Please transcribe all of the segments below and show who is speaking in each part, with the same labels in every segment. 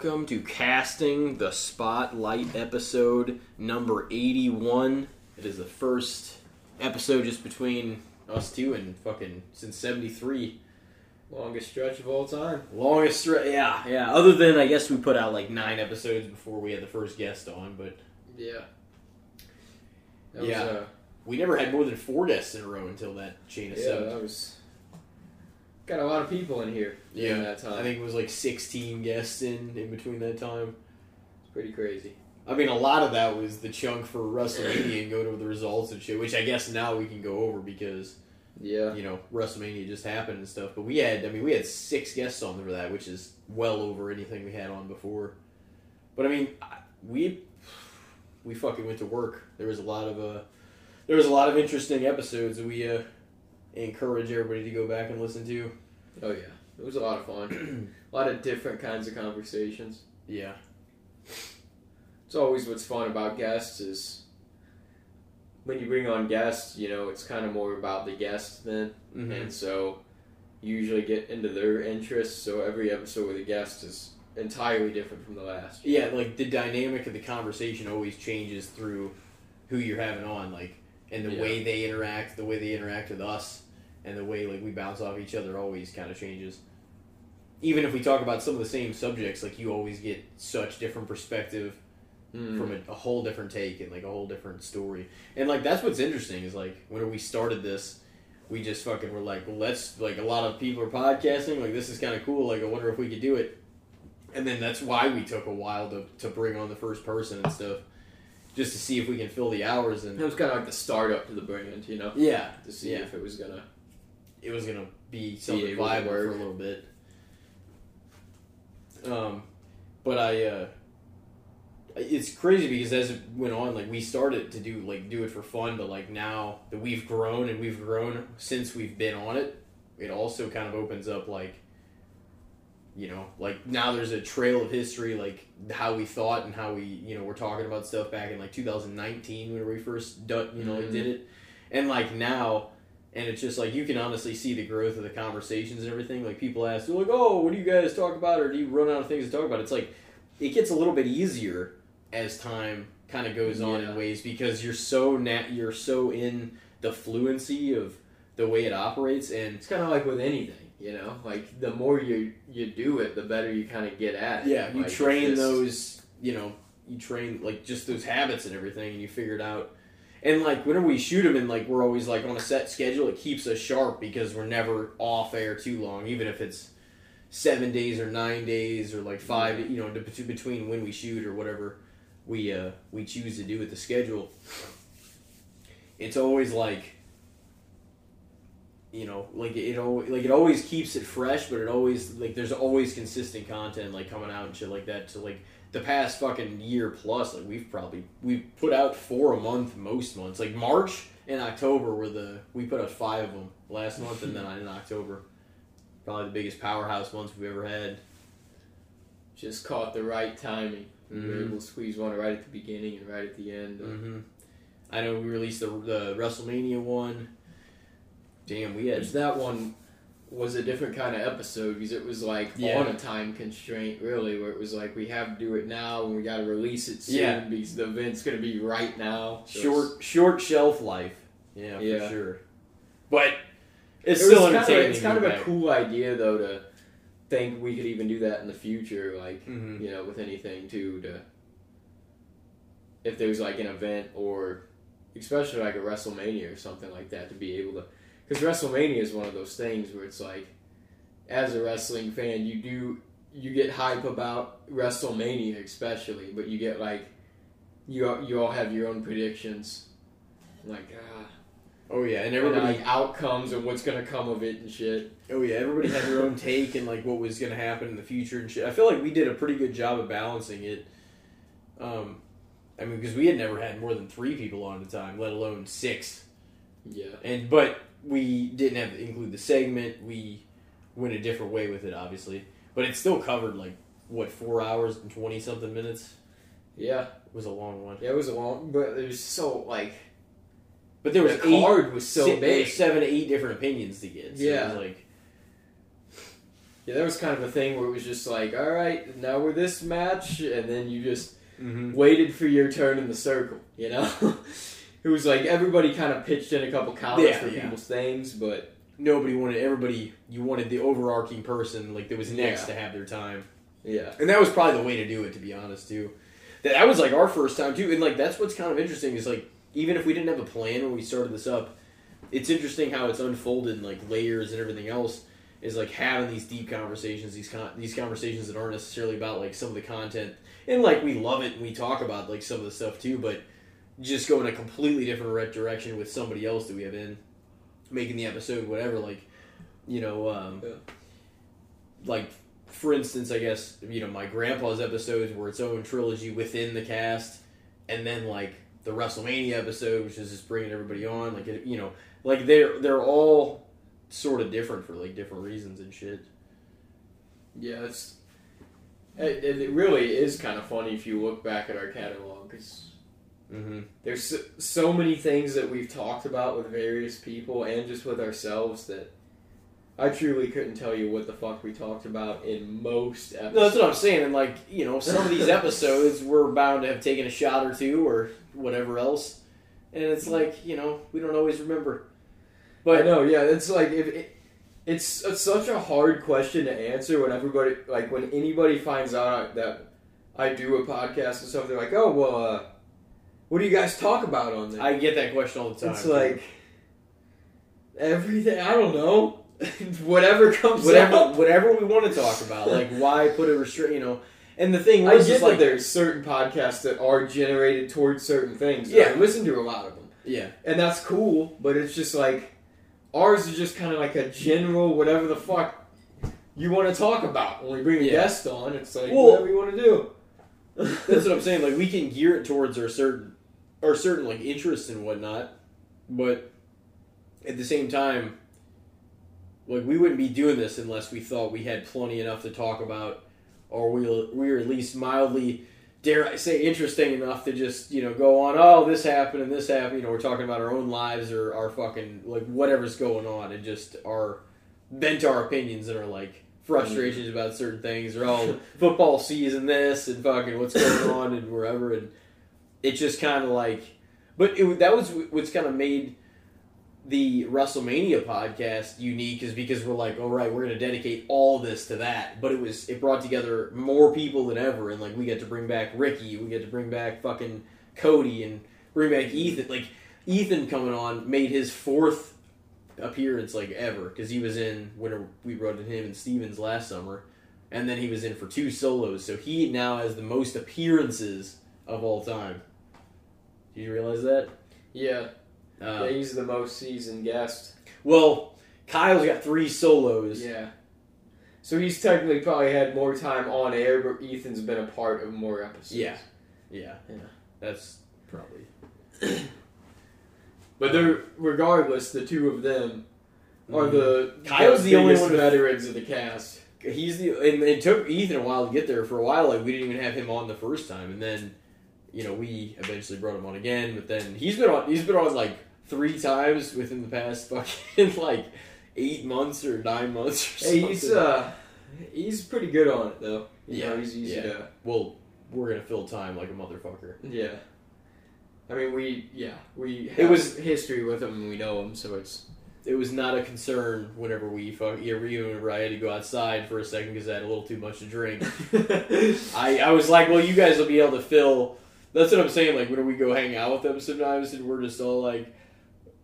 Speaker 1: welcome to Casting the Spotlight episode number 81. It is the first episode just between us two and fucking since 73.
Speaker 2: Longest stretch of all time.
Speaker 1: Longest, stretch, yeah, yeah. Other than, I guess we put out like nine episodes before we had the first guest on, but
Speaker 2: Yeah. That
Speaker 1: Yeah.
Speaker 2: Was, uh,
Speaker 1: we never had more than four guests in a row until that chain of
Speaker 2: yeah,
Speaker 1: seven.
Speaker 2: that was. Got a lot of people in here. during
Speaker 1: Yeah,
Speaker 2: that time.
Speaker 1: I think it was like 16 guests in in between that time.
Speaker 2: it's pretty crazy.
Speaker 1: I mean, a lot of that was the chunk for WrestleMania and go over the results and shit, which I guess now we can go over because
Speaker 2: Yeah.
Speaker 1: you know WrestleMania just happened and stuff. But we had, I mean, we had six guests on for that, which is well over anything we had on before. But I mean, we we fucking went to work. There was a lot of uh, there was a lot of interesting episodes that we uh, encourage everybody to go back and listen to.
Speaker 2: Oh yeah. It was a lot of fun. a lot of different kinds of conversations.
Speaker 1: Yeah,
Speaker 2: It's always what's fun about guests is when you bring on guests, you know, it's kind of more about the guest then,
Speaker 1: Mhm.
Speaker 2: and so you usually get into their interests. So every episode with a guest is entirely different from the last.
Speaker 1: Yeah, like the dynamic of the conversation always changes through who you're having on, like, and the
Speaker 2: Yeah.
Speaker 1: way they interact, the way they interact with us, and the way like we bounce off each other always kind of changes. Even if we talk about some of the same subjects, like you always get such different perspective
Speaker 2: Mm.
Speaker 1: from a, a whole different take and like a whole different story. And like that's what's interesting is like when we started this, we just fucking were like, well, let's like a lot of people are podcasting, like this is kind of cool. Like I wonder if we could do it. And then that's why we took a while to to bring on the first person and stuff, just to see if we can fill the hours And It
Speaker 2: was kind of like the startup to the brand, you know,
Speaker 1: yeah,
Speaker 2: to see
Speaker 1: Yeah.
Speaker 2: if it was gonna.
Speaker 1: it was gonna be something
Speaker 2: able
Speaker 1: viable for a little bit. Um, but I, uh, it's crazy because as it went on, like we started to do like do it for fun, but like now that we've grown and we've grown since we've been on it, it also kind of opens up like, you know, like now there's a trail of history, like how we thought and how we, you know, we're talking about stuff back in like 2019 when we first, done, you know,
Speaker 2: Mhm.
Speaker 1: did it, and like now and it's just like you can honestly see the growth of the conversations and everything. Like people ask, they're like, "Oh, what do you guys talk about?" Or do you run out of things to talk about? It's like it gets a little bit easier as time kind of goes on
Speaker 2: Yeah.
Speaker 1: in ways because you're so nat- you're so in the fluency of the way it operates, and
Speaker 2: It's kind of like with anything, you know. Like the more you you do it, the better you kind of get at it.
Speaker 1: yeah, you
Speaker 2: Like,
Speaker 1: train
Speaker 2: just-
Speaker 1: those, you know, you train like just those habits and everything, and you figure it out. And like whenever we shoot them, and like we're always like on a set schedule, it keeps us sharp because we're never off air too long, even if it's seven days or nine days or like five, you know, between when we shoot or whatever we uh we choose to do with the schedule. It's always like you know, like it always like it always keeps it fresh, but it always like there's always consistent content like coming out and shit like that. So like the past fucking year plus, like we've probably we've put out four a month most months. Like March and October were the we put out five of them last month, and then in October, probably the biggest powerhouse months we've ever had.
Speaker 2: just caught the right timing. We were
Speaker 1: Mhm.
Speaker 2: able to squeeze one right at the beginning and right at the end.
Speaker 1: hmm I know we released the the WrestleMania one. Damn, we had
Speaker 2: that one was a different kind of episode because it was like
Speaker 1: Yeah.
Speaker 2: on a time constraint, really, where it was like we have to do it now and we got to release it soon
Speaker 1: Yeah.
Speaker 2: because the event's going to be right now. So
Speaker 1: short short shelf life. Yeah,
Speaker 2: Yeah.
Speaker 1: for sure. But it's
Speaker 2: It's,
Speaker 1: still
Speaker 2: it was kinda, it's kind of a cool idea though to think we could even do that in the future, like
Speaker 1: hmm
Speaker 2: you know, with anything too. To if there's like an event or especially like a WrestleMania or something like that, to be able to because WrestleMania is one of those things where it's like, as a wrestling fan, you do you get hype about WrestleMania especially, but you get like you all- you all have your own predictions, like ah,
Speaker 1: Oh yeah, and
Speaker 2: and
Speaker 1: everybody.
Speaker 2: like outcomes and what's gonna come of it and shit.
Speaker 1: oh yeah, everybody had their own take and like what was gonna happen in the future and shit. I feel like we did a pretty good job of balancing it. Um, I mean, because we had never had more than three people on at a time, let alone six.
Speaker 2: Yeah,
Speaker 1: And but we didn't have to include the segment. We went a different way with it, obviously. But it still covered like what four hours and twenty something minutes.
Speaker 2: yeah,
Speaker 1: It was a long one.
Speaker 2: yeah. It was a long, but it was so like
Speaker 1: But there was
Speaker 2: the
Speaker 1: eight,
Speaker 2: card was so
Speaker 1: si- there
Speaker 2: big.
Speaker 1: seven, eight different opinions to get. So
Speaker 2: Yeah.
Speaker 1: like
Speaker 2: Yeah, that was kind of a thing where it was just like, all right, now we're this match, and then you just
Speaker 1: Mm-hmm.
Speaker 2: waited for your turn in the circle. You know, it was like everybody kind of pitched in a couple counters
Speaker 1: Yeah,
Speaker 2: for
Speaker 1: yeah.
Speaker 2: people's things, but
Speaker 1: Nobody wanted everybody. You wanted the overarching person like that was next
Speaker 2: Yeah.
Speaker 1: to have their time.
Speaker 2: yeah,
Speaker 1: And that was probably the way to do it, to be honest, too. That, that was like our first time too, and like that's what's kind of interesting is like even if we didn't have a plan when we started this up, it's interesting how it's unfolded in like layers and everything else. Is like having these deep conversations, these con- these conversations that aren't necessarily about like some of the content, and like we love it and we talk about like some of the stuff too, but just go in a completely different direction with somebody else that we have in making the episode, whatever. Like, you know, um,
Speaker 2: Yeah.
Speaker 1: like for instance, I guess you know my grandpa's episodes were its own trilogy within the cast, and then like the WrestleMania episode, which is just bringing everybody on. Like it, you know, like they're they're all sort of different for like different reasons and shit.
Speaker 2: yeah. It's it, it really is kind of funny if you look back at our catalog because
Speaker 1: Mm-hmm.
Speaker 2: there's so, so many things that we've talked about with various people and just with ourselves that I truly couldn't tell you what the fuck we talked about in most episodes.
Speaker 1: No, that's what I'm saying. And like you know, some of these episodes we're bound to have taken a shot or two or whatever else, and it's like you know we don't always remember.
Speaker 2: But I know, yeah, it's like if it, it's, it's such a hard question to answer when everybody like when anybody finds out that I do a podcast and stuff. They're like, "Oh, well, uh, what do you guys talk about on there?"
Speaker 1: I get that question all the time.
Speaker 2: it's like everything. I don't know. Whatever comes
Speaker 1: whatever
Speaker 2: up.
Speaker 1: whatever we want to talk about. Like why put a restrict? You know. And the thing
Speaker 2: I
Speaker 1: was,
Speaker 2: get
Speaker 1: is
Speaker 2: that
Speaker 1: like,
Speaker 2: there's certain podcasts that are generated towards certain things.
Speaker 1: Yeah.
Speaker 2: I listen to a lot of them,
Speaker 1: yeah,
Speaker 2: and that's cool. But it's just like ours is just kind of like a general whatever the fuck you want to talk about. When we bring a
Speaker 1: Yeah.
Speaker 2: guest on, it's like
Speaker 1: Well-
Speaker 2: whatever you want to do.
Speaker 1: that's what I'm saying. Like we can gear it towards our certain, our certain like interests and whatnot, but at the same time, like we wouldn't be doing this unless we thought we had plenty enough to talk about, or we we were at least mildly, dare I say, interesting enough to just you know go on. Oh, this happened and this happened. You know, we're talking about our own lives or our fucking like whatever's going on, and just our vent our opinions and our like frustrations mm-hmm. about certain things or oh football season this and fucking what's going on and wherever and it just kind of like but it, that was what's kind of made the WrestleMania podcast unique is because we're like all right we're going to dedicate all this to that but it was it brought together more people than ever and like we get to bring back Ricky we get to bring back fucking Cody and bring back Ethan like Ethan coming on made his fourth appearance like ever because he was in when we wrote him and Stevens last summer, and then he was in for two solos. So he now has the most appearances of all time. Did you realize that?
Speaker 2: Yeah,
Speaker 1: Uh,
Speaker 2: yeah, he's the most seasoned guest.
Speaker 1: well, Kyle's got three solos.
Speaker 2: Yeah. So he's technically probably had more time on air, but Ethan's been a part of more episodes.
Speaker 1: Yeah. Yeah.
Speaker 2: Yeah.
Speaker 1: That's probably.
Speaker 2: But they're regardless, the two of them are the
Speaker 1: Mm-hmm. Kyle's the only
Speaker 2: biggest
Speaker 1: one
Speaker 2: veterans of the cast.
Speaker 1: He's the and it took Ethan a while to get there. For a while, like we didn't even have him on the first time, and then you know we eventually brought him on again. But then he's been on. He's been on like three times within the past fucking like eight months or nine months. Or
Speaker 2: Hey, he's uh, he's pretty good on it though. You
Speaker 1: Yeah,
Speaker 2: know, he's easy
Speaker 1: yeah.
Speaker 2: to.
Speaker 1: well, we're gonna fill time like a motherfucker.
Speaker 2: Yeah. I mean, we yeah we
Speaker 1: It was-
Speaker 2: history with him and we know him, so it's
Speaker 1: It was not a concern whenever we fuck. Yeah, whenever I had to go outside for a second because I had a little too much to drink. I, I was like, well, you guys will be able to fill. That's what I'm saying. Like, when we go hang out with them sometimes, and we're just all like,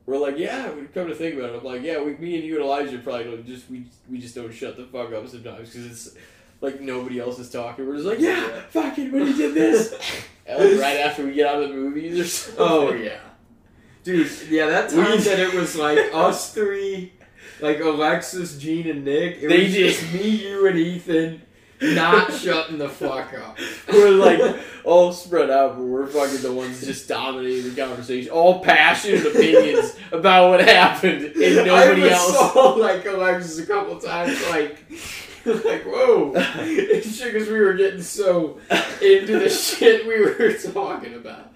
Speaker 1: we're like, yeah, we come to think about it. I'm like, yeah, we, me and you and Elijah probably don't just we we just don't shut the fuck up sometimes because it's like nobody else is talking. We're just like, yeah, fucking when you did this, and like right after we get out of the movies or something.
Speaker 2: Oh yeah, dude. Yeah, that time that it was like us three, like Alexis, Gene, and Nick. It
Speaker 1: They
Speaker 2: was
Speaker 1: did.
Speaker 2: just me, you, and Ethan, not shutting the fuck up.
Speaker 1: we're like all spread out, but we're fucking the ones just dominating the conversation, all passionate opinions about what happened, and nobody
Speaker 2: I
Speaker 1: else.
Speaker 2: saw like Alexis a couple times, like. Like whoa! It's because we were getting so into the shit we were talking about.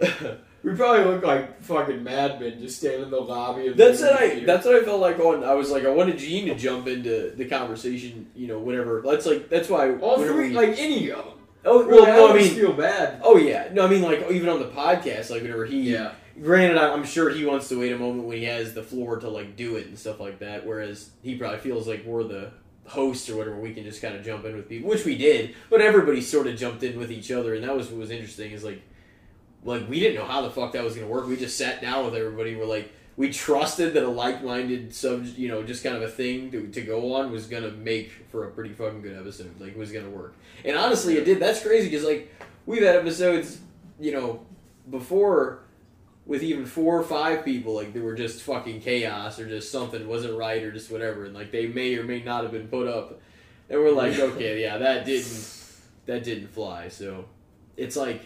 Speaker 2: We probably look like fucking madmen just standing in the lobby. Of
Speaker 1: That's
Speaker 2: the
Speaker 1: what I. That's what I felt like on. I was like, I wanted Gene to jump into the conversation. You know, whenever. That's like. That's why.
Speaker 2: all three,
Speaker 1: we-
Speaker 2: like any of them.
Speaker 1: Oh well,
Speaker 2: I
Speaker 1: no, I
Speaker 2: always
Speaker 1: mean.
Speaker 2: feel bad.
Speaker 1: Oh yeah, no, I mean like even on the podcast, like whenever he.
Speaker 2: Yeah,
Speaker 1: Granted, I- I'm sure he wants to wait a moment when he has the floor to like do it and stuff like that. Whereas he probably feels like we're the hosts or whatever. We can just kind of jump in with people, which we did. But everybody sort of jumped in with each other, and that was what was interesting. Is like, like we didn't know how the fuck that was gonna work. We just sat down with everybody. We're like, we trusted that a like-minded sub, you know, just kind of a thing to, to go on was gonna make for a pretty fucking good episode. Like, it was gonna work. And honestly, it did. That's crazy because like we've had episodes, you know, before with even four or five people, like they were just fucking chaos or just something wasn't right or just whatever, and like they may or may not have been put up, and we're like, okay, yeah, that didn't that didn't fly. So it's like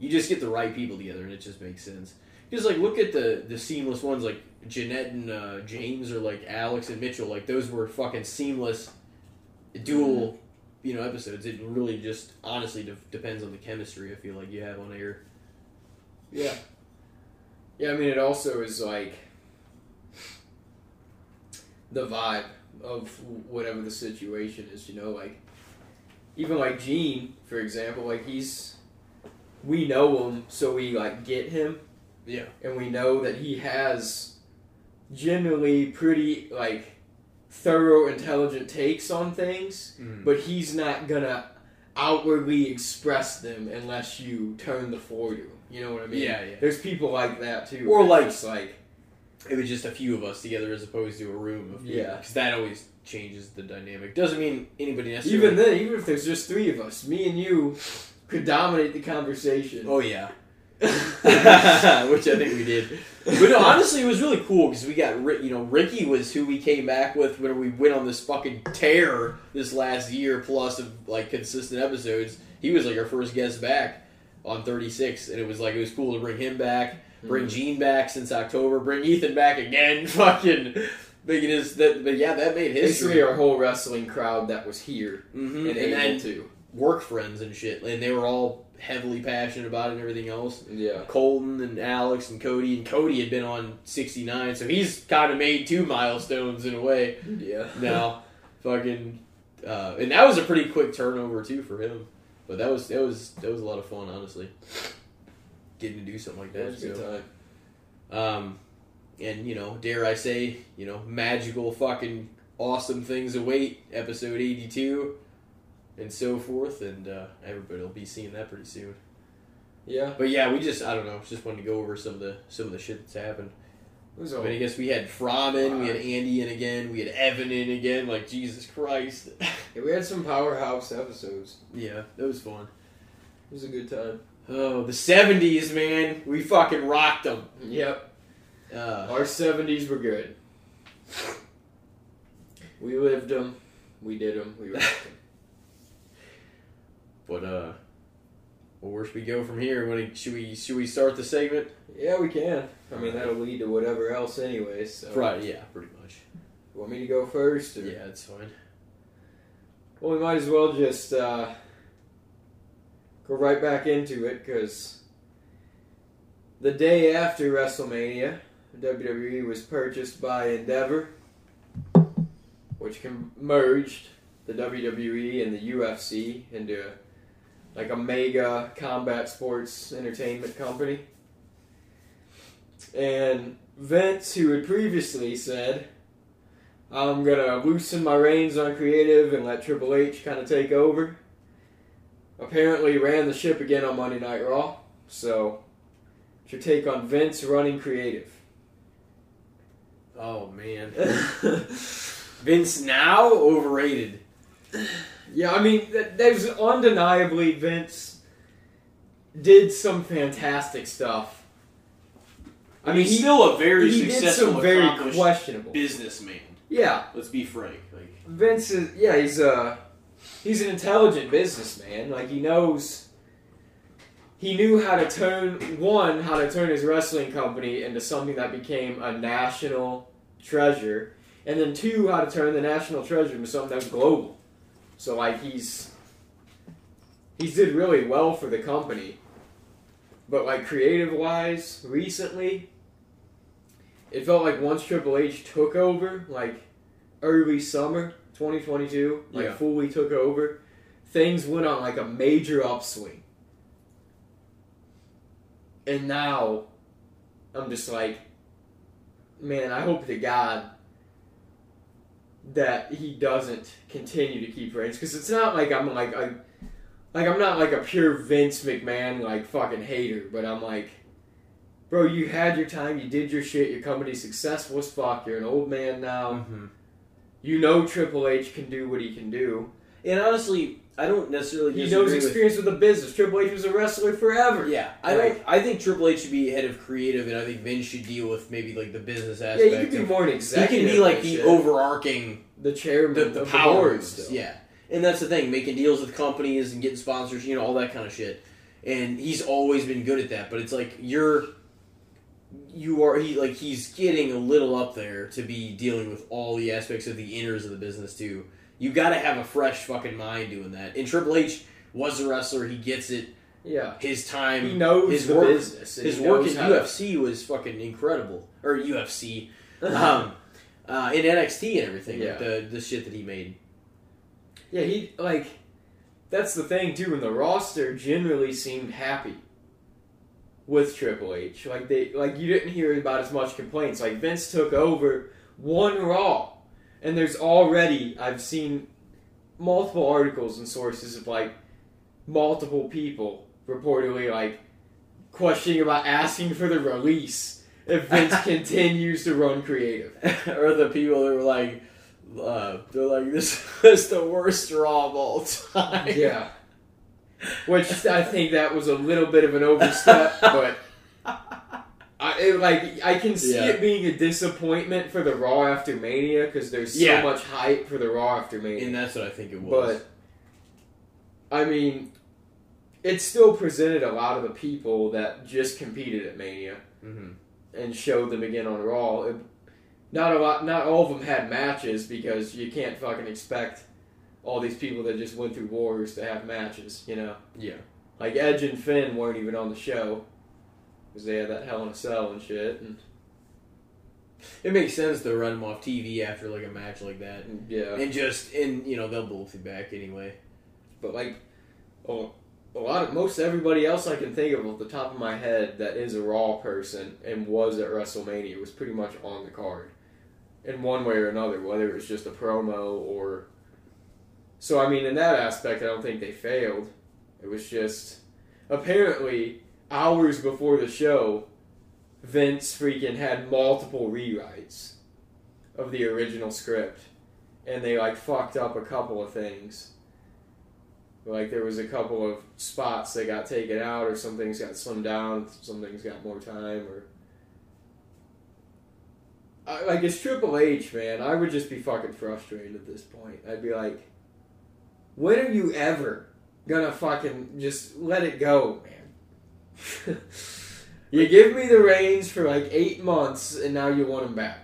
Speaker 1: you just get the right people together, and it just makes sense. Because like look at the the seamless ones, like Jeanette and uh, James, or like Alex and Mitchell, like those were fucking seamless dual. You know, episodes. It really just honestly de- depends on the chemistry. I feel like you have on air.
Speaker 2: yeah, yeah. I mean, it also is like the vibe of whatever the situation is. You know, like even like Gene, for example, like he's we know him, so we like get him.
Speaker 1: Yeah.
Speaker 2: and we know that he has generally pretty like thorough intelligent takes on things
Speaker 1: Mm.
Speaker 2: but he's not gonna outwardly express them unless you turn the floor to him you know what i mean
Speaker 1: Yeah, yeah.
Speaker 2: there's people like that too
Speaker 1: Or like-
Speaker 2: just like
Speaker 1: it was just a few of us together as opposed to a room of people.
Speaker 2: Yeah.
Speaker 1: because that always changes the dynamic. Doesn't mean anybody necessarily.
Speaker 2: even then even if there's just three of us me and you could dominate the conversation
Speaker 1: Oh yeah, which I think we did. But no, honestly, it was really cool because we got Rick. You know, Ricky was who we came back with when we went on this fucking tear this last year plus of like consistent episodes. He was like our first guest back on 36, and it was like it was cool to bring him back, bring
Speaker 2: Mhm.
Speaker 1: Gene back since October, bring Ethan back again. Fucking making his that. But yeah, that made history.
Speaker 2: basically our whole wrestling crowd that was here
Speaker 1: hmm
Speaker 2: and,
Speaker 1: And,
Speaker 2: able
Speaker 1: then
Speaker 2: to
Speaker 1: work friends and shit, and they were all heavily passionate about it and everything else.
Speaker 2: yeah
Speaker 1: Colton and Alex and Cody, and Cody had been on 69, so he's kind of made two milestones in a way
Speaker 2: yeah
Speaker 1: now. fucking, uh, and that was a pretty quick turnover too for him. But that was that was that was a lot of fun, honestly. Getting to do something like
Speaker 2: that was a good
Speaker 1: so.
Speaker 2: time
Speaker 1: Um, and you know, dare I say, you know, magical fucking awesome things await. Episode 82, and so forth, and uh, everybody will be seeing that pretty soon.
Speaker 2: yeah
Speaker 1: But yeah, we just I don't know, just wanted to go over some of the some of the shit that's happened.
Speaker 2: it was
Speaker 1: I mean, I guess we had Fromm in, we had Andy in again, we had Evan in again. Like Jesus Christ.
Speaker 2: Yeah, we had some powerhouse episodes.
Speaker 1: yeah, that was fun.
Speaker 2: It was a good time.
Speaker 1: Oh, the '70s, man, we fucking rocked them.
Speaker 2: Yep.
Speaker 1: Uh,
Speaker 2: Our 70s were good. We lived them. We did them. We rocked them.
Speaker 1: But uh, well, where should we go from here? When should we should we start the segment?
Speaker 2: Yeah, we can. I mean, that'll lead to whatever else anyway, so.
Speaker 1: Right. Yeah, pretty much.
Speaker 2: You Want me to go first? Or?
Speaker 1: Yeah, it's fine.
Speaker 2: Well, we might as well just uh, go right back into it because the day after WrestleMania, WWE was purchased by Endeavor, which merged the WWE and the UFC into like a mega combat sports entertainment company. And Vince, who had previously said, I'm gonna loosen my reins on creative and let Triple H kind of take over. Apparently, ran the ship again on Monday Night Raw. So, what's your take on Vince running creative?
Speaker 1: Oh man, Vince now overrated.
Speaker 2: Yeah, I mean, th- there's undeniably Vince did some fantastic stuff.
Speaker 1: I mean, he's still a very
Speaker 2: he did
Speaker 1: successful,
Speaker 2: some very questionable.
Speaker 1: businessman.
Speaker 2: Yeah,
Speaker 1: Let's be frank. Like,
Speaker 2: Vince is yeah, he's a he's an intelligent businessman. Like he knows he knew how to turn one, how to turn his wrestling company into something that became a national treasure. And then two, how to turn the national treasure into something that's global. So like he's he's did really well for the company. But like creative wise, recently, it felt like once Triple H took over, like early summer 2022, like
Speaker 1: Yeah.
Speaker 2: fully took over, things went on like a major upswing. And now, I'm just like, man, I hope to God that he doesn't continue to keep reins because it's not like I'm like I, like I'm not like a pure Vince McMahon like fucking hater, but I'm like, bro, you had your time, you did your shit, your company's successful as fuck, you're an old man now,
Speaker 1: Mm-hmm.
Speaker 2: you know Triple H can do what he can do.
Speaker 1: And honestly, I don't necessarily
Speaker 2: He knows experience with the business. Triple H was a wrestler forever.
Speaker 1: Yeah, I
Speaker 2: Like-
Speaker 1: don't. I think Triple H should be head of creative, and I think Vince should deal with maybe like the business aspect.
Speaker 2: Yeah, you could be more an
Speaker 1: he
Speaker 2: executive.
Speaker 1: can be like the
Speaker 2: shit.
Speaker 1: overarching
Speaker 2: the chairman
Speaker 1: the, the
Speaker 2: of
Speaker 1: power.
Speaker 2: the.
Speaker 1: Yeah, and that's the thing, making deals with companies and getting sponsors, you know, all that kind of shit. And he's always been good at that. But it's like you're, you are he like he's getting a little up there to be dealing with all the aspects of the inners of the business too. You got to have a fresh fucking mind doing that. And Triple H was a wrestler. He gets it.
Speaker 2: Yeah.
Speaker 1: His time.
Speaker 2: He knows
Speaker 1: his
Speaker 2: the
Speaker 1: work-
Speaker 2: business.
Speaker 1: his work in
Speaker 2: how to-
Speaker 1: UFC was fucking incredible. Or UFC. um, uh, in NXT and everything.
Speaker 2: Yeah.
Speaker 1: Like the the shit that he made.
Speaker 2: Yeah, he like that's the thing too. And the roster generally seemed happy with Triple H. Like they like you didn't hear about as much complaints. Like Vince took over one Raw, and there's already I've seen multiple articles and sources of like multiple people reportedly like questioning about asking for the release if Vince continues to run creative.
Speaker 1: or the people that were like, uh, they're like, this is the worst Raw of all time.
Speaker 2: Yeah. Which I think that was a little bit of an overstep, but it, like I can see
Speaker 1: Yeah.
Speaker 2: it being a disappointment for the Raw after Mania because there's so
Speaker 1: Yeah.
Speaker 2: much hype for the Raw after Mania.
Speaker 1: And that's what I think it was.
Speaker 2: But I mean, it still presented a lot of the people that just competed at Mania
Speaker 1: hmm
Speaker 2: and showed them again on Raw. It- not a lot, not all of them had matches because you can't fucking expect all these people that just went through wars to have matches, you know.
Speaker 1: Yeah.
Speaker 2: Like Edge and Finn weren't even on the show because they had that Hell in a Cell and shit. And,
Speaker 1: It makes sense to run them off TV after like a match like that.
Speaker 2: and yeah,
Speaker 1: And just, and you know, they'll both be back anyway.
Speaker 2: but like a, a lot of most everybody else I can think of off the top of my head that is a Raw person and was at WrestleMania was pretty much on the card in one way or another, whether it was just a promo or. So I mean, in that aspect, I don't think they failed. It was just apparently hours before the show, Vince freaking had multiple rewrites of the original script, and they like fucked up a couple of things. Like there was a couple of spots that got taken out, or some things got slimmed down, some things got more time, or I, like it's Triple H, man. I would just be fucking frustrated at this point. I'd be like, when are you ever gonna fucking just let it go, man? you give me the reins for like eight months, and now you want him back.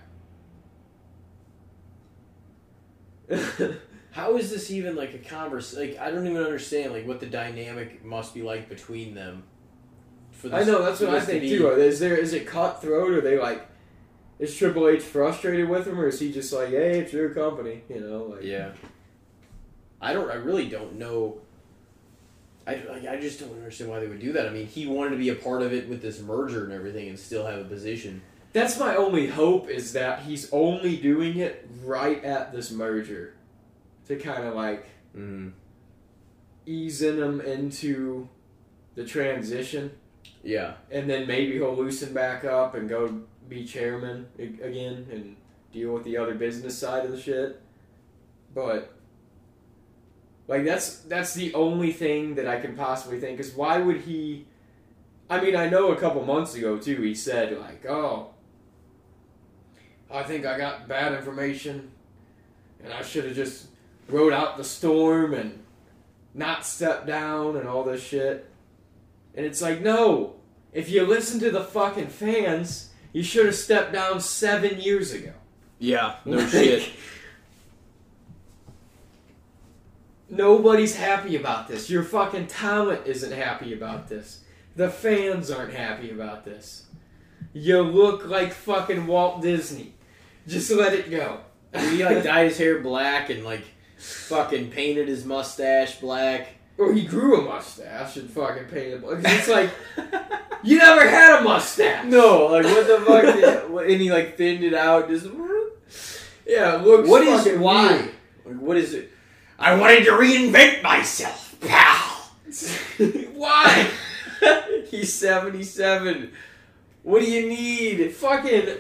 Speaker 1: How is this even like a converse? Like, I don't even understand like what the dynamic must be like between them. For
Speaker 2: I know that's what I
Speaker 1: this to
Speaker 2: think
Speaker 1: be-
Speaker 2: too. Is there is it cutthroat? Or are they like, is Triple H frustrated with him, or is he just like, hey, it's your company, you know? Like,
Speaker 1: Yeah. I don't. I really don't know. I, like, I just don't understand why they would do that. I mean, he wanted to be a part of it with this merger and everything, and still have a position.
Speaker 2: That's my only hope is that he's only doing it right at this merger, to kind of like
Speaker 1: Mm.
Speaker 2: easing him into the transition,
Speaker 1: Yeah.
Speaker 2: and then maybe he'll loosen back up and go be chairman again and deal with the other business side of the shit. But like that's that's the only thing that I can possibly think. Because why would he? I mean, I know a couple months ago too. He said like, "Oh, I think I got bad information, and I should have just rode out the storm and not stepped down and all this shit." And it's like, no. If you listen to the fucking fans, you should have stepped down seven years ago.
Speaker 1: Yeah. No
Speaker 2: Like,
Speaker 1: shit.
Speaker 2: Nobody's happy about this. Your fucking talent isn't happy about this. The fans aren't happy about this. You look like fucking Walt Disney. Just let it go.
Speaker 1: he like dyed his hair black and like fucking painted his mustache black.
Speaker 2: Or he grew a mustache and fucking painted. Because it's like you never had a mustache.
Speaker 1: No, like what the fuck? did- and he like thinned it out. Just
Speaker 2: Yeah, it looks
Speaker 1: what is why?
Speaker 2: weird.
Speaker 1: Like, what is it? I wanted to reinvent myself, pal.
Speaker 2: why?
Speaker 1: He's seventy-seven. What do you need?
Speaker 2: fucking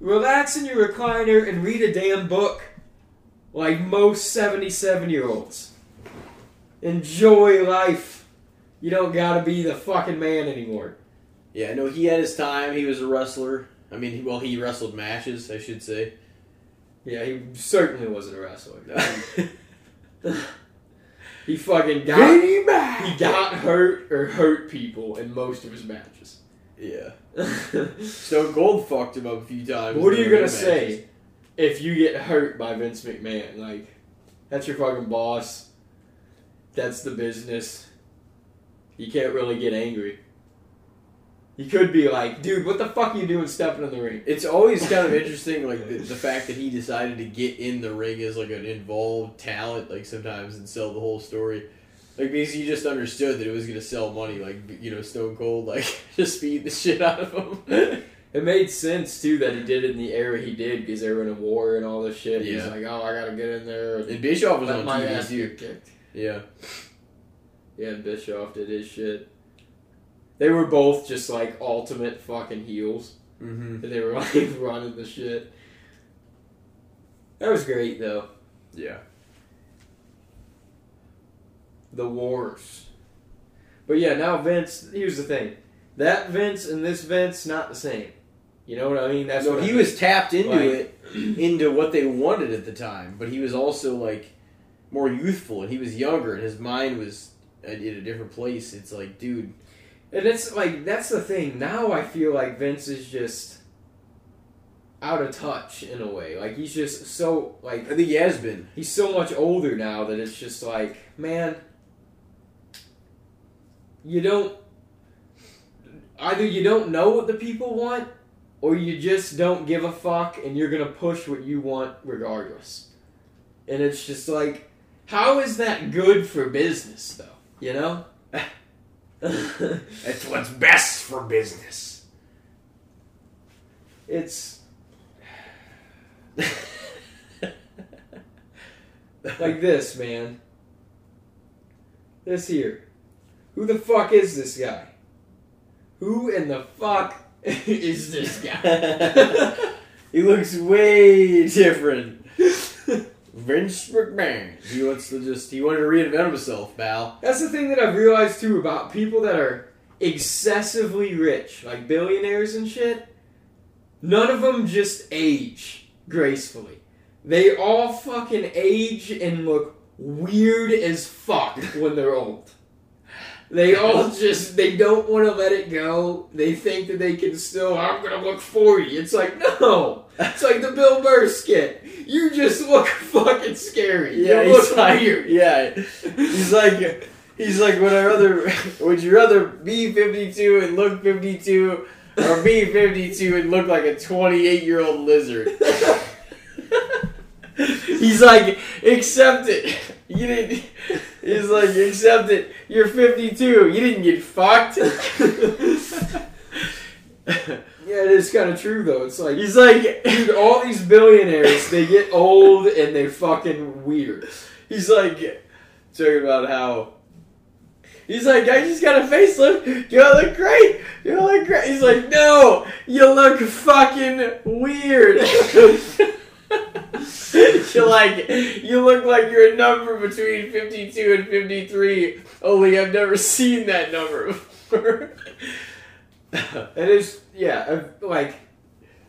Speaker 2: relax in your recliner and read a damn book like most 77 year olds. Enjoy life. You don't gotta be the fucking man anymore.
Speaker 1: Yeah, no, he had his time. He was a wrestler. I mean, well, he wrestled matches, I should say.
Speaker 2: Yeah, he certainly wasn't a wrestler. He fucking got he got hurt or hurt people in most of his matches.
Speaker 1: Yeah. Stone Cold fucked him up a few times.
Speaker 2: what are you gonna
Speaker 1: matches.
Speaker 2: say if you get hurt by Vince McMahon? Like, that's your fucking boss. That's the business. You can't really get angry. You could be like, dude, what the fuck are you doing stepping in the ring?
Speaker 1: It's always kind of interesting, like the, the fact that he decided to get in the ring as like an involved talent, like sometimes and sell the whole story. Like because he just understood that it was gonna sell money, like you know Stone Cold, like just beat the shit out of him.
Speaker 2: It made sense too that he did it in the era he did because they were in a war and all this shit. He's like, oh, I gotta get in there.
Speaker 1: and Bischoff was
Speaker 2: Let
Speaker 1: on
Speaker 2: my
Speaker 1: TV
Speaker 2: ass
Speaker 1: too.
Speaker 2: kicked.
Speaker 1: Yeah,
Speaker 2: Yeah, Bischoff did his shit. They were both just like ultimate fucking heels.
Speaker 1: mm-hmm.
Speaker 2: They were like running the shit. That was great though.
Speaker 1: yeah.
Speaker 2: The wars. But yeah, now Vince. Here's the thing: that Vince and this Vince not the same. You know what I mean? That's
Speaker 1: no, he
Speaker 2: I
Speaker 1: was tapped into
Speaker 2: Like-
Speaker 1: it, into what they wanted at the time, but he was also like more youthful and he was younger and his mind was in a different place. It's like, dude,
Speaker 2: And it's like that's the thing. Now I feel like Vince is just out of touch in a way. Like he's just so like
Speaker 1: I think he has been.
Speaker 2: he's so much older now that it's just like, man, you don't either you don't know what the people want or you just don't give a fuck and you're going to push what you want regardless. And it's just like how is that good for business though, you know?
Speaker 1: That's what's best for business.
Speaker 2: it's like this, man. This here. Who the fuck is this guy? Who in the fuck is this guy?
Speaker 1: he looks way different. Vince McMahon. He wants to just he wanted to reinvent himself, pal.
Speaker 2: That's the thing that I've realized too about people that are excessively rich, like billionaires and shit. None of them just age gracefully. They all fucking age and look weird as fuck when they're old. They all just they don't want to let it go. They think that they can still. I'm gonna look forty. It's like no. It's like the Bill Burr skit. You just look fucking scary.
Speaker 1: Yeah,
Speaker 2: you
Speaker 1: he's
Speaker 2: look
Speaker 1: like,
Speaker 2: weird.
Speaker 1: Yeah, he's like, he's like, would I rather, would you rather be fifty two and look fifty two, or be fifty two and look like a twenty eight year old lizard? he's like, accept it. You didn't. He's like, accept it. You're fifty two. You didn't get fucked.
Speaker 2: Yeah, it is kind of true though. It's like
Speaker 1: he's like,
Speaker 2: Dude, all these billionaires, they get old and they fucking weird.
Speaker 1: He's like talking about how he's like, I just got a facelift. You look great. You look great. He's like, no, you look fucking weird. you're like, you look like you're a number between 52 and 53. Only I've never seen that number before.
Speaker 2: It is, yeah, uh, like,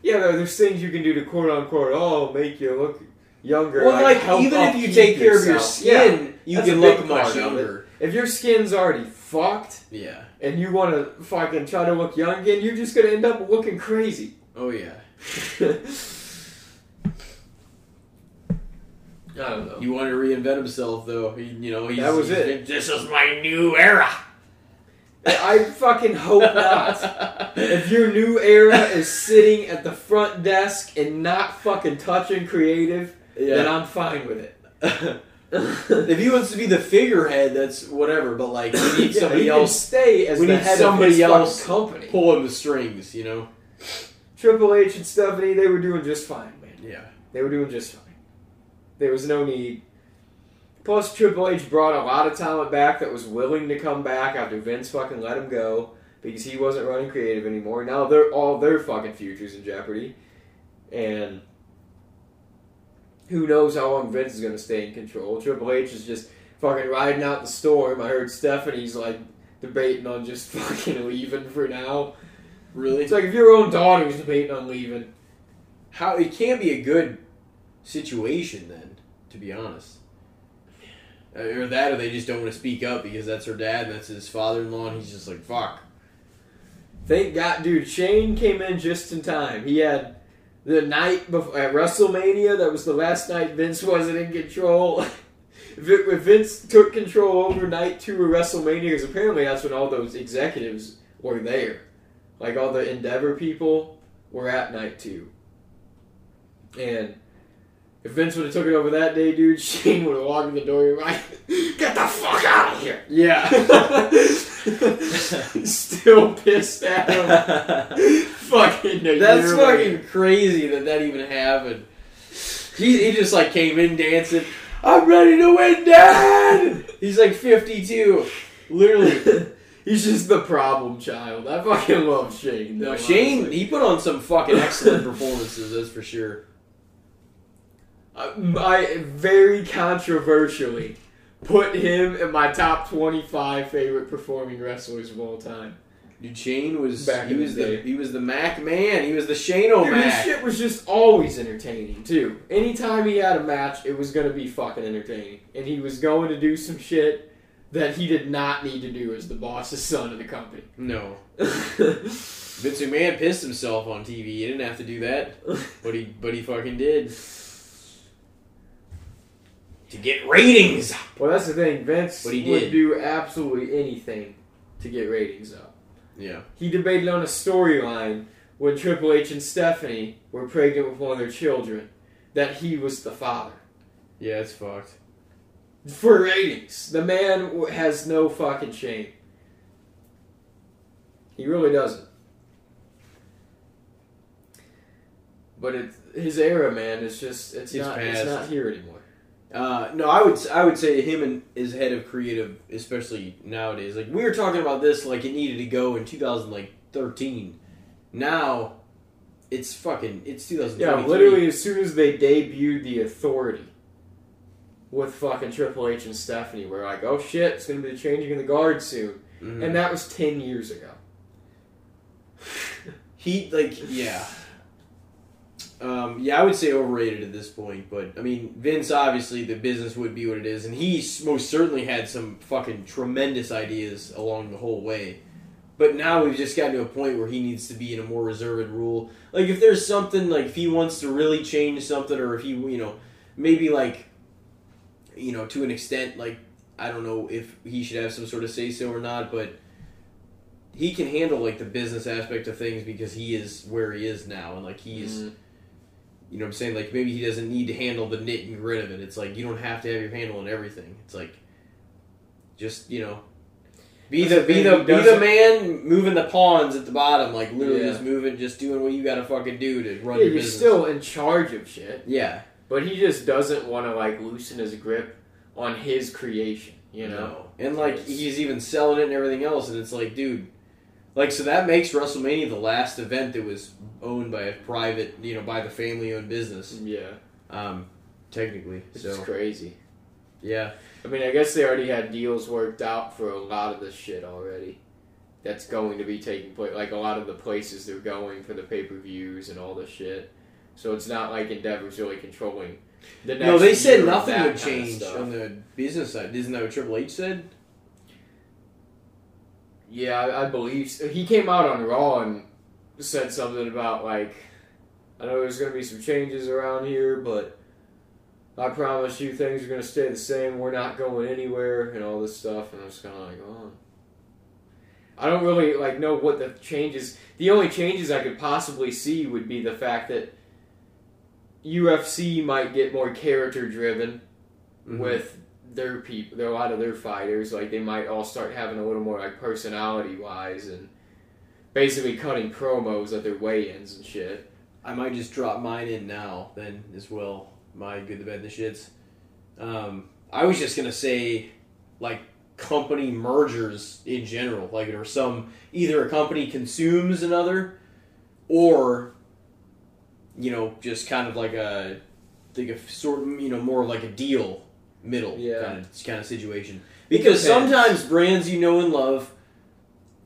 Speaker 2: yeah, there- there's things you can do to quote unquote, oh, make you look younger.
Speaker 1: well, like,
Speaker 2: help
Speaker 1: even if you take care of your skin,
Speaker 2: Yeah,
Speaker 1: you can look much
Speaker 2: part of it.
Speaker 1: younger.
Speaker 2: If your skin's already fucked
Speaker 1: Yeah.
Speaker 2: and you want to fucking try to look young again, you're just gonna end up looking crazy.
Speaker 1: Oh yeah.
Speaker 2: I don't know.
Speaker 1: He wanted to reinvent himself, though. He, you know, he's,
Speaker 2: That was
Speaker 1: he's
Speaker 2: it.
Speaker 1: This is my new era.
Speaker 2: I fucking hope not. If your new era is sitting at the front desk and not fucking touching creative, then. I'm fine with it.
Speaker 1: if he wants to be the figurehead, that's whatever. But like, we need
Speaker 2: Yeah,
Speaker 1: somebody
Speaker 2: he
Speaker 1: else
Speaker 2: stay as
Speaker 1: we
Speaker 2: the
Speaker 1: need
Speaker 2: head
Speaker 1: somebody
Speaker 2: of his
Speaker 1: else
Speaker 2: company.
Speaker 1: pulling the strings. You know?
Speaker 2: Triple H and Stephanie, they were doing just fine, man.
Speaker 1: Yeah.
Speaker 2: They were doing just fine. There was no need. Plus, Triple H brought a lot of talent back that was willing to come back after Vince fucking let him go because he wasn't running creative anymore. Now they're all their fucking futures in jeopardy, and who knows how long Vince is gonna stay in control. Triple H is just fucking riding out the storm. I heard Stephanie's like debating on just fucking leaving for now.
Speaker 1: Really?
Speaker 2: It's like if your own daughter's debating on leaving.
Speaker 1: How it can't be a good situation then, to be honest. Or that, or they just don't want to speak up because that's her dad and that's his father-in-law, and he's just like, "Fuck."
Speaker 2: Thank God, dude. Shane came in just in time. He had the night before, at WrestleMania. That was the last night Vince wasn't in control. Vince took control over night two of WrestleMania, because apparently that's when all those executives were there. Like all the Endeavor people were at night two. And if Vince would have took it over that day, dude, Shane would have walked in the door and like, get the fuck out of here.
Speaker 1: Yeah.
Speaker 2: Still pissed at him. fucking
Speaker 1: That's fucking
Speaker 2: later.
Speaker 1: crazy that that even happened. He, he just like came in dancing. I'm ready to win, Dad. He's like 52, literally.
Speaker 2: He's just the problem child. I fucking love Shane.
Speaker 1: No, Shane,
Speaker 2: honestly.
Speaker 1: he put on some fucking excellent performances. That's for sure.
Speaker 2: I very controversially put him in my top twenty-five favorite performing wrestlers of all time.
Speaker 1: Shane was
Speaker 2: Back
Speaker 1: he was
Speaker 2: the
Speaker 1: the, he was the Mac man. He was the Shane
Speaker 2: Dude, his shit was just always entertaining too. Anytime he had a match, it was gonna be fucking entertaining, and he was going to do some shit that he did not need to do as the boss's son of the company.
Speaker 1: No, Vince McMahon pissed himself on TV. He didn't have to do that, but he but he fucking did. To get ratings.
Speaker 2: Well, that's the thing. Vince
Speaker 1: But he
Speaker 2: would
Speaker 1: did.
Speaker 2: do absolutely anything to get ratings up.
Speaker 1: Yeah.
Speaker 2: He debated on a storyline when Triple H and Stephanie were pregnant with one of their children that he was the father.
Speaker 1: Yeah, it's fucked.
Speaker 2: For ratings, the man has no fucking shame. He really doesn't. But it, his era, man, is just it's,
Speaker 1: It's
Speaker 2: not it's not here anymore.
Speaker 1: Uh, no, I would I would say him and his head of creative, especially nowadays. Like we were talking about this, like it needed to go in 2013. Now, it's fucking it's 2023.
Speaker 2: Yeah, literally as soon as they debuted the Authority with fucking Triple H and Stephanie, we're like, oh shit, it's gonna be the changing of the guard soon,
Speaker 1: Mhm.
Speaker 2: and that was ten years ago.
Speaker 1: he like yeah. Um, yeah, I would say overrated at this point, but I mean, Vince obviously the business would be what it is, and he most certainly had some fucking tremendous ideas along the whole way. But now we've just gotten to a point where he needs to be in a more reserved rule. Like if there's something like if he wants to really change something, or if he you know maybe like you know to an extent like I don't know if he should have some sort of say so or not, but he can handle like the business aspect of things because he is where he is now, and like he's. You know what I'm saying? Like maybe he doesn't need to handle the nit and grit of it. It's like you don't have to have your handle on everything. It's like just, you know, be the be the be the man moving the pawns at the bottom, like literally
Speaker 2: Yeah.
Speaker 1: just moving, just doing what you gotta fucking do to run
Speaker 2: Yeah,
Speaker 1: your
Speaker 2: you're
Speaker 1: business.
Speaker 2: still in charge of shit,
Speaker 1: yeah,
Speaker 2: but he just doesn't want to like loosen his grip on his creation. You know,
Speaker 1: No. And like he's even selling it and everything else, and it's like, dude, like so that makes WrestleMania the last event that was owned by a private, you know, by the family-owned business,
Speaker 2: yeah,
Speaker 1: um, technically.
Speaker 2: it's
Speaker 1: So
Speaker 2: crazy.
Speaker 1: yeah,
Speaker 2: I mean, I guess they already had deals worked out for a lot of this shit already. That's going to be taking place, like a lot of the places they're going for the pay per views and all this shit. So it's not like Endeavor's really controlling the next.
Speaker 1: no, they said nothing would change on the business side. Isn't that what Triple H said?
Speaker 2: Yeah, I, I believe so. he came out on Raw and said something about like, I know there's going to be some changes around here, but I promise you things are going to stay the same. We're not going anywhere and all this stuff. And I was kind of like, oh. I don't really like know what the changes. The only changes I could possibly see would be the fact that UFC might get more character driven
Speaker 1: Mhm.
Speaker 2: with their people. There are a lot of their fighters. Like they might all start having a little more like personality wise and basically cutting promos at their weigh-ins and shit.
Speaker 1: I might just drop mine in now then as well. My good, the bad, the shits. Um, I was just gonna say, like company mergers in general, like or some either a company consumes another, or you know just kind of like a like a sort you know more like a deal middle
Speaker 2: Yeah.
Speaker 1: kind of kind of situation. Because sometimes brands you know and love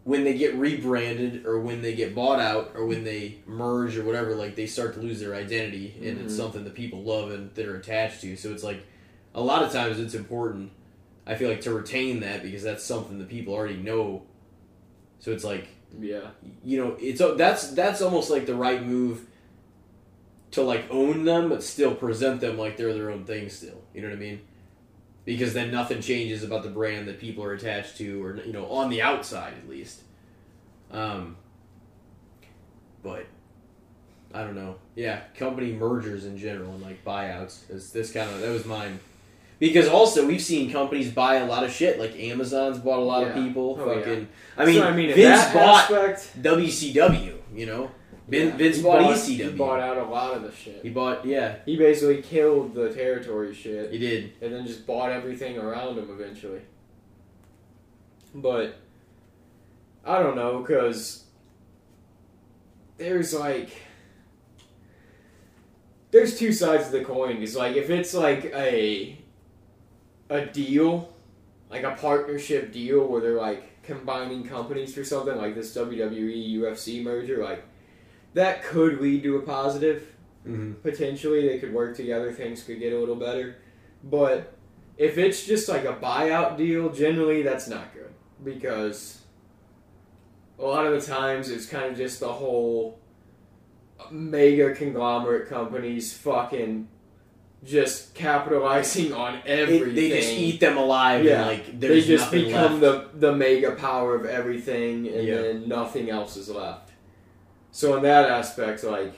Speaker 1: when they get rebranded or when they get bought out or when they merge or whatever, like they start to lose their identity and it's
Speaker 2: Mhm.
Speaker 1: something that people love and that are attached to. So it's like a lot of times it's important, I feel like, to retain that because that's something that people already know. So it's like
Speaker 2: Yeah.
Speaker 1: you know, it's that's that's almost like the right move to like own them but still present them like they're their own thing still. You know what I mean? Because then nothing changes about the brand that people are attached to or you know, on the outside at least. Um but I don't know. Yeah, company mergers in general and like buyouts. Is this kind of that was mine. Because also we've seen companies buy a lot of shit. Like Amazon's bought a lot of people.
Speaker 2: Oh,
Speaker 1: fucking I mean,
Speaker 2: So, I mean, in
Speaker 1: Vince bought
Speaker 2: aspect,
Speaker 1: WCW. You know, Vin,
Speaker 2: yeah,
Speaker 1: Vince
Speaker 2: he
Speaker 1: bought,
Speaker 2: bought
Speaker 1: ECW.
Speaker 2: He bought out a lot of the shit.
Speaker 1: He bought, yeah,
Speaker 2: He basically killed the territory shit.
Speaker 1: he did.
Speaker 2: and then just bought everything around him eventually. But I don't know because there's like there's two sides of the coin. It's like if it's like a a deal, like a partnership deal where they're like combining companies for something like this WWE UFC merger, like that could lead to a positive
Speaker 1: Mm-hmm.
Speaker 2: potentially they could work together things could get a little better but if it's just like a buyout deal generally that's not good because a lot of the times it's kind of just the whole mega conglomerate companies fucking just capitalizing on everything
Speaker 1: they just eat them alive.
Speaker 2: Yeah.
Speaker 1: and like
Speaker 2: they just become
Speaker 1: left.
Speaker 2: the the mega power of everything, and
Speaker 1: Yeah.
Speaker 2: then nothing else is left. So in that aspect, like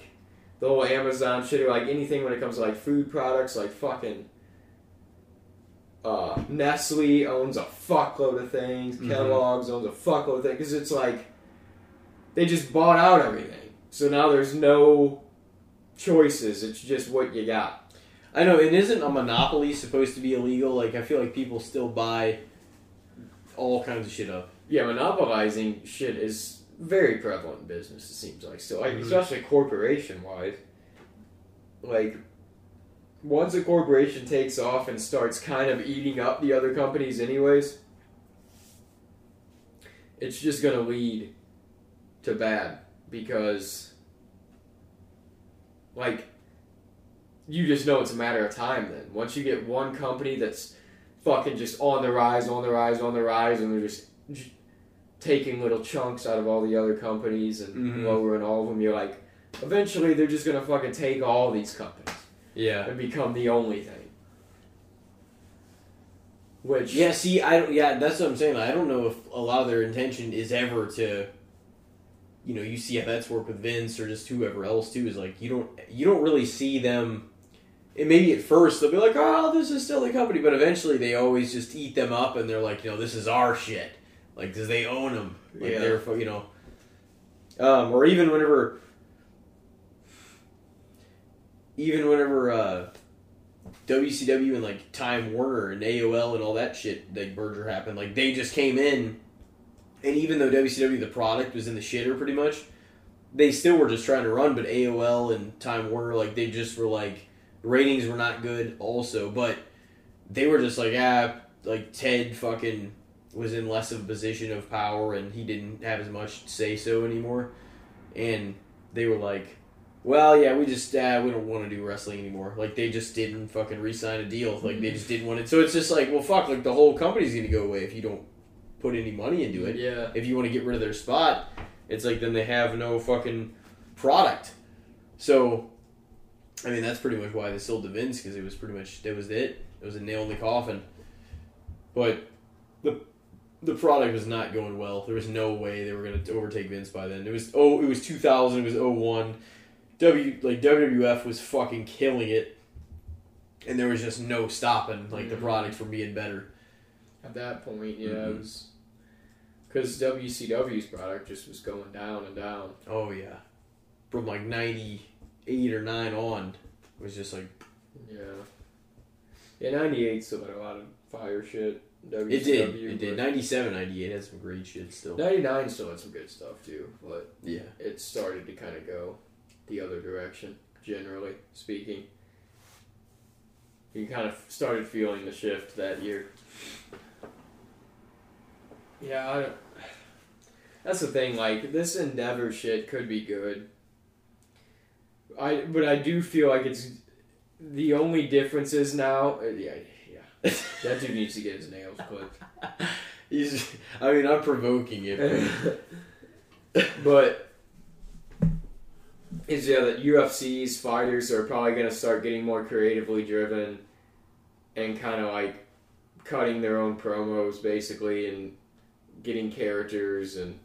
Speaker 2: the whole Amazon shit, or like anything when it comes to like food products, like fucking uh, Nestle owns a fuckload of things.
Speaker 1: Mhm.
Speaker 2: Kellogg's owns a fuckload of things because it's like they just bought out everything. So now there's no choices. It's just what you got.
Speaker 1: I know, and isn't a monopoly supposed to be illegal? Like I feel like people still buy all kinds of shit up.
Speaker 2: Yeah, monopolizing shit is very prevalent in business. It seems like so, like
Speaker 1: Mhm.
Speaker 2: especially corporation wise. Like, once a corporation takes off and starts kind of eating up the other companies, anyways, it's just gonna lead to bad because, like, you just know it's a matter of time. Then once you get one company that's fucking just on the rise, on the rise, on the rise, and they're just taking little chunks out of all the other companies and
Speaker 1: Mhm.
Speaker 2: lowering all of them. You're like, eventually they're just gonna fucking take all these companies
Speaker 1: Yeah.
Speaker 2: and become the only thing. Which
Speaker 1: Yeah. See, I don't. Yeah, that's what I'm saying. I don't know if a lot of their intention is ever to. You know, you see how that's worked with Vince or just whoever else too. Is like you don't you don't really see them. And maybe at first they'll be like, "Oh, this is still the company," but eventually they always just eat them up, and they're like, "You know, this is our shit." Like, because they own them. Like
Speaker 2: Yeah.
Speaker 1: they're you know. Um, or even whenever. Even whenever uh, WCW and like Time Warner and AOL and all that shit, like merger happened. Like they just came in, and even though WCW the product was in the shitter pretty much, they still were just trying to run. But AOL and Time Warner, like they just were like ratings were not good also, but they were just like ah, like Ted fucking was in less of a position of power and he didn't have as much say so anymore, and they were like. Well, yeah, we just uh, we don't want to do wrestling anymore. Like they just didn't fucking re-sign a deal. Like they just didn't want it. So it's just like, well, fuck. Like the whole company's gonna go away if you don't put any money into it.
Speaker 2: yeah,
Speaker 1: If you want to get rid of their spot, it's like then they have no fucking product. So, I mean, that's pretty much why they sold to Vince because it was pretty much that was it. It was a nail in the coffin. But the the product was not going well. There was no way they were going to overtake Vince by then. It was oh, it was 2000. It was 01. W like WWF was fucking killing it, and there was just no stopping like the
Speaker 2: Mhm.
Speaker 1: product from being better.
Speaker 2: At that point, yeah,
Speaker 1: Mhm.
Speaker 2: it was because WCW's product just was going down and down.
Speaker 1: Oh yeah, from like 98 or 9 on, it was just like
Speaker 2: Yeah. Yeah, 98 still had a lot of fire shit. WCW,
Speaker 1: it did. It did.
Speaker 2: but
Speaker 1: 97, 98 had some great shit still.
Speaker 2: 99 still had some good stuff too, but
Speaker 1: Yeah.
Speaker 2: it started to kind of go the other direction, generally speaking. You kind of started feeling the shift that year. Yeah, I don't, that's the thing. Like this Endeavor shit could be good. I but I do feel like it's the only difference is now. Uh, yeah, yeah. That dude needs to get his nails clipped.
Speaker 1: He's. I mean, I'm provoking it. but-
Speaker 2: is yeah that UFC's fighters are probably going to start getting more creatively driven and kind of like cutting their own promos basically and getting characters and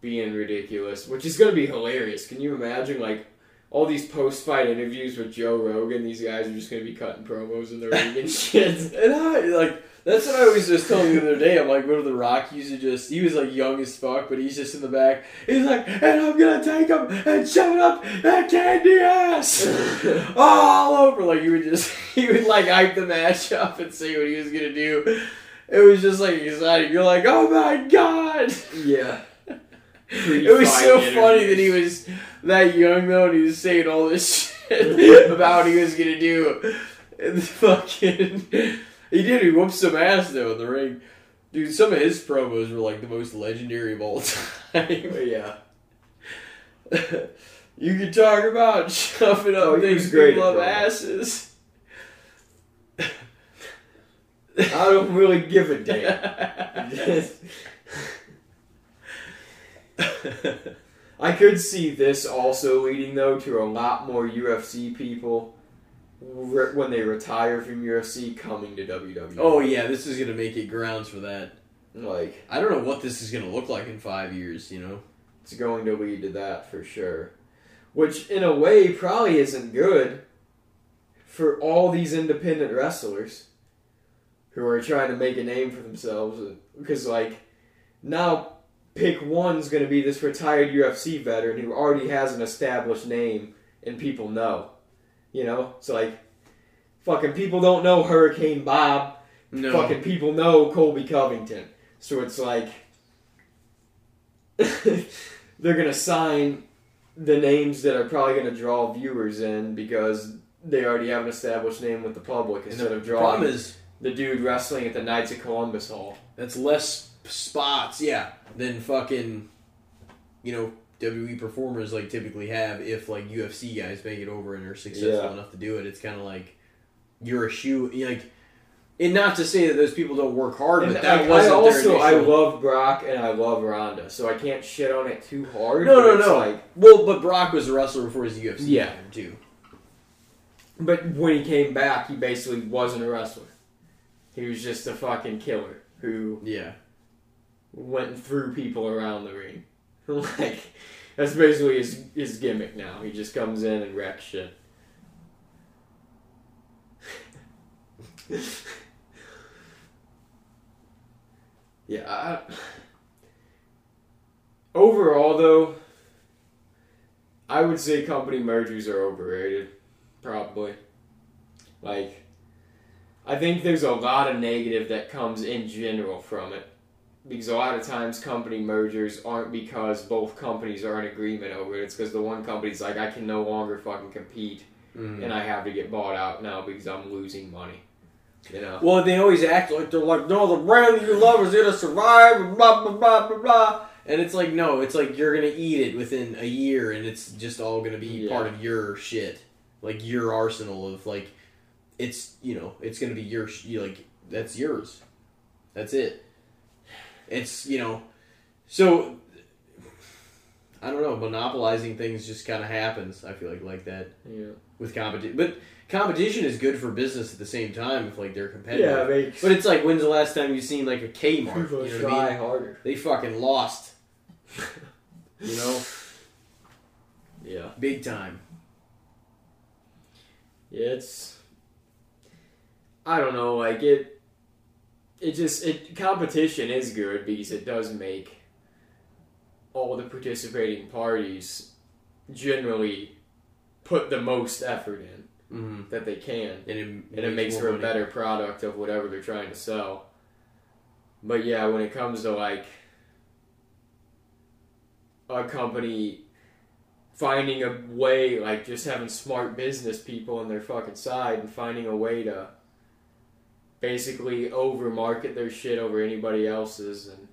Speaker 2: being ridiculous, which is going to be hilarious. Can you imagine like all these post-fight interviews with Joe Rogan? These guys are just going to be cutting promos in the ring and shit.
Speaker 1: And I like that's what I was just telling the other day. I'm like, what the Rock used to just he was like young as fuck, but he's just in the back. He's like, and I'm gonna take him and shove it up that candy ass all over. Like he would just he would like hype the match up and say what he was gonna do. It was just like exciting. You're like, oh my god.
Speaker 2: yeah.
Speaker 1: It was so funny that he was that young though, and he was saying all this shit about what he was gonna do. And fucking, he did. He whooped some ass though in the ring, dude. Some of his promos were like the most legendary of all time.
Speaker 2: But Yeah.
Speaker 1: you can talk about shoving up
Speaker 2: Oh,
Speaker 1: things
Speaker 2: great
Speaker 1: people up asses.
Speaker 2: I don't really give a damn. I could see this also leading though to a lot more UFC people re- when they retire from UFC coming to WWE.
Speaker 1: oh yeah, this is gonna make it grounds for that.
Speaker 2: like
Speaker 1: I don't know what this is gonna look like in five years. You know.
Speaker 2: it's going to lead to that for sure. Which in a way probably isn't good for all these independent wrestlers who are trying to make a name for themselves because like now pick one's going to be this retired UFC veteran who already has an established name and people know. You know? It's like fucking people don't know Hurricane Bob
Speaker 1: No.
Speaker 2: fucking people know Colby Covington. So it's like they're gonna sign the names that are probably gonna draw viewers in because they already have an established name with the public instead
Speaker 1: the
Speaker 2: of drawing
Speaker 1: is
Speaker 2: the dude wrestling at the Knights of Columbus Hall.
Speaker 1: that's less spots, yeah, than fucking, you know, WWE performers like typically have. If like UFC guys make it over and are successful
Speaker 2: Yeah.
Speaker 1: enough to do it, it's kind of like you're a shoe. like, and not to say that those people don't work hard,
Speaker 2: And
Speaker 1: but that
Speaker 2: I, I
Speaker 1: wasn't
Speaker 2: also
Speaker 1: their
Speaker 2: I love Brock and I love Ronda, so I can't shit on it too hard.
Speaker 1: no, no, no.
Speaker 2: Like,
Speaker 1: well, but Brock was a wrestler before his UFC
Speaker 2: Yeah.
Speaker 1: too.
Speaker 2: but when he came back, he basically wasn't a wrestler. He was just a fucking killer who
Speaker 1: Yeah,
Speaker 2: went and threw people around the ring. like that's basically his his gimmick now. He just comes in and wrecks shit. yeah. I, overall, though, I would say company mergers are overrated. Probably. Like, I think there's a lot of negative that comes in general from it because a lot of times company mergers aren't because both companies are in agreement over it. It's because the one company's like, I can no longer fucking compete
Speaker 1: Mhm.
Speaker 2: and I have to get bought out now because I'm losing money. You know?
Speaker 1: Well, they always act like they're like, no, the brand you love is gonna survive, and blah blah blah blah blah. And it's like, no, it's like you're gonna eat it within a year, and it's just all gonna be
Speaker 2: Yeah.
Speaker 1: part of your shit, like your arsenal of like, it's you know, it's gonna be your sh- like that's yours, that's it. It's you know, so I don't know, monopolizing things just kind of happens. I feel like like that
Speaker 2: Yeah.
Speaker 1: with competition, but competition is good for business at the same time if like they're competitive.
Speaker 2: Yeah, it makes
Speaker 1: But it's like when's the last time you've seen like a Kmart?
Speaker 2: people
Speaker 1: You know what I mean?
Speaker 2: harder.
Speaker 1: They fucking lost. You know,
Speaker 2: Yeah.
Speaker 1: big time.
Speaker 2: Yeah, it's. I don't know, like it. It just it competition is good because it does make all the participating parties generally put the most effort in
Speaker 1: Mm-hmm.
Speaker 2: that they can,
Speaker 1: And it,
Speaker 2: and it makes for a
Speaker 1: money.
Speaker 2: better product of whatever they're trying to sell. But yeah, when it comes to like a company finding a way, like just having smart business people on their fucking side and finding a way to basically over market their shit over anybody else's and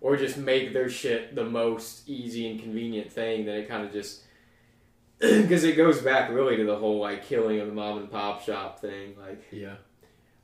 Speaker 2: or just make their shit the most easy and convenient thing, then it kind of just because it goes back really to the whole like killing of the mom and pop shop thing. Like,
Speaker 1: Yeah.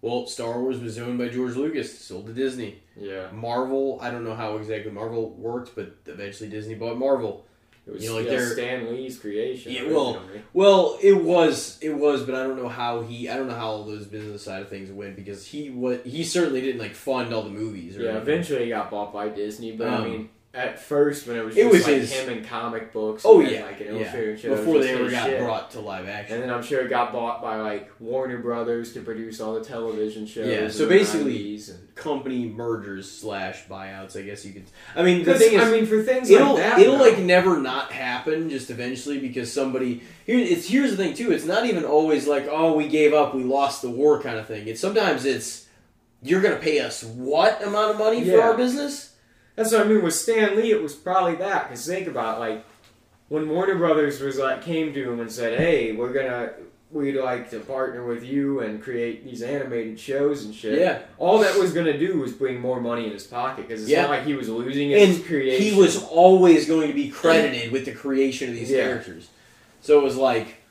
Speaker 1: Well, Star Wars was owned by George Lucas, sold to Disney.
Speaker 2: yeah,
Speaker 1: Marvel, I don't know how exactly Marvel worked, but eventually Disney bought Marvel.
Speaker 2: It was
Speaker 1: You know, like
Speaker 2: yeah, Stan Lee's creation.
Speaker 1: Yeah, well. Well, it was, it was, but I don't know how he, I don't know how all those business side of things went because he what he certainly didn't like fund all the movies. Or
Speaker 2: yeah.
Speaker 1: anything.
Speaker 2: Eventually, he got bought by Disney, but I
Speaker 1: Um,
Speaker 2: mean, at first when it was
Speaker 1: it
Speaker 2: just
Speaker 1: was
Speaker 2: like
Speaker 1: his-
Speaker 2: him and comic books.
Speaker 1: Oh
Speaker 2: and
Speaker 1: yeah,
Speaker 2: like an
Speaker 1: yeah.
Speaker 2: it was
Speaker 1: Before they ever got
Speaker 2: shit.
Speaker 1: brought to live action.
Speaker 2: And then I'm sure it got bought by like Warner Brothers to produce all the television shows.
Speaker 1: Yeah, so basically-
Speaker 2: 90s and-
Speaker 1: Company mergers slash buyouts, I guess you could. I mean, the thing is,
Speaker 2: I mean, for things
Speaker 1: it'll
Speaker 2: like that,
Speaker 1: it'll
Speaker 2: though,
Speaker 1: like never not happen just eventually because somebody here it's here's the thing too it's not even always like oh we gave up we lost the war kind of thing it's sometimes it's you're gonna pay us what amount of money for our business
Speaker 2: That's what I mean with Stan Lee. It was probably that. Because think about like when Warner Brothers was like came to him and said, "Hey, we're gonna we'd like to partner with you and create these animated shows and shit."
Speaker 1: yeah
Speaker 2: All that was gonna do was bring more money in his pocket because it's
Speaker 1: Yeah.
Speaker 2: not like he was losing his
Speaker 1: and
Speaker 2: creation.
Speaker 1: he was always going to be credited with the creation of these
Speaker 2: Yeah.
Speaker 1: characters so it was like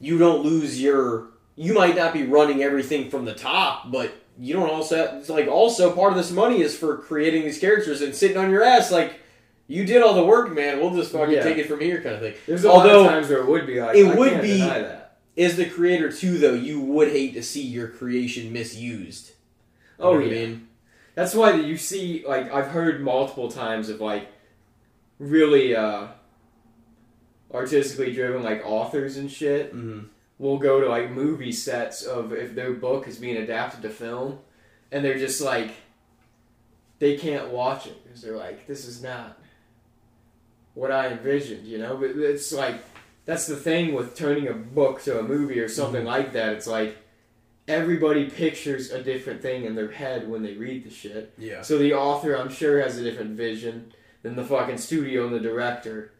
Speaker 1: you don't lose your you might not be running everything from the top but you don't also it's like also part of this money is for creating these characters and sitting on your ass like you did all the work man we'll just fucking
Speaker 2: Yeah.
Speaker 1: take it from here kind of thing
Speaker 2: There's a
Speaker 1: although-
Speaker 2: lot of times where it would be like
Speaker 1: it
Speaker 2: I
Speaker 1: would be- as the creator too though you would hate to see your creation misused You
Speaker 2: Oh
Speaker 1: what I mean?
Speaker 2: That's why you see, like, I've heard multiple times of like really uh, artistically driven like authors and shit
Speaker 1: Mhm.
Speaker 2: Will go to like movie sets of if their book is being adapted to film, and they're just like they can't watch it because they're like this is not what I envisioned, you know. But it's like that's the thing with turning a book to a movie or something mm-hmm. like that. It's like everybody pictures a different thing in their head when they read the shit.
Speaker 1: yeah
Speaker 2: So the author, I'm sure, has a different vision than the fucking studio and the director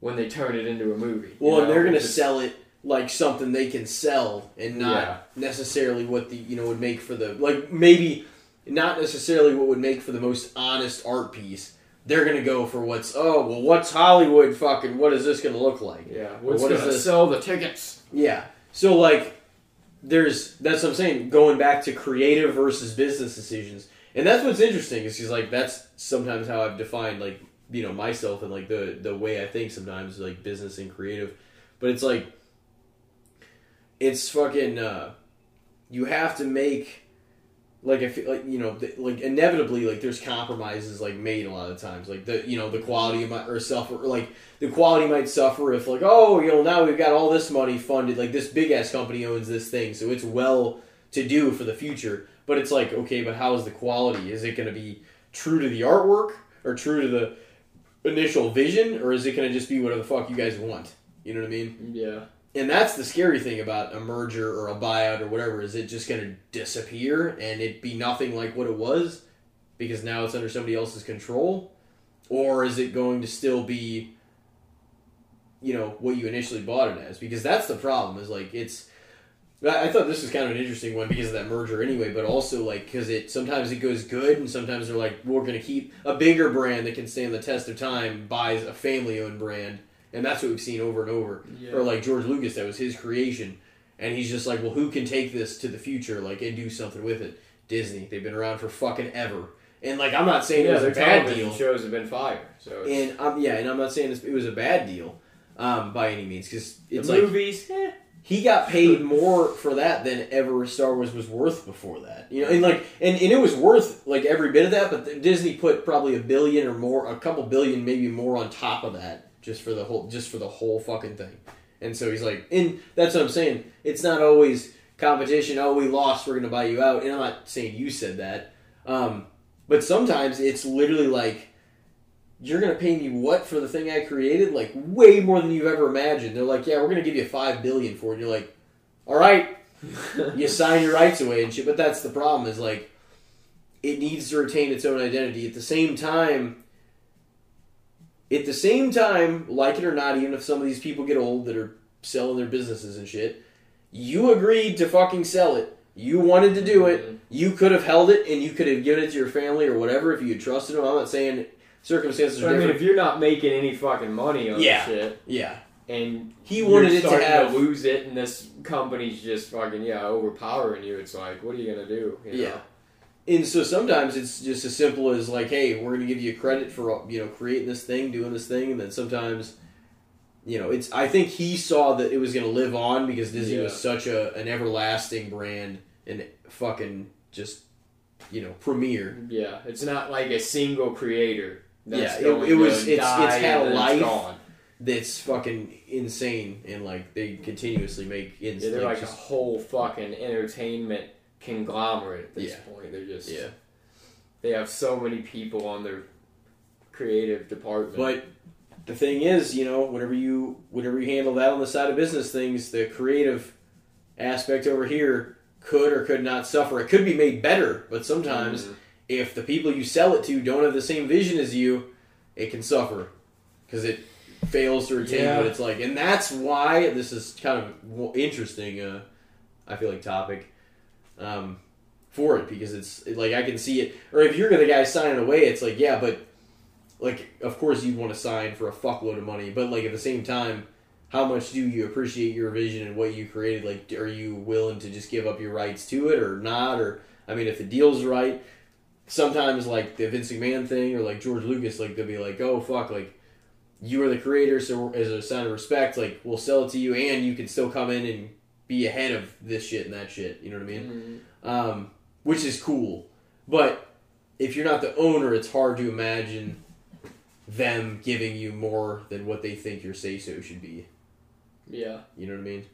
Speaker 2: when they turn it into a movie.
Speaker 1: well and
Speaker 2: know?
Speaker 1: they're gonna
Speaker 2: Just-
Speaker 1: sell it like something they can sell and not
Speaker 2: Yeah.
Speaker 1: necessarily what the you know would make for the like maybe not necessarily what would make for the most honest art piece. They're gonna go for what's oh well what's hollywood fucking what is this gonna look like?
Speaker 2: Yeah, what's
Speaker 1: What is
Speaker 2: gonna sell the tickets?
Speaker 1: yeah. So like there's that's what i'm saying going back to creative versus business decisions. And that's what's interesting is because like that's sometimes how i've defined like you know myself and like the the way i think sometimes like business and creative. But it's like it's fucking uh you have to make like if like you know th- like inevitably like there's compromises like made a lot of times. Like the you know the quality might or suffer or like the quality might suffer if like oh you know now we've got all this money funded like this big ass company owns this thing so it's well to do for the future. But it's like okay but how is the quality? Is it going to be true to the artwork or true to the initial vision or is it going to just be whatever the fuck you guys want? You know what I mean?
Speaker 2: Yeah,
Speaker 1: and that's the scary thing about a merger or a buyout or whatever is it just going to disappear and it be nothing like what it was because now it's under somebody else's control? Or is it going to still be you know what you initially bought it as? Because that's the problem is like it's I thought this was kind of an interesting one because of that merger anyway, but also like because it sometimes it goes good and sometimes they're like we're going to keep a bigger brand that can stand the test of time buys a family owned brand and that's what we've seen over and over
Speaker 2: yeah.
Speaker 1: or like George Lucas, that was his creation, and he's just like, well, who can take this to the future, like, and do something with it? Disney, they've been around for fucking ever, And like I'm not saying
Speaker 2: yeah,
Speaker 1: it was a bad deal.
Speaker 2: shows have been fire. So
Speaker 1: And um, yeah, and I'm not saying it was a bad deal um, by any means because
Speaker 2: the
Speaker 1: it's like
Speaker 2: movies, eh,
Speaker 1: he got paid more for that than ever Star Wars was worth before that. You know, and like, and, and it was worth like every bit of that. But Disney put probably a billion or more, a couple billion, maybe more on top of that, just for the whole, just for the whole fucking thing. And so he's like, and that's what I'm saying. It's not always competition. Oh, we lost. We're gonna buy you out. And I'm not saying you said that. Um, but sometimes it's literally like. You're gonna pay me what for the thing I created? Like way more than you've ever imagined. They're like, yeah, we're gonna give you five billion for it. And you're like, all right, you sign your rights away and shit. But that's the problem is like, it needs to retain its own identity. At the same time, at the same time, like it or not, even if some of these people get old that are selling their businesses and shit, you agreed to fucking sell it. You wanted to do it. Mm-hmm. You could have held it and you could have given it to your family or whatever if you had trusted them. I'm not saying circumstances are
Speaker 2: I mean,
Speaker 1: different.
Speaker 2: if you're not making any fucking money on
Speaker 1: Yeah.
Speaker 2: this shit,
Speaker 1: yeah,
Speaker 2: and
Speaker 1: he wanted
Speaker 2: you're
Speaker 1: it to
Speaker 2: starting
Speaker 1: have.
Speaker 2: lose it, and this company's just fucking yeah overpowering you. It's like, what are you gonna do? You
Speaker 1: Yeah. And so sometimes it's just as simple as like, hey, we're going to give you credit for you know creating this thing, doing this thing, and then sometimes, you know, it's. I think he saw that it was going to live on because Disney was such a an everlasting brand and fucking just, you know, premiere.
Speaker 2: Yeah, it's not like a single creator. That's
Speaker 1: Yeah, it- it was- it's- it's had a life. That's fucking insane, and like they continuously make
Speaker 2: Yeah, they're like a whole fucking entertainment conglomerate at this
Speaker 1: Yeah.
Speaker 2: point. They're just
Speaker 1: yeah.
Speaker 2: They have so many people on their creative department.
Speaker 1: But the thing is, you know, whenever you whenever you handle that on the side of business things, the creative aspect over here could or could not suffer. It could be made better, but sometimes
Speaker 2: Mhm.
Speaker 1: if the people you sell it to don't have the same vision as you, it can suffer because it fails to retain
Speaker 2: Yeah.
Speaker 1: what it's like, and that's why this is kind of interesting. Uh, I feel like topic um, for it because it's like I can see it. Or if you're the guy signing away, it's like yeah, but like of course you'd want to sign for a fuckload of money, but like at the same time. How much do you appreciate your vision and what you created? Like, are you willing to just give up your rights to it or not? Or, I mean, if the deal's right, sometimes like the Vince McMahon thing or like George Lucas, like they'll be like, "Oh fuck, like you are the creator, so as a sign of respect, like we'll sell it to you, and you can still come in and be ahead of this shit and that shit." You know what I mean?
Speaker 2: Mhm.
Speaker 1: Um, which is cool, but if you're not the owner, it's hard to imagine them giving you more than what they think your say so should be.
Speaker 2: Yeah,
Speaker 1: You know what I mean?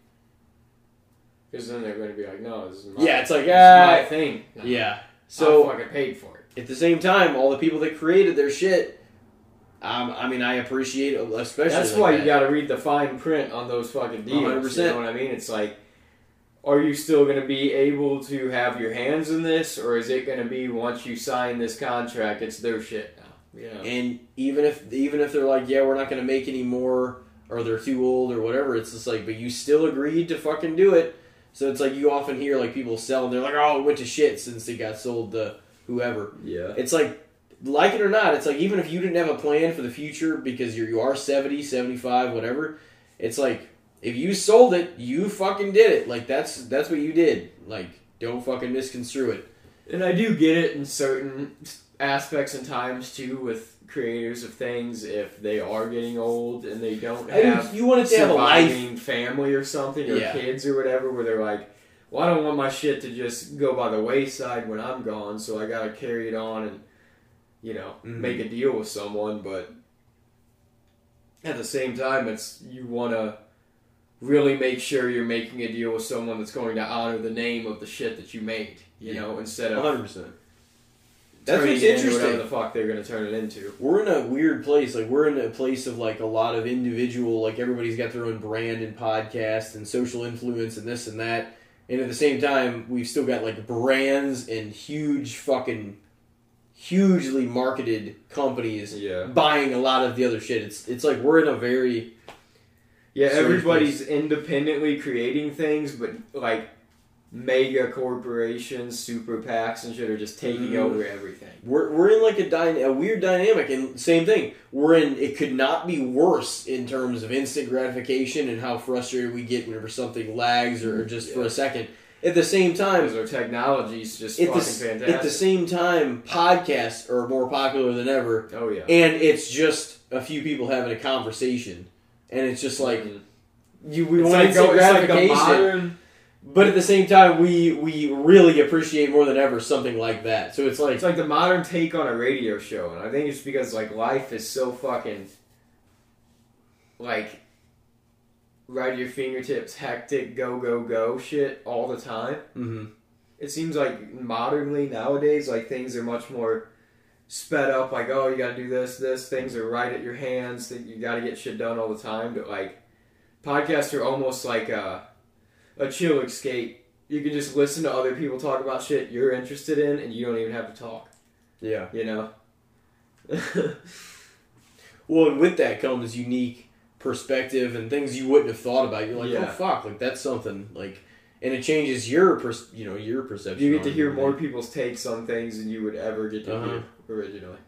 Speaker 2: because then they're going to be like, no, this is my,
Speaker 1: Yeah, it's like
Speaker 2: is my
Speaker 1: ah,
Speaker 2: thing. No,
Speaker 1: yeah.
Speaker 2: so I fucking paid for it.
Speaker 1: at the same time, all the people that created their shit, um, I mean, I appreciate, it, especially.
Speaker 2: That's
Speaker 1: like
Speaker 2: why
Speaker 1: that.
Speaker 2: you got to read the fine print on those fucking deals.
Speaker 1: 100%.
Speaker 2: You know what I mean? It's like, are you still going to be able to have your hands in this, or is it going to be once you sign this contract, it's their shit now? Know?
Speaker 1: And even if even if they're like, yeah, we're not going to make any more, or they're too old or whatever, it's just like, but you still agreed to fucking do it. So it's like you often hear like people sell and they're like, oh, it went to shit since they got sold to whoever.
Speaker 2: yeah.
Speaker 1: It's like, like it or not, it's like even if you didn't have a plan for the future because you're, you are 70, 75, whatever, it's like if you sold it, you fucking did it. Like that's that's what you did. Like don't fucking misconstrue it.
Speaker 2: And I do get it in certain aspects and times too with creators of things if they are getting old and they don't
Speaker 1: I mean,
Speaker 2: have
Speaker 1: you want to have a life.
Speaker 2: family or something or
Speaker 1: Yeah.
Speaker 2: kids or whatever where they're like well i don't want my shit to just go by the wayside when i'm gone so i gotta carry it on and you know
Speaker 1: Mhm.
Speaker 2: make a deal with someone but at the same time it's you want to really make sure you're making a deal with someone that's going to honor the name of the shit that you made you
Speaker 1: Yeah.
Speaker 2: know instead of
Speaker 1: 100%. That's what's interesting.
Speaker 2: whatever the fuck they're going to turn it into
Speaker 1: we're in a weird place. Like we're in a place of like a lot of individual. Like everybody's got their own brand and podcast and social influence and this and that. And at the same time, we've still got like brands and huge fucking, hugely marketed companies
Speaker 2: yeah
Speaker 1: buying a lot of the other shit. It's it's like we're in a very
Speaker 2: Yeah, everybody's independently creating things, but like mega corporations, super PACs, and shit are just taking
Speaker 1: Mhm.
Speaker 2: over everything.
Speaker 1: we're, we're in like a dy- a weird dynamic and same thing we're in it could not be worse in terms of instant gratification and how frustrated we get whenever something lags or, just for a second at the same time,
Speaker 2: because our technology's just
Speaker 1: at
Speaker 2: fucking
Speaker 1: the,
Speaker 2: fantastic.
Speaker 1: at the same time, podcasts are more popular than ever,
Speaker 2: oh yeah.
Speaker 1: and it's just a few people having a conversation, and it's just like
Speaker 2: Mhm.
Speaker 1: you we
Speaker 2: It's
Speaker 1: want
Speaker 2: like,
Speaker 1: instant
Speaker 2: go- it's like modern.
Speaker 1: but at the same time, we we really appreciate more than ever something like that. So it's like
Speaker 2: It's like the modern take on a radio show, and I think it's because like life is so fucking like right at your fingertips, hectic, go go go shit all the time.
Speaker 1: mhm.
Speaker 2: It seems like modernly nowadays, like things are much more sped up. Like oh, you got to do this, this. Things are right at your hands. That you got to get shit done all the time. But like podcasts are almost like a a chill escape. You can just listen to other people talk about shit you're interested in, and you don't even have to talk
Speaker 1: yeah.
Speaker 2: you know.
Speaker 1: Well, and with that comes unique perspective and things you wouldn't have thought about. You're like, oh fuck, like that's something like, and it changes your pers- you know your perception.
Speaker 2: you get to hear more people's takes on things than you would ever get to
Speaker 1: Uh-huh.
Speaker 2: hear originally.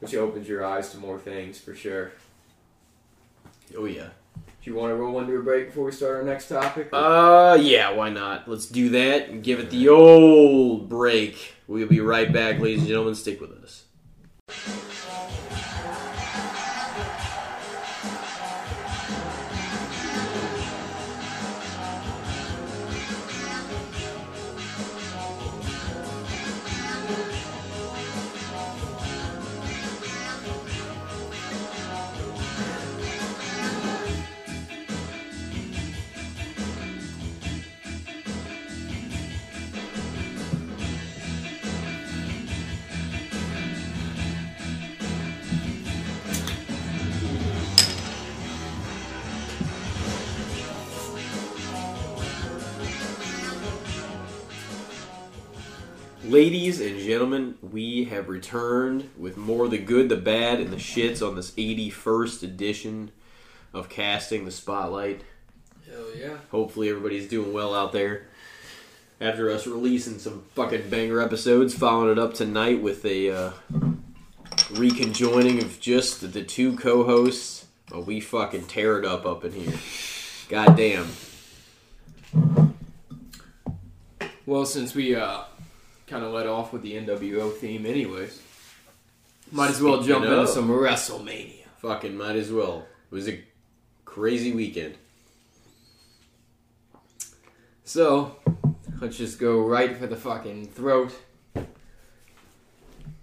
Speaker 2: Which opens your eyes to more things for sure.
Speaker 1: Oh yeah.
Speaker 2: Do you want to roll into a break before we start our next topic?
Speaker 1: Uh, yeah, why not? Let's do that and give it the old break. We'll be right back, ladies and gentlemen. Stick with us. Gentlemen, we have returned with more the good, the bad, and the shits on this 81st edition of Casting the Spotlight.
Speaker 2: Hell yeah.
Speaker 1: Hopefully, everybody's doing well out there. After us releasing some fucking banger episodes, following it up tonight with a uh, reconjoining of just the two co-hosts. Oh, we fucking tear it up up in here. Goddamn.
Speaker 2: Well, since we uh, kind of let off with the NWO theme, anyways, might as well jump into some WrestleMania.
Speaker 1: Fucking might as well. It was a crazy weekend.
Speaker 2: So, let's just go right for the fucking throat.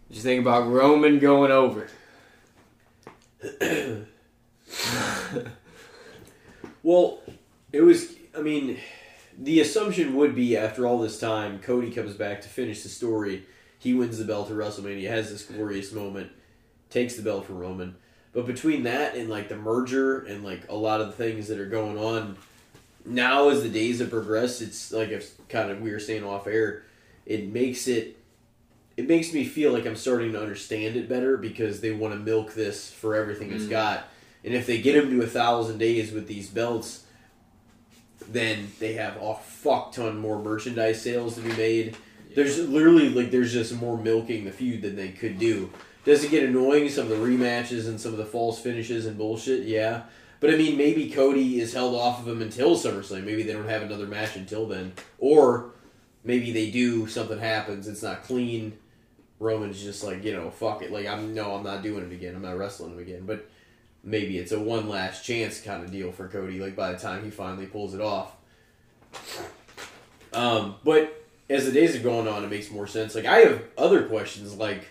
Speaker 2: Just think about Roman going over.
Speaker 1: Well, it was. I mean, the assumption would be after all this time, Cody comes back to finish the story. He wins the belt at WrestleMania, has this glorious moment, takes the belt from Roman. But between that and like the merger and like a lot of the things that are going on now, as the days have progressed, it's like if kind of we were saying off air, it makes it. It makes me feel like I'm starting to understand it better because they want to milk this for everything it's
Speaker 2: mm.
Speaker 1: got. And if they get him to a thousand days with these belts, then they have a fuck ton more merchandise sales to be made. There's literally like there's just more milking the feud than they could do. Does it get annoying some of the rematches and some of the false finishes and bullshit? Yeah. But I mean, maybe Cody is held off of him until SummerSlam. Maybe they don't have another match until then, or maybe they do. Something happens. It's not clean. Roman's just like you know, fuck it. Like I'm no, I'm not doing it again. I'm not wrestling him again. But maybe it's a one last chance kind of deal for Cody. Like by the time he finally pulls it off. Um, but as the days are going on, it makes more sense. Like I have other questions, like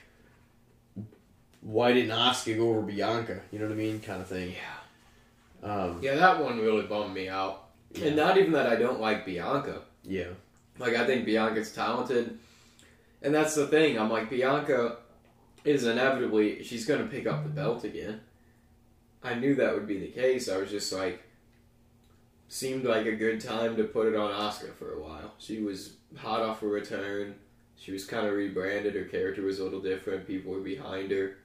Speaker 1: why didn't Asuka go over Bianca? You know what I mean, kind of thing.
Speaker 2: Yeah.
Speaker 1: Um,
Speaker 2: Yeah, that one really bummed me out.
Speaker 1: Yeah.
Speaker 2: And not even that I don't like Bianca.
Speaker 1: yeah,
Speaker 2: Like I think Bianca's talented, and that's the thing. I'm like Bianca is inevitably she's gonna pick up the belt again. I knew that would be the case. I was just like, seemed like a good time to put it on Asuka for a while. She was hot off a return. She was kind of rebranded. Her character was a little different. People were behind her.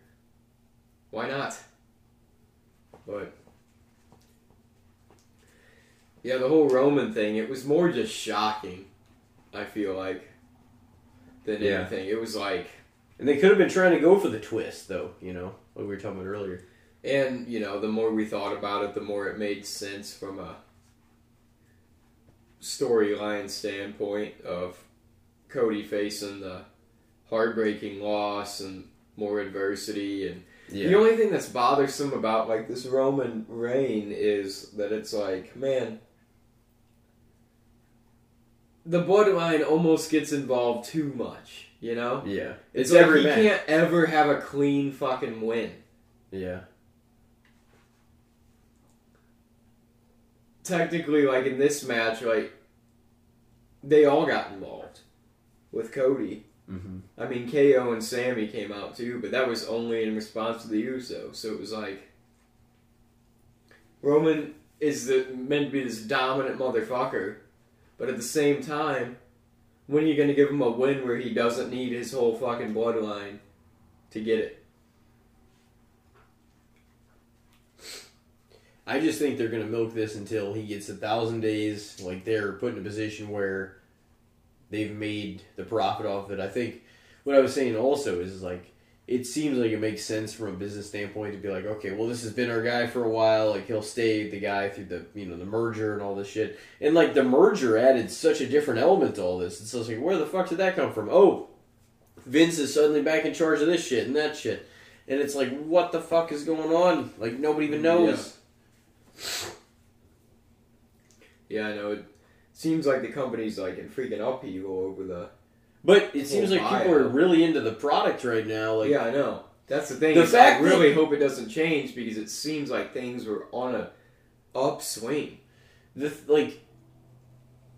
Speaker 2: Why not? But yeah, the whole Roman thing. It was more just shocking. I feel like than
Speaker 1: Yeah.
Speaker 2: anything. It was like,
Speaker 1: and they could have been trying to go for the twist, though. You know, like we were talking about earlier.
Speaker 2: And you know, the more we thought about it, the more it made sense from a storyline standpoint of Cody facing the heartbreaking loss and more adversity and the only thing that's bothersome about like this Roman reign is that it's like, man, the bloodline almost gets involved too much, you know?
Speaker 1: yeah.
Speaker 2: It's,
Speaker 1: It's
Speaker 2: like
Speaker 1: every
Speaker 2: he
Speaker 1: match.
Speaker 2: can't ever have a clean fucking win.
Speaker 1: Yeah.
Speaker 2: Technically, like in this match, like they all got involved with Cody.
Speaker 1: Mm-hmm.
Speaker 2: I mean, KO and Sami came out too, but that was only in response to the Usos. So it was like Roman is the meant to be this dominant motherfucker, but at the same time, when are you going to give him a win where he doesn't need his whole fucking bloodline to get it?
Speaker 1: I just think they're gonna milk this until he gets a thousand days. Like they're put in a position where they've made the profit off it. I think what I was saying also is like it seems like it makes sense from a business standpoint to be like, okay, well this has been our guy for a while. Like he'll stay the guy through the you know the merger and all this shit. And like the merger added such a different element to all this. It's just like where the fuck did that come from? Oh, Vince is suddenly back in charge of this shit and that shit. And it's like, what the fuck is going on? Like nobody even knows.
Speaker 2: Yeah, I know. It seems like the company's like in freaking upheaval over the.
Speaker 1: But it seems like people are really into the product right now. Like,
Speaker 2: yeah, I know. That's the thing.
Speaker 1: The fact
Speaker 2: I really hope it doesn't change because it seems like things were on a upswing.
Speaker 1: the like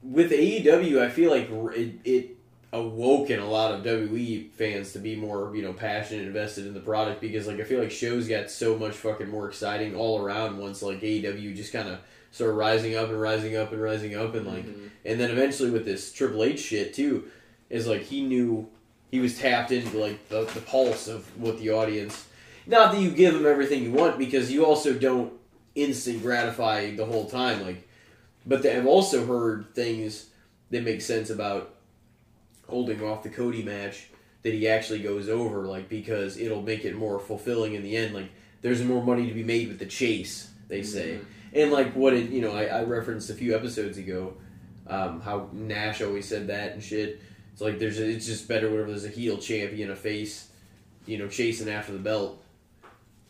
Speaker 1: with AEW, I feel like it, it awoke in a lot of WWE fans to be more you know passionate, invested in the product because like I feel like shows got so much fucking more exciting all around once like AEW just kind of started rising up and rising up and rising up and like
Speaker 2: Mhm.
Speaker 1: and then eventually with this Triple H shit too, is like he knew he was tapped into like the, the pulse of what the audience. Not that you give them everything you want because you also don't instant gratify the whole time. Like, but I've also heard things that make sense about holding off the Cody match that he actually goes over, like because it'll make it more fulfilling in the end. Like, there's more money to be made with the chase. They say
Speaker 2: Mhm.
Speaker 1: and like what it you know I, I referenced a few episodes ago um, how Nash always said that and shit. It's like there's a, it's just better whenever there's a heel champion, a face, you know, chasing after the belt.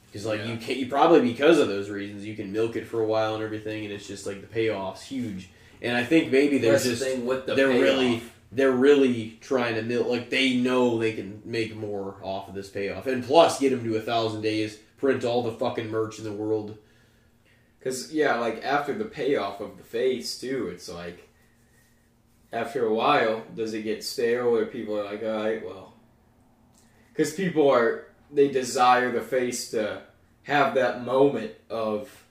Speaker 1: Because like you
Speaker 2: Yeah.
Speaker 1: can you probably because of those reasons you can milk it for a while and everything, and it's just like the payoff's huge. And I think maybe they're
Speaker 2: That's
Speaker 1: just
Speaker 2: the thing with the
Speaker 1: they're
Speaker 2: payoff.
Speaker 1: really they're really trying to milk like they know they can make more off of this payoff, and plus get them to a thousand days, print all the fucking merch in the world.
Speaker 2: Because, yeah, like after the payoff of the face, too, it's like, after a while, does it get stale or people are like, alright, well. Because people are, they desire the face to have that moment of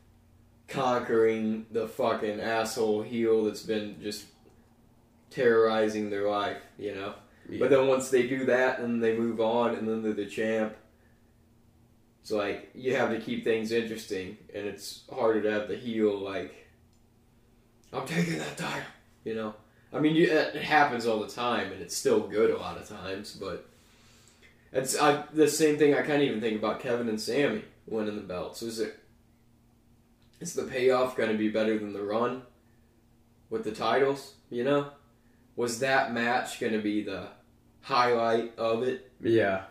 Speaker 2: conquering the fucking asshole heel that's been just terrorizing their life, you know? But then once they do that, and they move on, and then they're the champ. It's like you have to keep things interesting, and it's harder to have the heel like, "I'm taking that title," you know. I mean, you, it it happens all the time, and it's still good a lot of times. But it's I, the same thing. I can't even think about Kevin and Sami winning the belts. Is it? Is the payoff going to be better than the run with the titles? You know, was that match going to be the highlight of it?
Speaker 1: yeah.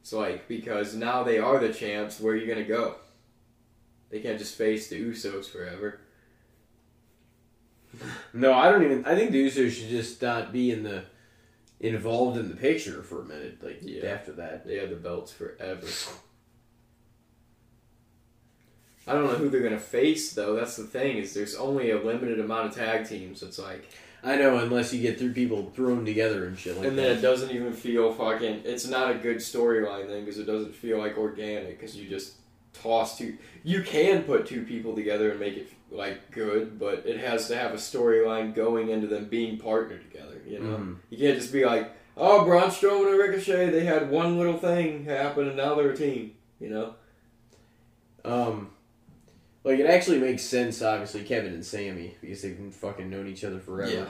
Speaker 2: It's like because now they are the champs. Where are you gonna go? They can't just face the Usos forever.
Speaker 1: No, I don't even. I think the Usos should just not be in the involved in the picture for a minute. Like
Speaker 2: Yeah.
Speaker 1: after that,
Speaker 2: They had the belts forever. I don't know who they're gonna face though. That's the thing is there's only a limited amount of tag teams. It's like,
Speaker 1: I know unless you get three people thrown together and shit like
Speaker 2: and
Speaker 1: that.
Speaker 2: then it doesn't even feel fucking. It's not a good storyline thing because it doesn't feel like organic because you just toss two. You can put two people together and make it like good, but it has to have a storyline going into them being partnered together. You know.
Speaker 1: Mhm.
Speaker 2: You can't just be like, oh, Braun Strowman and Ricochet, they had one little thing happen and now they're a team. You know?
Speaker 1: Um, like it actually makes sense. Obviously, Kevin and Sami because they've been fucking known each other forever.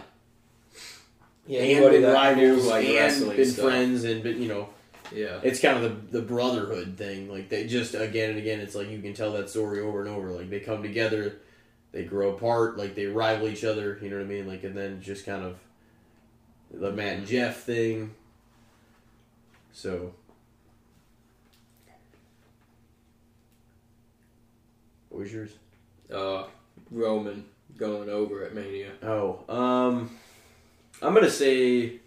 Speaker 2: Yeah,
Speaker 1: and
Speaker 2: anybody
Speaker 1: been
Speaker 2: that knew, like,
Speaker 1: and been
Speaker 2: stuff.
Speaker 1: friends and been you know
Speaker 2: Yeah.
Speaker 1: it's kind of the the brotherhood thing. Like they just again and again, it's like you can tell that story over and over. Like they come together, they grow apart, like they rival each other. You know what I mean? Like, and then just kind of the Matt and Jeff thing. So. What was yours?
Speaker 2: Uh, Roman going over at Mania.
Speaker 1: Oh, um, I'm gonna say,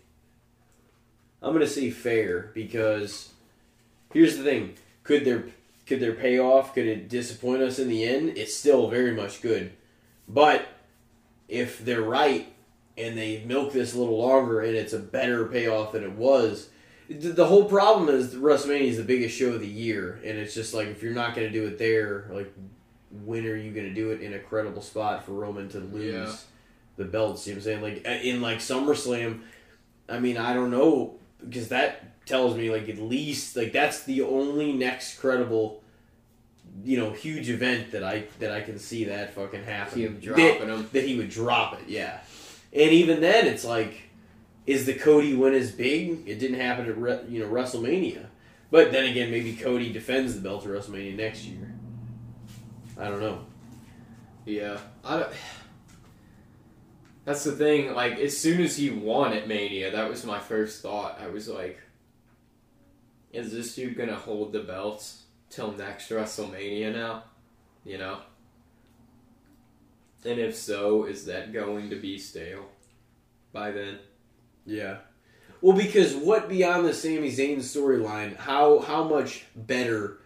Speaker 1: I'm gonna say fair because here's the thing: could their could their payoff could it disappoint us in the end? It's still very much good, but if they're right and they milk this a little longer and it's a better payoff than it was. The the whole problem is WrestleMania is the biggest show of the year, and it's just like if you're not going to do it there, like when are you going to do it in a credible spot for Roman to lose
Speaker 2: Yeah.
Speaker 1: the belts? You know what I'm saying? Like in like SummerSlam, I mean I don't know because that tells me like at least like that's the only next credible, you know, huge event that I that I can see that fucking happen.
Speaker 2: Him
Speaker 1: That-
Speaker 2: him.
Speaker 1: that he would drop it, yeah. And even then, it's like, is the Cody win as big? It didn't happen at you know WrestleMania, but then again, maybe Cody defends the belt at WrestleMania next year. I don't know.
Speaker 2: Yeah, I don't. That's the thing. Like, as soon as he won at Mania, that was my first thought. I was like, "Is this dude gonna hold the belts till next WrestleMania now?" You know. And if so, is that going to be stale by then?
Speaker 1: Yeah. Well, because what beyond the Sami Zayn storyline? How how much better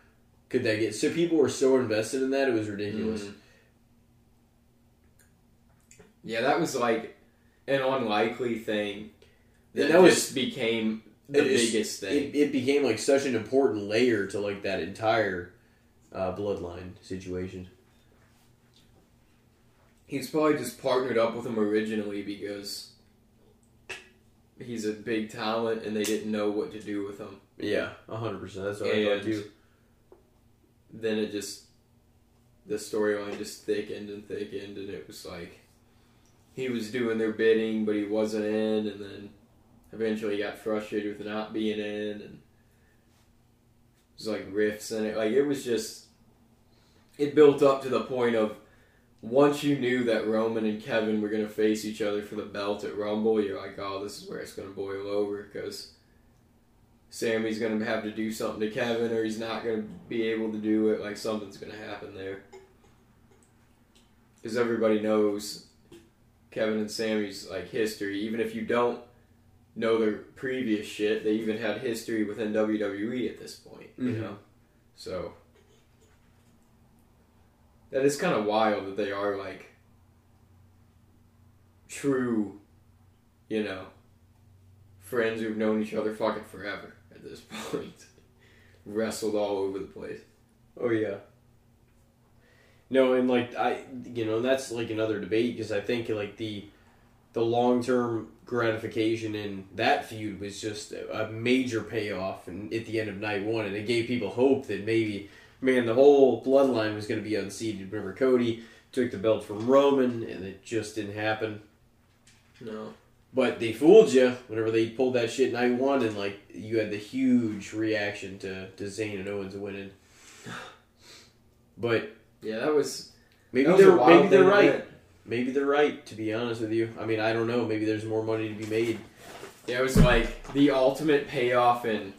Speaker 1: could that get? So people were so invested in that it was ridiculous.
Speaker 2: Mhm. Yeah, that was like an unlikely thing that,
Speaker 1: And that was-
Speaker 2: became the biggest thing.
Speaker 1: It, it became like such an important layer to like that entire uh, bloodline situation.
Speaker 2: He's probably just partnered up with him originally because he's a big talent and they didn't know what to do with him.
Speaker 1: Yeah, hundred percent. That's what I
Speaker 2: And
Speaker 1: thought too.
Speaker 2: Then it just the storyline just thickened and thickened and it was like he was doing their bidding but he wasn't in and then eventually he got frustrated with not being in and it was like riffs in it. Like it was just it built up to the point of once you knew that Roman and Kevin were going to face each other for the belt at Rumble, you're like, oh, this is where it's going to boil over because Sami's going to have to do something to Kevin or he's not going to be able to do it. Like, something's going to happen there. Because everybody knows Kevin and Sami's, like, history. Even if you don't know their previous shit, they even had history within WWE at this point, you
Speaker 1: Mhm.
Speaker 2: know? So. That is kind of wild that they are, like, true, you know, friends who've known each other fucking forever at this point. Wrestled all over the place.
Speaker 1: Oh yeah. No, and like I, you know, that's like another debate because I think like the, the long term gratification in that feud was just a, a major payoff, and at the end of night one, and it gave people hope that maybe, man, the whole bloodline was going to be unseated. Remember, Cody took the belt from Roman, and it just didn't happen.
Speaker 2: No.
Speaker 1: But they fooled you whenever they pulled that shit night one, and like you had the huge reaction to to Zayn and Owens winning. But
Speaker 2: Yeah, that was.
Speaker 1: maybe
Speaker 2: that was
Speaker 1: they're maybe they're right. Maybe they're right. To be honest with you, I mean I don't know. Maybe there's more money to be made.
Speaker 2: Yeah, it was like the ultimate payoff and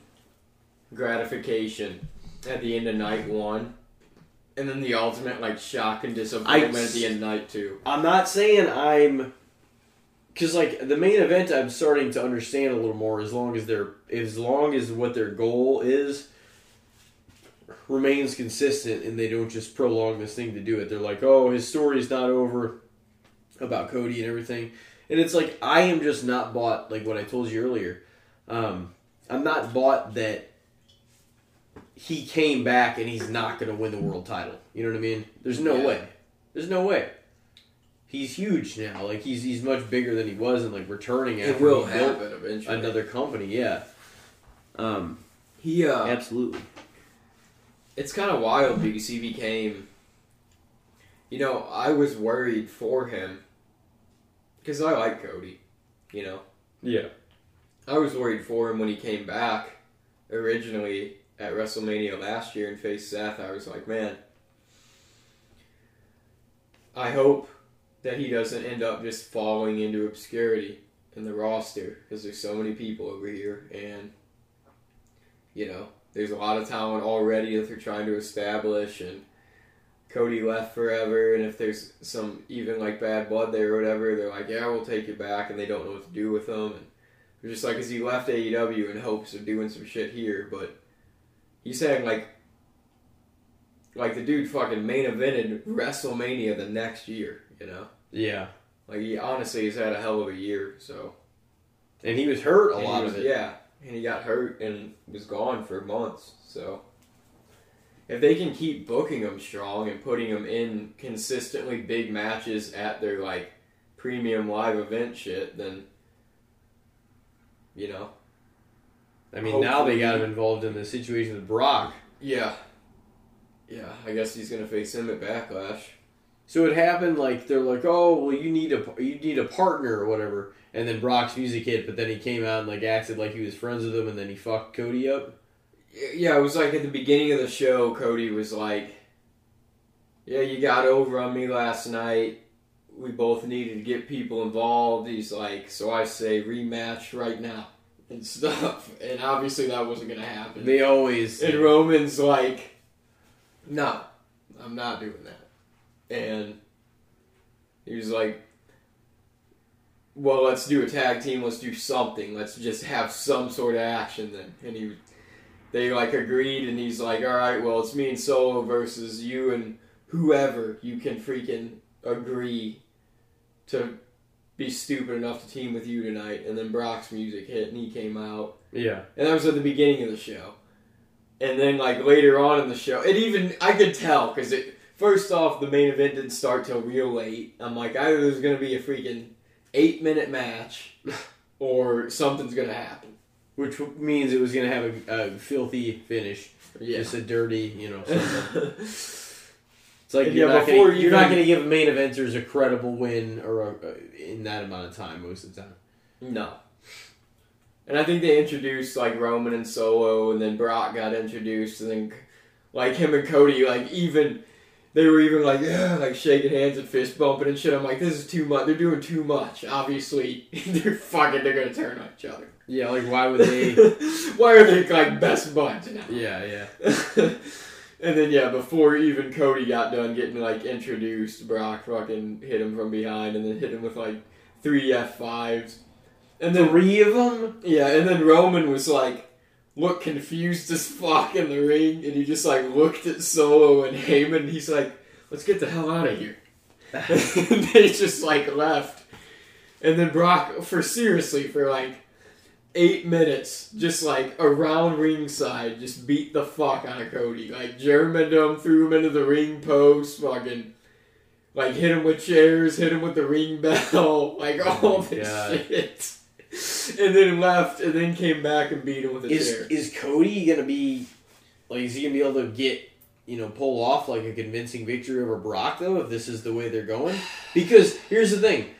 Speaker 2: gratification at the end of night one. And then the ultimate like shock and disappointment
Speaker 1: I-
Speaker 2: at the end of night two.
Speaker 1: I'm not saying I'm, because like the main event, I'm starting to understand a little more. As long as they're, as long as what their goal is remains consistent, and they don't just prolong this thing to do it. They're like, oh, his story's not over about Cody and everything, and it's like I am just not bought. Like what I told you earlier, um, I'm not bought that he came back and he's not going to win the world title. You know what I mean? There's no
Speaker 2: Yeah.
Speaker 1: way. There's no way. He's huge now. Like he's he's much bigger than he was, and like returning after
Speaker 2: It will
Speaker 1: he built
Speaker 2: happen eventually.
Speaker 1: another company. Yeah. Um.
Speaker 2: He uh,
Speaker 1: Absolutely.
Speaker 2: it's kind of wild because he became. You know, I was worried for him because I like Cody. You know,
Speaker 1: Yeah.
Speaker 2: I was worried for him when he came back originally at WrestleMania last year and faced Seth. I was like, man, I hope that he doesn't end up just falling into obscurity in the roster because there's so many people over here, and you know, there's a lot of talent already that they're trying to establish, and Cody left forever, and if there's some even like bad blood there or whatever, they're like, yeah, we'll take you back, and they don't know what to do with them and they're just like, is he left AEW in hopes of doing some shit here, but he's saying like. Like the dude fucking main evented WrestleMania the next year, you know?
Speaker 1: Yeah.
Speaker 2: Like he honestly has had a hell of a year, so
Speaker 1: And he was hurt a
Speaker 2: And
Speaker 1: lot
Speaker 2: was-
Speaker 1: of it.
Speaker 2: Yeah, and he got hurt and was gone for months. So if they can keep booking him strong and putting him in consistently big matches at their like premium live event shit, then you know,
Speaker 1: I mean, now they got him involved in the situation with Brock.
Speaker 2: yeah, yeah. I guess he's gonna face him at Backlash.
Speaker 1: So it happened like they're like, oh, well, you need a you need a partner or whatever, and then Brock's music hit, but then he came out and like acted like he was friends with him, and then he fucked Cody up.
Speaker 2: Yeah, it was like at the beginning of the show, Cody was like, "Yeah, you got over on me last night. We both needed to get people involved." He's like, "So I say rematch right now and stuff." And obviously that wasn't gonna happen.
Speaker 1: They always
Speaker 2: And Roman's like, "No, I'm not doing that." And he was like, "Well, let's do a tag team. Let's do something. Let's just have some sort of action then." And he, they like agreed, and he's like, "All right, well, it's me and Solo versus you and whoever you can freaking agree to." Be stupid enough to team with you tonight, and then Brock's music hit, and he came out,
Speaker 1: yeah.
Speaker 2: and that was at the beginning of the show. And then like later on in the show, it even I could tell because it first off the main event didn't start till real late. I'm like either there's gonna be a freaking eight minute match or something's gonna happen.
Speaker 1: Which means it was gonna have a, a filthy finish,
Speaker 2: Yeah.
Speaker 1: just a dirty, you know. It's like
Speaker 2: And
Speaker 1: you're,
Speaker 2: yeah,
Speaker 1: not gonna, you're not gonna give main eventers a credible win or a, uh, in that amount of time most of the time.
Speaker 2: no. And I think they introduced like Roman and Solo, and then Brock got introduced, and then like him and Cody, like even they were even like yeah, like shaking hands and fist bumping and shit. I'm like, this is too much. They're doing too much. Obviously, they're fucking. They're gonna turn on each other.
Speaker 1: Yeah, like why would they?
Speaker 2: Why are they like best buds now?
Speaker 1: yeah, yeah.
Speaker 2: and then yeah, before even Cody got done getting like introduced, Brock fucking hit him from behind and then hit him with like three F fives. And then
Speaker 1: Three of them.
Speaker 2: yeah, and then Roman was like looked confused as fuck in the ring and he just like looked at Solo and Heyman and he's like, Let's get the hell out of here. and they just like left. And then Brock for seriously for like eight minutes, just like around ringside, just beat the fuck out of Cody. Like Germaned him, threw him into the ring post, fucking like hit him with chairs, hit him with the ring bell, like
Speaker 1: Oh
Speaker 2: all
Speaker 1: my
Speaker 2: this
Speaker 1: God.
Speaker 2: shit. And then left and then came back and beat him with a
Speaker 1: Is
Speaker 2: chair.
Speaker 1: is Cody gonna be like? Is he gonna be able to get you know pull off like a convincing victory over Brock though? If this is the way they're going, because here's the thing,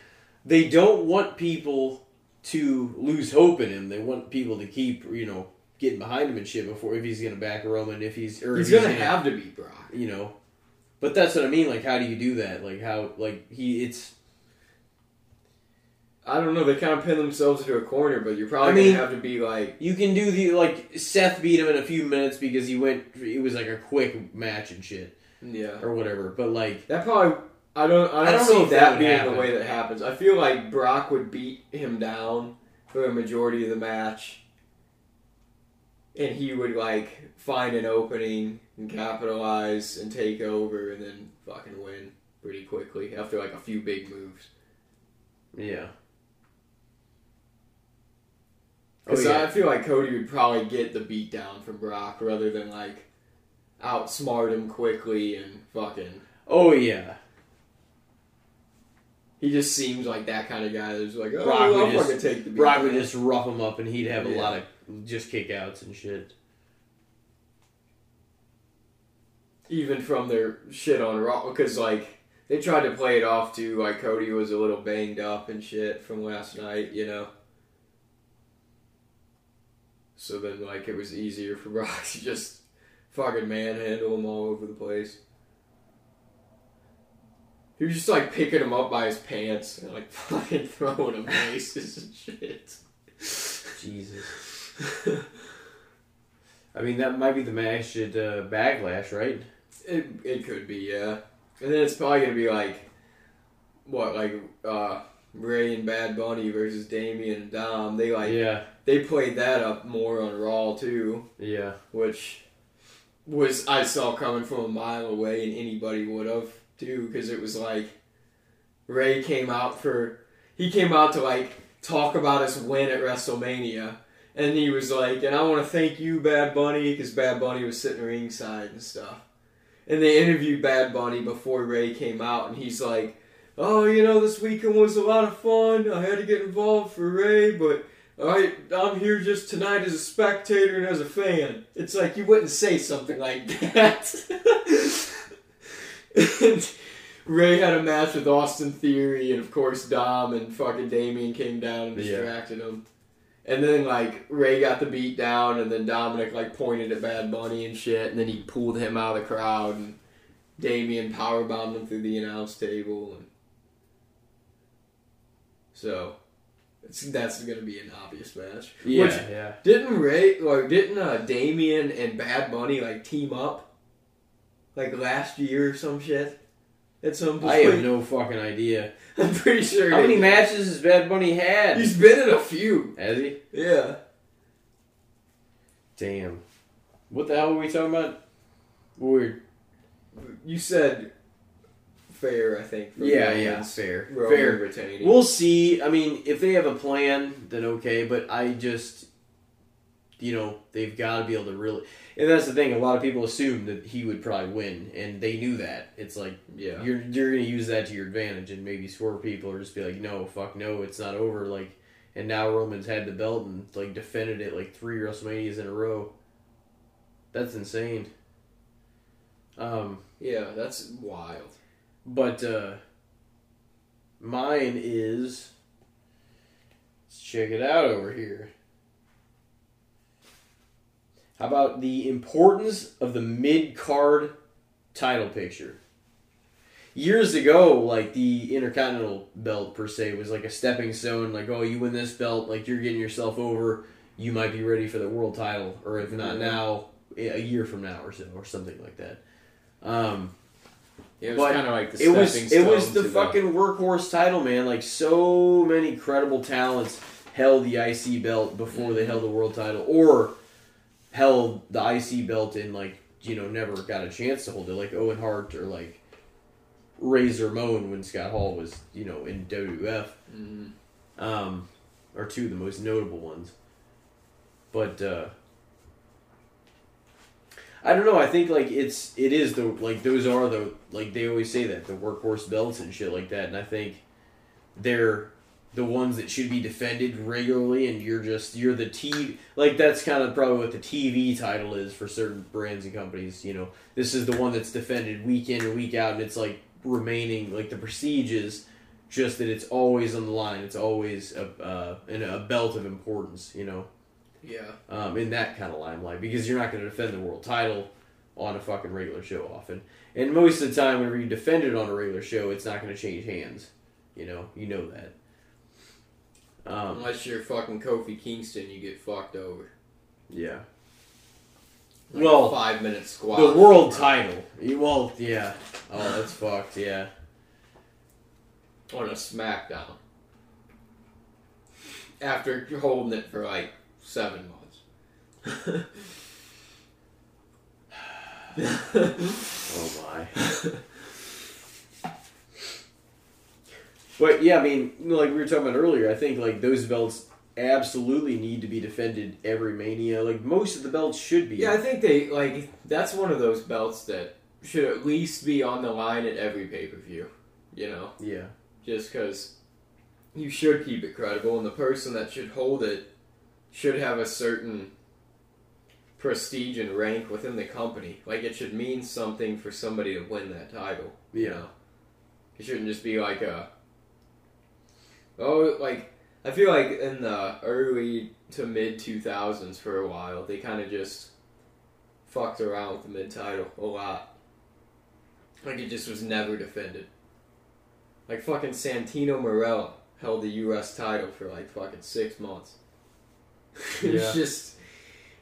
Speaker 1: they don't want people to lose hope in him. They want people to keep you know getting behind him and shit before if he's gonna back Roman if he's or
Speaker 2: He's gonna have to beat Brock.
Speaker 1: you know. But that's what I mean. Like, how do you do that? Like, how like he it's
Speaker 2: I don't know, they kind of pin themselves into a corner, but you're probably
Speaker 1: I mean-
Speaker 2: gonna have to be like
Speaker 1: You can do the like Seth beat him in a few minutes because he went. It was like a quick match and shit
Speaker 2: Yeah.
Speaker 1: or whatever. But like,
Speaker 2: That probably I don't I don't,
Speaker 1: I don't
Speaker 2: see
Speaker 1: that
Speaker 2: that being
Speaker 1: happen.
Speaker 2: the way that happens. I feel like Brock would beat him down for a majority of the match. And he would like find an opening and capitalize and take over and then fucking win pretty quickly after like a few big moves.
Speaker 1: yeah. Oh,
Speaker 2: Because
Speaker 1: yeah.
Speaker 2: I feel like Cody would probably get the beat down from Brock rather than like outsmart him quickly and fucking.
Speaker 1: Oh yeah.
Speaker 2: He just seems like that kind of guy that's like, oh,
Speaker 1: Brock would just-
Speaker 2: take the beat.
Speaker 1: Brock would just rough him up and he'd have a lot of just kickouts and shit.
Speaker 2: even from their shit on Raw because like they tried to play it off too, like Cody was a little banged up and shit from last night, you know. So then like it was easier for Brock to just fucking manhandle him all over the place. He was just like picking him up by his pants and like fucking throwing him laces and shit.
Speaker 1: Jesus. I mean, that might be the match at uh, Backlash, right?
Speaker 2: It it could be, yeah. And then it's probably gonna be like what, like uh Rey and Bad Bunny versus Damian and Dom. They like
Speaker 1: yeah,
Speaker 2: they played that up more on Raw too,
Speaker 1: yeah,
Speaker 2: which was I saw coming from a mile away, and anybody would have too, because it was like Rey came out for he came out to like talk about his win at WrestleMania, and he was like, and I want to thank you, Bad Bunny, because Bad Bunny was sitting ringside and stuff, and they interviewed Bad Bunny before Rey came out, and he's like. Oh, you know, this weekend was a lot of fun. I had to get involved for Rey, but I, I'm here just tonight as a spectator and as a fan. It's like you wouldn't say something like that. and Rey had a match with Austin Theory, and of course Dom and fucking Damian came down and
Speaker 1: Yeah.
Speaker 2: distracted him. And then like Rey got the beat down, and then Dominic like pointed at Bad Bunny and shit, and then he pulled him out of the crowd, and Damian powerbombed him through the announce table, and so it's, that's gonna be an obvious match.
Speaker 1: yeah,
Speaker 2: Which-
Speaker 1: yeah.
Speaker 2: didn't Rey like didn't uh, Damian and Bad Bunny like team up like last year or some shit? At some point,
Speaker 1: I have no fucking idea.
Speaker 2: I'm pretty sure.
Speaker 1: How many
Speaker 2: did.
Speaker 1: matches has Bad Bunny had?
Speaker 2: He's been in a few.
Speaker 1: Has he?
Speaker 2: Yeah.
Speaker 1: Damn. What the hell were we talking about? Weird.
Speaker 2: You said fair, I think. for
Speaker 1: Yeah,
Speaker 2: Roman's-
Speaker 1: yeah, fair,
Speaker 2: Roman
Speaker 1: fair.
Speaker 2: retaining.
Speaker 1: We'll see. I mean, if they have a plan, then okay. But I just, you know, they've got to be able to really. And that's the thing. A lot of people assumed that he would probably win, and they knew that. It's like
Speaker 2: yeah.
Speaker 1: you're you're gonna use that to your advantage, and maybe swerve people, or just be like, no, fuck, no, it's not over. Like, and now Roman's had the belt and like defended it like three WrestleManias in a row. That's insane. Um,
Speaker 2: Yeah, that's wild.
Speaker 1: But uh mine is let's check it out over here. How about the importance of the mid card title picture? Years ago, like the Intercontinental belt per se was like a stepping stone, like, oh, you win this belt, like you're getting yourself over, you might be ready for the world title, or if not
Speaker 2: Mhm.
Speaker 1: now, a year from now or so, or something like that. Um,
Speaker 2: It was kind of like the
Speaker 1: it was it was the fucking workhorse title, man. Like so many credible talents held the IC belt before they
Speaker 2: Mhm.
Speaker 1: held the world title, or held the IC belt and like you know never got a chance to hold it, like Owen Hart or like Razor Ramon when Scott Hall was you know in WWF,
Speaker 2: Mhm.
Speaker 1: um, are two of the most notable ones. But uh, I don't know. I think like it's it is the like those are the like they always say that the workhorse belts and shit like that, and I think they're the ones that should be defended regularly, and you're just you're the T like that's kind of probably what the TV title is for certain brands and companies. You know, this is the one that's defended week in and week out, and it's like remaining like the prestige is just that it's always on the line. It's always a uh, a belt of importance. You know
Speaker 2: Yeah.
Speaker 1: um, in that kind of limelight because you're not going to defend the world title on a fucking regular show often. And most of the time, whenever you defend it on a regular show, it's not going to change hands. You know, you know that. Um,
Speaker 2: Unless you're fucking Kofi Kingston, you get fucked over.
Speaker 1: yeah.
Speaker 2: Like
Speaker 1: Well,
Speaker 2: five minute squat.
Speaker 1: The world title. You- Well, yeah. Oh, that's fucked. Yeah.
Speaker 2: on a SmackDown. After holding it for like seven months.
Speaker 1: Oh my. But yeah, I mean, like we were talking about earlier, I think like those belts absolutely need to be defended every mania. Like most of the belts should be.
Speaker 2: yeah, I think they like that's one of those belts that should at least be on the line at every pay per view. You know,
Speaker 1: Yeah.
Speaker 2: just because you should keep it credible, and the person that should hold it should have a certain prestige and rank within the company. Like it should mean something for somebody to win that title. You
Speaker 1: Yeah.
Speaker 2: know? It shouldn't just be like a oh like I feel like in the early to mid two thousands for a while they kind of just fucked around with the mid title a lot. Like it just was never defended. Like fucking Santino Marella held the U.S. title for like fucking six months. It
Speaker 1: Yeah.
Speaker 2: was just,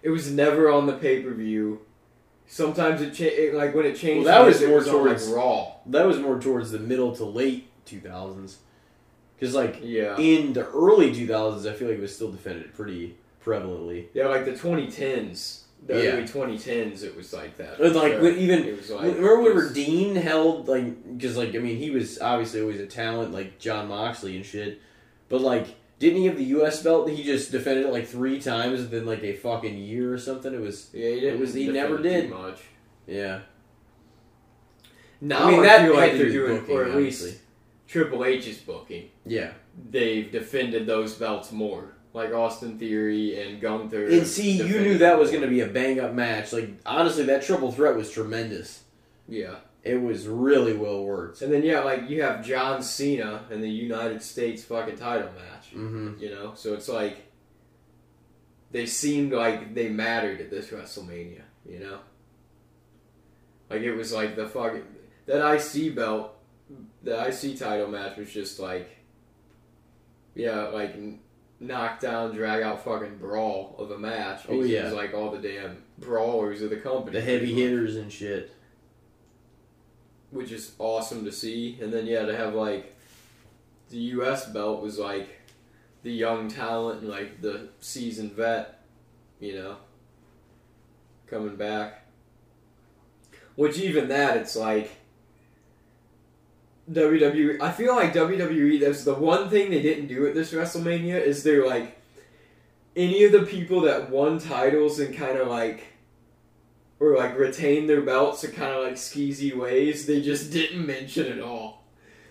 Speaker 2: it was never on the pay per view. Sometimes it, cha- it like when it changed.
Speaker 1: Well, that was more
Speaker 2: on, like,
Speaker 1: towards-
Speaker 2: Raw.
Speaker 1: That was more towards the middle to late 2000s. Because, like,
Speaker 2: Yeah,
Speaker 1: in the early 2000s, I feel like it was still defended pretty prevalently.
Speaker 2: yeah, like the 2010s, the
Speaker 1: Yeah.
Speaker 2: early 2010s, it was like that.
Speaker 1: And, like,
Speaker 2: Sure.
Speaker 1: even
Speaker 2: it was like
Speaker 1: remember when
Speaker 2: just-
Speaker 1: Dean held like because like I mean he was obviously always a talent like Jon Moxley and shit, but like didn't he have the U.S. belt? That he just defended it like three times within like a fucking year or something. It was
Speaker 2: Yeah, he didn't.
Speaker 1: was- he never
Speaker 2: it
Speaker 1: did.
Speaker 2: much.
Speaker 1: yeah.
Speaker 2: Now
Speaker 1: I mean
Speaker 2: I
Speaker 1: that
Speaker 2: feel like they're doing,
Speaker 1: booking,
Speaker 2: or at least
Speaker 1: obviously.
Speaker 2: Triple H's booking.
Speaker 1: Yeah.
Speaker 2: They've defended those belts more, like Austin Theory and Gunther.
Speaker 1: And see, you knew that was going to be a bang up match. Like honestly, that triple threat was tremendous.
Speaker 2: Yeah,
Speaker 1: It was really well worked.
Speaker 2: and then yeah, like you have John Cena in the United States fucking title match.
Speaker 1: Hmm
Speaker 2: You know, so it's like they seemed like they mattered at this WrestleMania. You know, like it was like the fucking that IC belt, the IC title match was just like, yeah, like knockdown, drag out, fucking brawl of a match.
Speaker 1: Oh, yeah.
Speaker 2: it was like all the damn brawlers of the company,
Speaker 1: The heavy hitters and shit.
Speaker 2: which is awesome to see. And then yeah, to have like the U.S. belt was like the young talent and like the seasoned vet, you know, coming back. Which even that, it's like WWE. I feel like WWE. That's the one thing they didn't do at this WrestleMania is they're like any of the people that won titles and kind of like or like retained their belts in kind of like skeezy ways. They just didn't mention at all.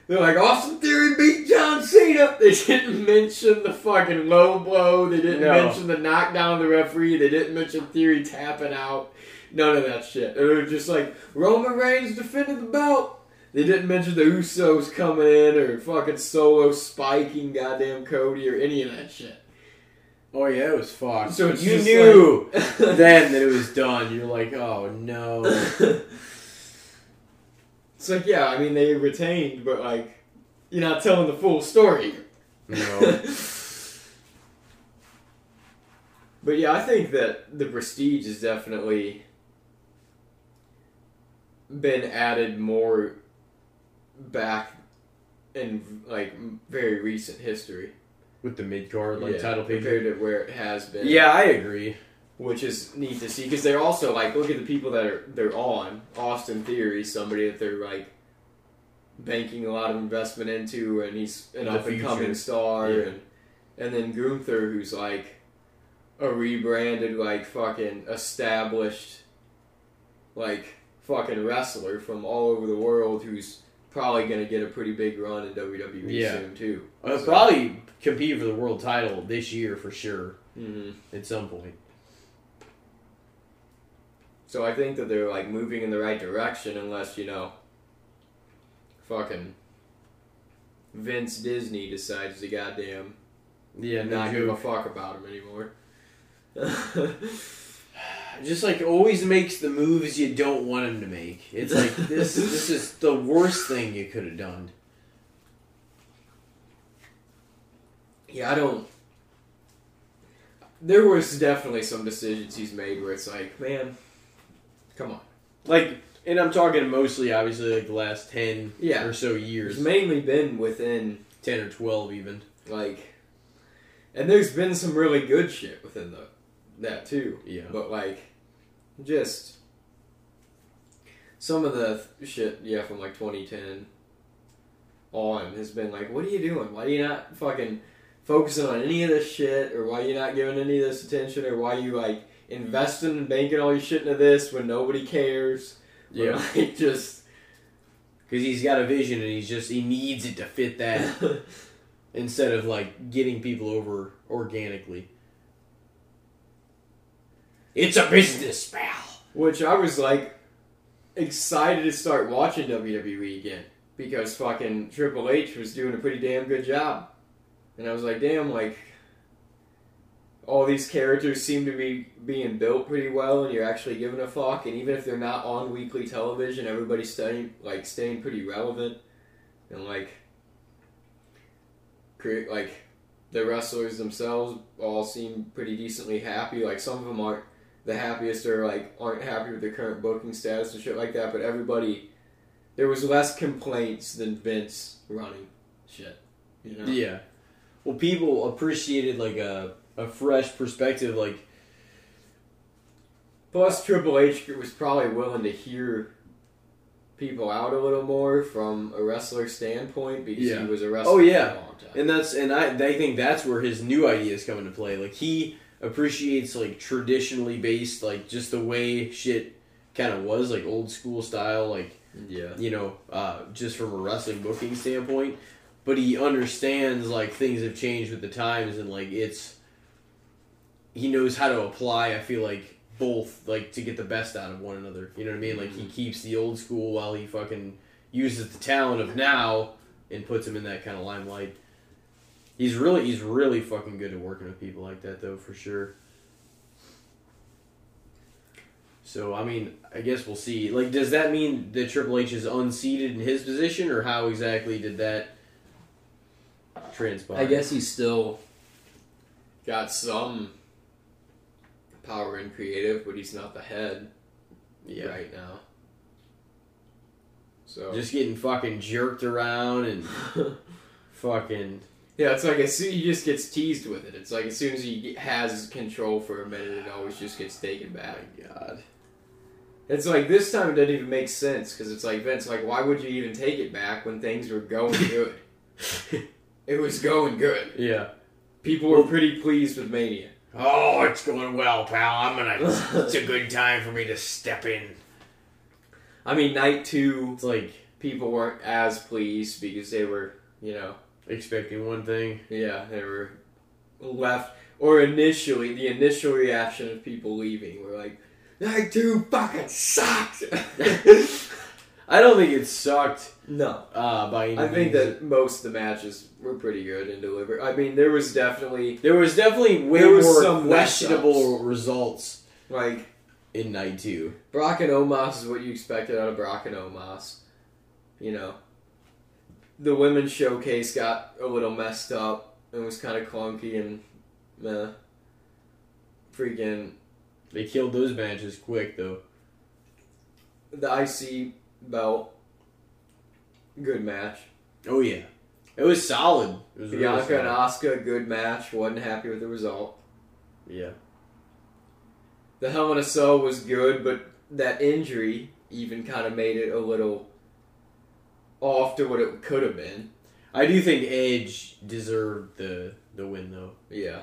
Speaker 2: They're like Austin Theory beat John Cena. They didn't mention the fucking low blow. They didn't
Speaker 1: No.
Speaker 2: mention the knockdown of the referee. They didn't mention Theory tapping out. None of that shit. They were just like Roman Reigns defended the belt. They didn't mention the Usos coming in or fucking Solo spiking goddamn Cody or any of that shit.
Speaker 1: Oh yeah, it was fucked.
Speaker 2: So it's
Speaker 1: you knew
Speaker 2: like-
Speaker 1: then that it was done. You're like, oh no.
Speaker 2: it's like yeah, I mean they retained, but like you're not telling the full story.
Speaker 1: No.
Speaker 2: but yeah, I think that the prestige has definitely been added more back in like very recent history.
Speaker 1: With the mid card, like
Speaker 2: Yeah,
Speaker 1: title picture.
Speaker 2: compared to where it has been.
Speaker 1: Yeah, I agree.
Speaker 2: Which is neat to see because they're also like look at the people that are they're on Austin Theory, somebody that they're like banking a lot of investment into, and he's an up and coming star,
Speaker 1: Yeah.
Speaker 2: and and then Gunther, who's like a rebranded like fucking established like fucking wrestler from all over the world, who's probably gonna get a pretty big run in WWE
Speaker 1: Yeah.
Speaker 2: soon too.
Speaker 1: I'll
Speaker 2: So-
Speaker 1: probably compete for the world title this year for sure
Speaker 2: Mhm.
Speaker 1: at some point.
Speaker 2: So I think that they're like moving in the right direction, unless you know, fucking Vince Disney decides to goddamn
Speaker 1: Yeah,
Speaker 2: not give a fuck about him anymore.
Speaker 1: Just like always makes the moves you don't want him to make. It's like this. this is the worst thing you could have done.
Speaker 2: yeah, I don't. There was definitely some decisions he's made where it's like, man, come on.
Speaker 1: Like, and I'm talking mostly, obviously, like the last ten
Speaker 2: Yeah.
Speaker 1: or so years.
Speaker 2: It's mainly been within
Speaker 1: ten or twelve even.
Speaker 2: like, and there's been some really good shit within the that too.
Speaker 1: Yeah.
Speaker 2: But like, just some of the th- shit, yeah, from like 2010 on has been like, what are you doing? Why are you not fucking focusing on any of this shit, or why are you not giving any of this attention, or why you like investing and banking all your shit into this when nobody cares?
Speaker 1: Yeah,
Speaker 2: like just
Speaker 1: because he's got a vision and he's just he needs it to fit that instead of like getting people over organically. It's a business, pal.
Speaker 2: Which I was like excited to start watching WWE again because fucking Triple H was doing a pretty damn good job. And I was like, damn, like all these characters seem to be being built pretty well and you're actually giving a fuck and even if they're not on weekly television, everybody's staying like staying pretty relevant and like create like the wrestlers themselves all seem pretty decently happy. Like some of them aren't the happiest or like aren't happy with their current booking status and shit like that. But everybody, there was less complaints than Vince running shit. You know?
Speaker 1: Yeah. Well, people appreciated like a a fresh perspective. Like,
Speaker 2: Plus, Triple H was probably willing to hear people out a little more from a wrestler standpoint because
Speaker 1: Yeah.
Speaker 2: he was a wrestler
Speaker 1: Oh, yeah.
Speaker 2: for a long time.
Speaker 1: and that's and I I think that's where his new ideas come into play. Like he appreciates like traditionally based, like just the way shit kind of was, like old school style, like
Speaker 2: yeah.
Speaker 1: you know, uh, just from a wrestling booking standpoint. But he understands like things have changed with the times, and like it's he knows how to apply. I feel like both like to get the best out of one another. You know what I mean? Like he mm-hmm. keeps the old school while he fucking uses the talent of now and puts him in that kind of limelight. He's really he's really fucking good at working with people like that though for sure. So I mean, I guess we'll see. Like, does that mean that Triple H is unseated in his position, or how exactly did that transpire?
Speaker 2: I guess he's still got some power in creative, but he's not the head
Speaker 1: yeah.
Speaker 2: right now. So
Speaker 1: Just getting fucking jerked around and fucking
Speaker 2: yeah, it's like as soon he just gets teased with it. It's like as soon as he has control for a minute, it always just gets taken back.
Speaker 1: God.
Speaker 2: It's like this time it doesn't even make sense because it's like Vince, like why would you even take it back when things were going good? it was going good.
Speaker 1: Yeah.
Speaker 2: People were pretty pleased with Mania.
Speaker 1: Oh, it's going well, pal. I'm gonna. it's a good time for me to step in.
Speaker 2: I mean, night two,
Speaker 1: It's like
Speaker 2: people weren't as pleased because they were, you know,
Speaker 1: expecting one thing.
Speaker 2: yeah, they were left. Or initially, the initial reaction of people leaving were like, night two fucking sucked.
Speaker 1: I don't think it sucked
Speaker 2: no.
Speaker 1: uh, by any
Speaker 2: I think
Speaker 1: means.
Speaker 2: that most of the matches were pretty good and delivered. I mean, there was definitely
Speaker 1: there was definitely way
Speaker 2: There was
Speaker 1: more
Speaker 2: some
Speaker 1: questionable results
Speaker 2: like
Speaker 1: in night two.
Speaker 2: Brock and Omos is what you expected out of Brock and Omos. You know, the women's showcase got a little messed up and was kind of clunky and meh. Freaking
Speaker 1: They killed those matches quick though.
Speaker 2: the IC belt, good match.
Speaker 1: Oh yeah, it was solid. It was really
Speaker 2: Bianca and Asuka, good match. wasn't happy with the result.
Speaker 1: Yeah,
Speaker 2: The Hell in a Cell was good, but that injury even kind of made it a little off to what it could have been.
Speaker 1: I do think Edge deserved the the win though.
Speaker 2: Yeah,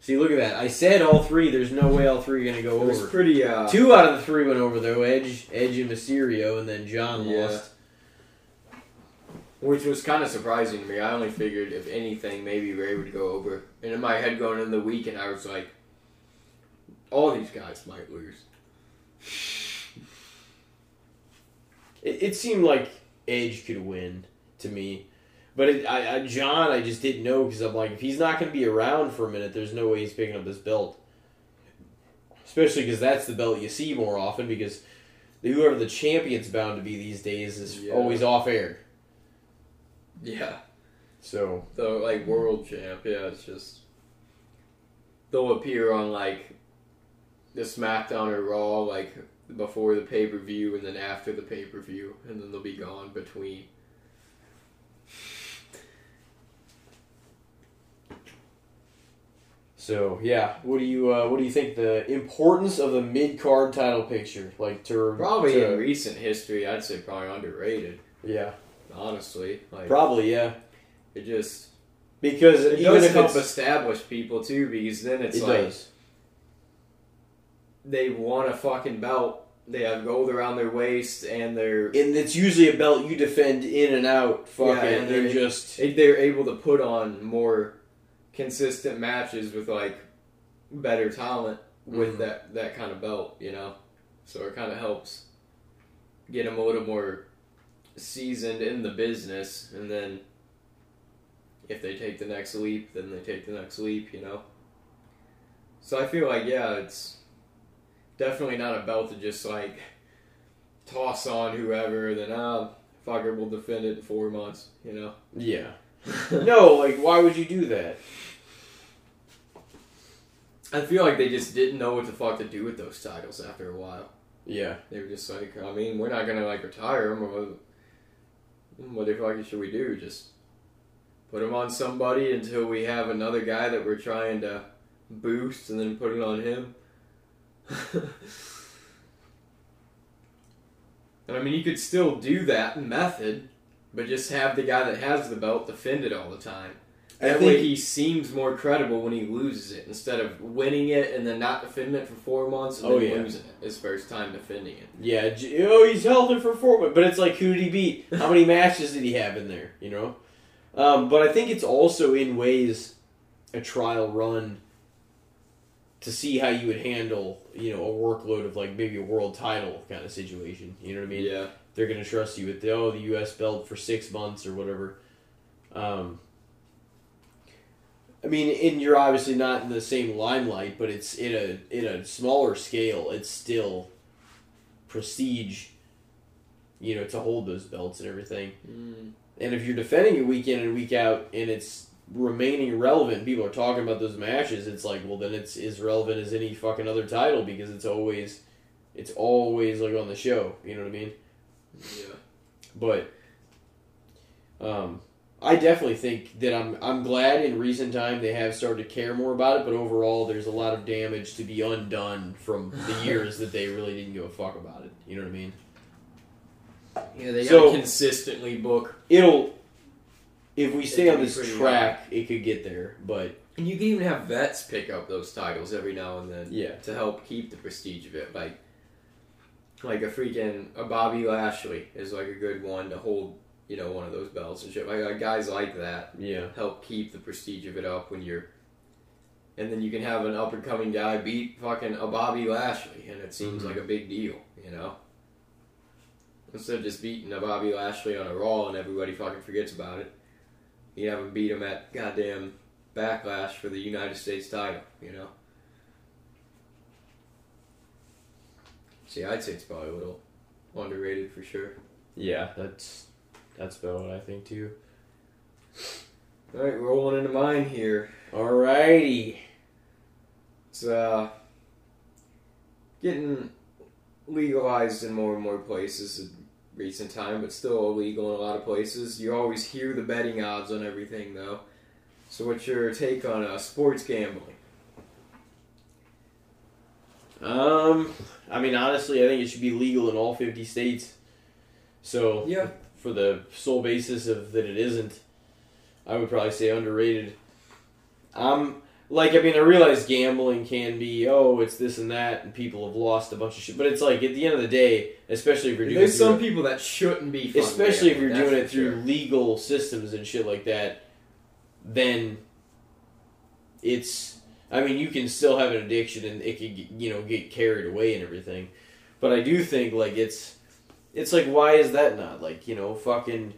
Speaker 1: See, look at that. I said all three. There's no way all three are gonna go
Speaker 2: it was
Speaker 1: over.
Speaker 2: pretty. Uh,
Speaker 1: Two out of the three went over though. Edge, Edge and Mysterio, and then John
Speaker 2: Yeah.
Speaker 1: lost.
Speaker 2: Which was kind of surprising to me. I only figured, if anything, maybe Rey would go over. And in my head going into the weekend, I was like, all these guys might lose.
Speaker 1: It, it seemed like Edge could win to me, but it, I, I, John, I just didn't know because I'm like, if he's not going to be around for a minute, there's no way he's picking up this belt. Especially because that's the belt you see more often because whoever the champion's bound to be these days is
Speaker 2: Yeah.
Speaker 1: always off air.
Speaker 2: Yeah.
Speaker 1: So
Speaker 2: The, like, world champ. Yeah, it's just. They'll appear on, like, the SmackDown or Raw, like, before the pay per view and then after the pay per view. And then they'll be gone between.
Speaker 1: So yeah, what do you uh, what do you think the importance of the mid card title picture like to
Speaker 2: Probably
Speaker 1: to-
Speaker 2: in recent history, I'd say probably underrated.
Speaker 1: yeah
Speaker 2: Honestly. Like,
Speaker 1: probably yeah
Speaker 2: it just.
Speaker 1: because
Speaker 2: It
Speaker 1: even
Speaker 2: does
Speaker 1: if
Speaker 2: help
Speaker 1: it's,
Speaker 2: establish people too, because then it's
Speaker 1: it
Speaker 2: like
Speaker 1: does
Speaker 2: they want a fucking belt. They have gold around their waist, and they're
Speaker 1: and it's usually a belt you defend in and out fucking
Speaker 2: Yeah, and they're-
Speaker 1: just
Speaker 2: they're able to put on more consistent matches with like better talent with
Speaker 1: Mhm.
Speaker 2: that that kind of belt, you know. So it kind of helps get them a little more seasoned in the business, and then if they take the next leap, then they take the next leap, you know. So I feel like yeah, it's definitely not a belt to just like toss on whoever, then ah, fucker will defend it in four months, you know.
Speaker 1: yeah no, like why would you do that?
Speaker 2: I feel like they just didn't know what the fuck to do with those titles after a while.
Speaker 1: Yeah.
Speaker 2: They were just like, I mean, we're not gonna like retire them. Or what, the fuck should we do? Just put him on somebody until we have another guy that we're trying to boost, and then put it on him. I mean, you could still do that method, but just have the guy that has the belt defend it all the time.
Speaker 1: I
Speaker 2: That
Speaker 1: think-
Speaker 2: way, he seems more credible when he loses it instead of winning it and then not defending it for four months and
Speaker 1: Oh,
Speaker 2: then
Speaker 1: yeah.
Speaker 2: losing it his first time defending it.
Speaker 1: Yeah, oh, he's held it for four, months, but it's like who did he beat? How many matches did he have in there? You know, um, but I think it's also in ways a trial run to see how you would handle, you know, a workload of like maybe a world title kind of situation. You know what I mean?
Speaker 2: Yeah.
Speaker 1: They're gonna trust you with the oh the U.S. belt for six months or whatever. Um, I mean, and you're obviously not in the same limelight, but it's in a in a smaller scale. It's still prestige, you know, to hold those belts and everything.
Speaker 2: Mm.
Speaker 1: And if you're defending it week in and week out, and it's remaining relevant, people are talking about those matches. It's like, well, then it's as relevant as any fucking other title because it's always, it's always like on the show. You know what I mean?
Speaker 2: Yeah.
Speaker 1: But, um, I definitely think that I'm I'm glad in recent time they have started to care more about it. But overall, there's a lot of damage to be undone from the years that they really didn't give a fuck about it. You know what I mean?
Speaker 2: Yeah, they
Speaker 1: So-
Speaker 2: gotta consistently book.
Speaker 1: It'll. If we stay on this track, it could get there. But
Speaker 2: And you can even have vets pick up those titles every now and then
Speaker 1: yeah,
Speaker 2: to help keep the prestige of it. Like, like a freaking a Bobby Lashley is like a good one to hold. You know, one of those belts and shit. Like, guys like that
Speaker 1: yeah,
Speaker 2: help keep the prestige of it up when you're. And then you can have an up and coming guy beat fucking a Bobby Lashley, and it seems
Speaker 1: Mhm.
Speaker 2: like a big deal, you know. Instead of just beating a Bobby Lashley on a Raw and everybody fucking forgets about it, you have him beat him at goddamn Backlash for the United States title, you know. See, I'd say it's probably a little underrated for sure.
Speaker 1: yeah. That's that's about what I think too.
Speaker 2: All right, rolling into mine here.
Speaker 1: Alrighty.
Speaker 2: It's uh, getting legalized in more and more places in recent time, but still illegal in a lot of places. You always hear the betting odds on everything, though. So, what's your take on uh, sports gambling?
Speaker 1: Um, I mean, honestly, I think it should be legal in all fifty states. So
Speaker 2: Yeah.
Speaker 1: For the sole basis of that it isn't, I would probably say underrated. I'm like I mean, I realize gambling can be oh, it's this and that, and people have lost a bunch of shit. But it's like at the end of the day, especially if you're doing
Speaker 2: There's
Speaker 1: it through-
Speaker 2: some people that shouldn't be.
Speaker 1: especially if you're
Speaker 2: gambling,
Speaker 1: doing it through
Speaker 2: sure.
Speaker 1: legal systems and shit like that, then it's. I mean, you can still have an addiction and it could, you know, get carried away and everything. But I do think like it's, it's like why is that not like you know fucking.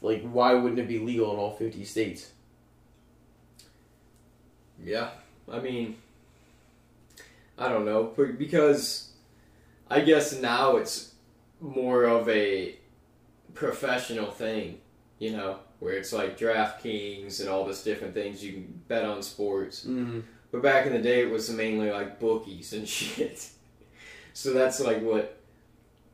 Speaker 1: Like why wouldn't it be legal in all fifty states?
Speaker 2: Yeah, I mean, I don't know because I guess now it's more of a professional thing, you know, where it's like DraftKings and all this different things you can bet on sports.
Speaker 1: Mm-hmm.
Speaker 2: But back in the day, it was mainly like bookies and shit. So that's like what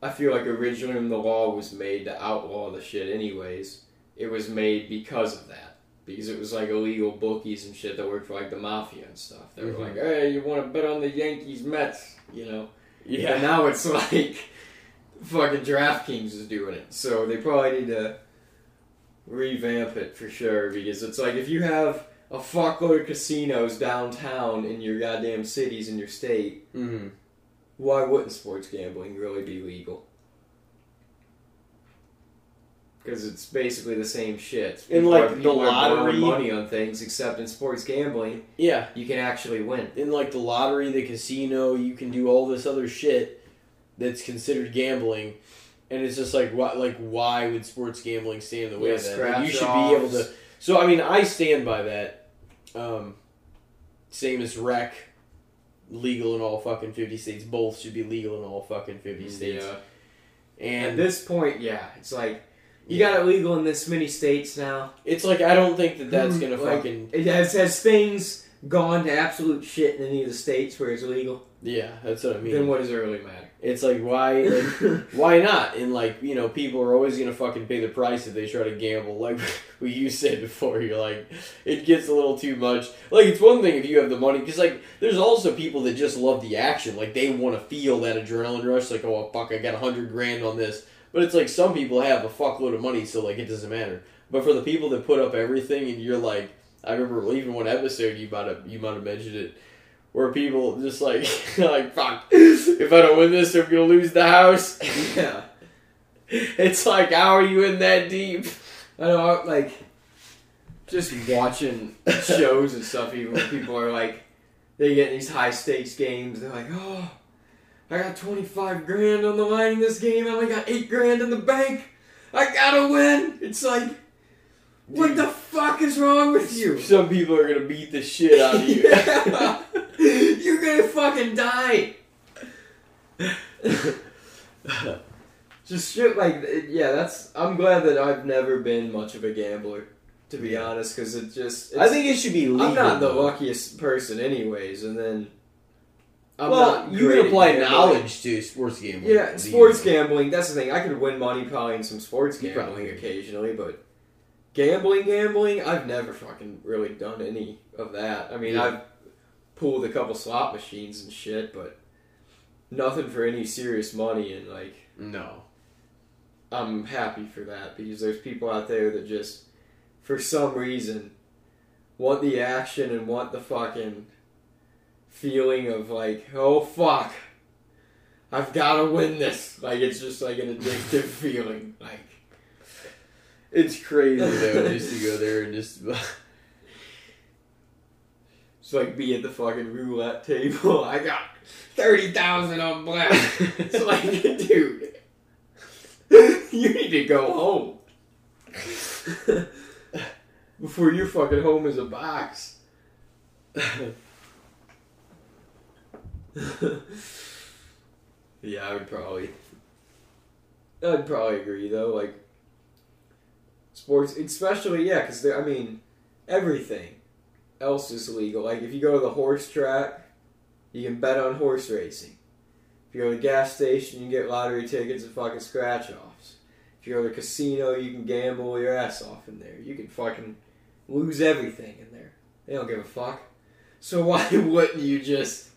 Speaker 2: I feel like originally when the law was made to outlaw the shit. Anyways, it was made because of that. Because it was like illegal bookies and shit that worked for like the mafia and stuff. They were
Speaker 1: Mhm.
Speaker 2: like, "Hey, you want to bet on the Yankees Mets?" You know.
Speaker 1: Yeah.
Speaker 2: And now it's like fucking DraftKings is doing it. So they probably need to revamp it for sure because it's like if you have a fuckload of casinos downtown in your goddamn cities in your state,
Speaker 1: Mm-hmm.
Speaker 2: Why wouldn't sports gambling really be legal? Because it's basically the same shit. People
Speaker 1: like, the
Speaker 2: people
Speaker 1: lottery-
Speaker 2: money on things, except in sports gambling,
Speaker 1: Yeah.
Speaker 2: you can actually win.
Speaker 1: in like the lottery, the casino, you can do all this other shit that's considered gambling, and it's just like why like why would sports gambling stand in the way
Speaker 2: Yeah,
Speaker 1: of that? Like, you should be able to. So I mean, I stand by that. Um, same as rec, legal in all fucking fifty states. Both should be legal in all fucking fifty mm, states.
Speaker 2: Yeah. At
Speaker 1: And
Speaker 2: this point, yeah, it's like You got it legal in this many states now.
Speaker 1: It's like I don't think that that's mm, gonna
Speaker 2: Like,
Speaker 1: fucking
Speaker 2: It has has things gone to absolute shit in any of the states where it's legal?
Speaker 1: yeah. That's what I mean.
Speaker 2: Then what does it really matter?
Speaker 1: It's like why like, why not? And like you know, people are always gonna fucking pay the price if they try to gamble. Like what you said before, you're like it gets a little too much. Like it's one thing if you have the money, because like there's also people that just love the action. Like they want to feel that adrenaline rush. Like oh fuck, I got a hundred grand on this. But it's like some people have a fuckload of money, so like it doesn't matter. But for the people that put up everything, and you're like, I remember even one episode you might have you might have mentioned it where people just like like fuck if I don't win this I'm gonna lose the house.
Speaker 2: yeah.
Speaker 1: It's like how are you in that deep?
Speaker 2: I know, like, just watching shows and stuff, even when people are like, they get in these high stakes games, they're like, oh, I got 25 grand on the line in this game, I only got 8 grand in the bank, I gotta win! It's like, what the fuck is wrong with you?
Speaker 1: Some people are gonna beat the shit out of you.
Speaker 2: Yeah. You're gonna fucking die! Just shit like yeah. That's I'm glad that I've never been much of a gambler, to be
Speaker 1: Yeah.
Speaker 2: honest, because it just
Speaker 1: I think it should be legal.
Speaker 2: I'm not the
Speaker 1: though.
Speaker 2: luckiest person, anyways, and then I'm
Speaker 1: well, you can apply knowledge to sports gambling.
Speaker 2: Yeah, sports gambling. That's the thing. I could win money probably in some sports gambling occasionally, but gambling, gambling, I've never fucking really done any of that. I mean,
Speaker 1: Yeah.
Speaker 2: I've pulled a couple slot machines and shit, but nothing for any serious money. And like,
Speaker 1: No.
Speaker 2: I'm happy for that because there's people out there that just, for some reason, want the action and want the fucking feeling of like, oh fuck, I've got to win this. Like it's just like an addictive feeling. Like
Speaker 1: It's crazy though, just to go there and just
Speaker 2: it's like be at the fucking roulette table. I got thirty thousand on black. It's like, dude, you need to go home before your fucking home is a box. yeah, I would probably. I'd probably agree though. Like sports, especially yeah, because I mean, everything else is legal. Like if you go to the horse track, you can bet on horse racing. If you go to the gas station, you can get lottery tickets and fucking scratch offs. If you go to the casino, you can gamble your ass off in there. You can fucking lose everything in there. They don't give a fuck. So why wouldn't you just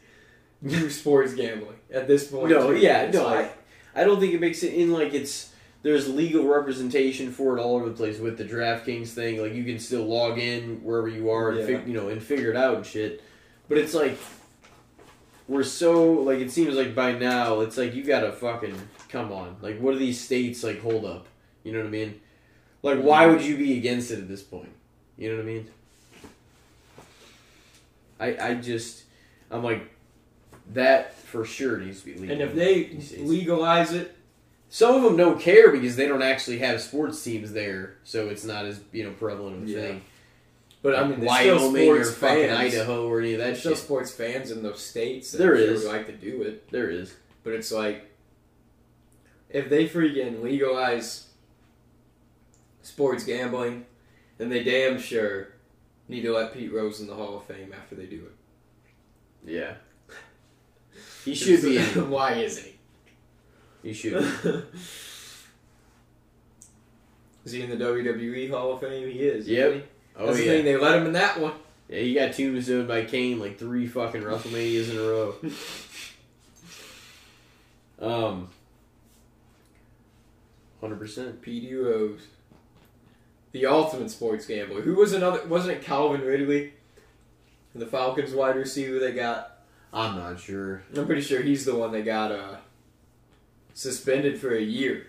Speaker 2: do sports gambling at this point?
Speaker 1: No,
Speaker 2: too?
Speaker 1: yeah,
Speaker 2: It's
Speaker 1: no,
Speaker 2: like-
Speaker 1: I don't think it makes it in like it's there's legal representation for it all over the place with the DraftKings thing. Like you can still log in wherever you are and
Speaker 2: Yeah.
Speaker 1: fig- you know and figure it out and shit. But it's like we're so like it seems like by now it's like you gotta fucking come on. Like what do these states like hold up? You know what I mean? Like why would you be against it at this point? You know what I mean? I I just I'm like that for sure needs to be legal.
Speaker 2: and if they legalize it,
Speaker 1: Some of them don't care because they don't actually have sports teams there, so it's not as you know prevalent of a
Speaker 2: Yeah.
Speaker 1: thing.
Speaker 2: but I mean, there's still
Speaker 1: Wyoming or
Speaker 2: sports
Speaker 1: fucking
Speaker 2: fans.
Speaker 1: Idaho or any of that
Speaker 2: There's still
Speaker 1: shit.
Speaker 2: sports fans in those states. That
Speaker 1: There
Speaker 2: sure like to do it.
Speaker 1: There is.
Speaker 2: But it's like, if they freaking legalize sports gambling, then they damn sure need to let Pete Rose in the Hall of Fame after they do it.
Speaker 1: Yeah. He should be.
Speaker 2: Why isn't he?
Speaker 1: He should.
Speaker 2: Is he in the WWE Hall of Fame? He is.
Speaker 1: Yep.
Speaker 2: he?
Speaker 1: Oh
Speaker 2: That's the thing. They let him in that one.
Speaker 1: Yeah, he got tombstone by Kane like three fucking WrestleManias in a row. Um. Hundred percent.
Speaker 2: Pete Rose, the ultimate sports gambler. Who was another? Wasn't it Calvin Ridley? The Falcons wide receiver they got
Speaker 1: I'm not sure.
Speaker 2: I'm pretty sure he's the one they got uh, suspended for a year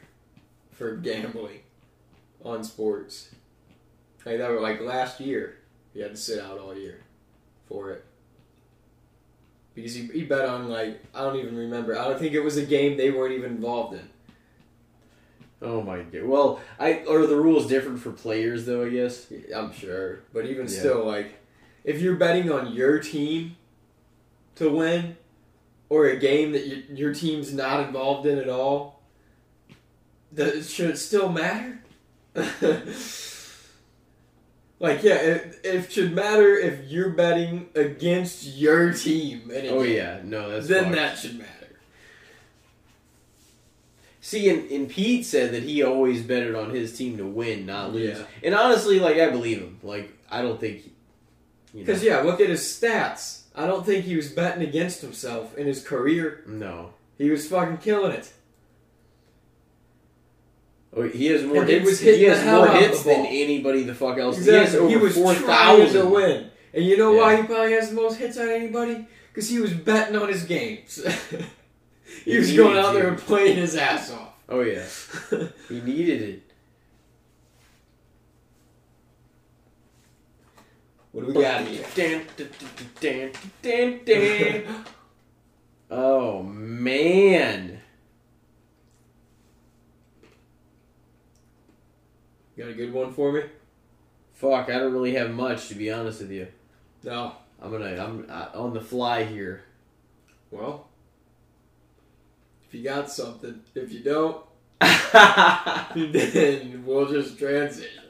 Speaker 2: for gambling on sports. Like that was like last year. He had to sit out all year for it. Because he, he bet on like I don't even remember. I don't think it was a game they weren't even involved in.
Speaker 1: Oh my god. Well, I are the rules different for players though? I guess.
Speaker 2: I'm sure. But even
Speaker 1: Yeah.
Speaker 2: still, like if you're betting on your team to win, or a game that you, your team's not involved in at all, does, should it still matter? like, yeah, it, it should matter if you're betting against your team. And
Speaker 1: Oh yeah, no, that's
Speaker 2: then that should matter.
Speaker 1: See, and, and Pete said that he always betted on his team to win, not lose.
Speaker 2: Yeah.
Speaker 1: And honestly, like I believe him. Like I don't think, he- you know,
Speaker 2: Because yeah, look at his stats. I don't think he was betting against himself in his career.
Speaker 1: no.
Speaker 2: He was fucking killing it.
Speaker 1: Oh, he has more
Speaker 2: And he
Speaker 1: hits.
Speaker 2: was
Speaker 1: He has more hits than anybody the fuck else.
Speaker 2: Exactly.
Speaker 1: He has over
Speaker 2: he was
Speaker 1: four
Speaker 2: trying to win. And you know
Speaker 1: Yeah.
Speaker 2: why he probably has the most hits of anybody? Because he was betting on his games. he
Speaker 1: He
Speaker 2: was going out there
Speaker 1: to.
Speaker 2: and playing his ass off.
Speaker 1: Oh yeah, he needed it.
Speaker 2: What do we got here?
Speaker 1: Dan, dan, dan, dan, dan. Oh man.
Speaker 2: got a good one for me?
Speaker 1: Fuck, I don't really have much to be honest with you.
Speaker 2: No.
Speaker 1: I'm gonna, I'm uh, on the fly here.
Speaker 2: Well, if you got something, if you don't, then we'll just transition.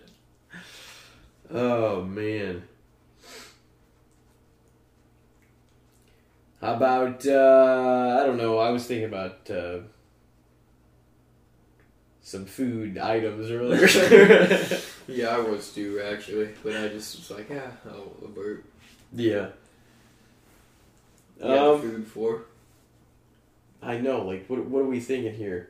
Speaker 1: oh man. How about uh, I don't know. I was thinking about uh, some food items earlier.
Speaker 2: Yeah, I was too actually, but I just was like, yeah, oh, a burp.
Speaker 1: yeah.
Speaker 2: You
Speaker 1: Um,
Speaker 2: food for.
Speaker 1: I know. Like, what what are we thinking here?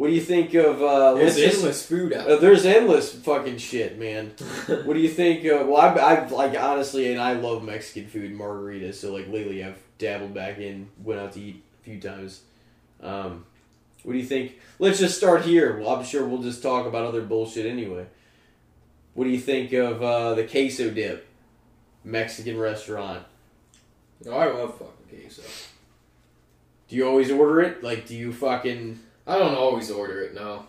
Speaker 1: What do you think of? Uh,
Speaker 2: There's endless food out
Speaker 1: Uh, there's endless fucking shit, man. What do you think? Uh, well, I've, I've like honestly, and I love Mexican food, margaritas. So like lately, I've dabbled back in, went out to eat a few times. Um, what do you think? Let's just start here. Well, I'm sure we'll just talk about other bullshit anyway. What do you think of uh, the queso dip, Mexican restaurant?
Speaker 2: Oh, I love fucking queso.
Speaker 1: Do you always order it? Like, do you fucking?
Speaker 2: I don't always order it, no.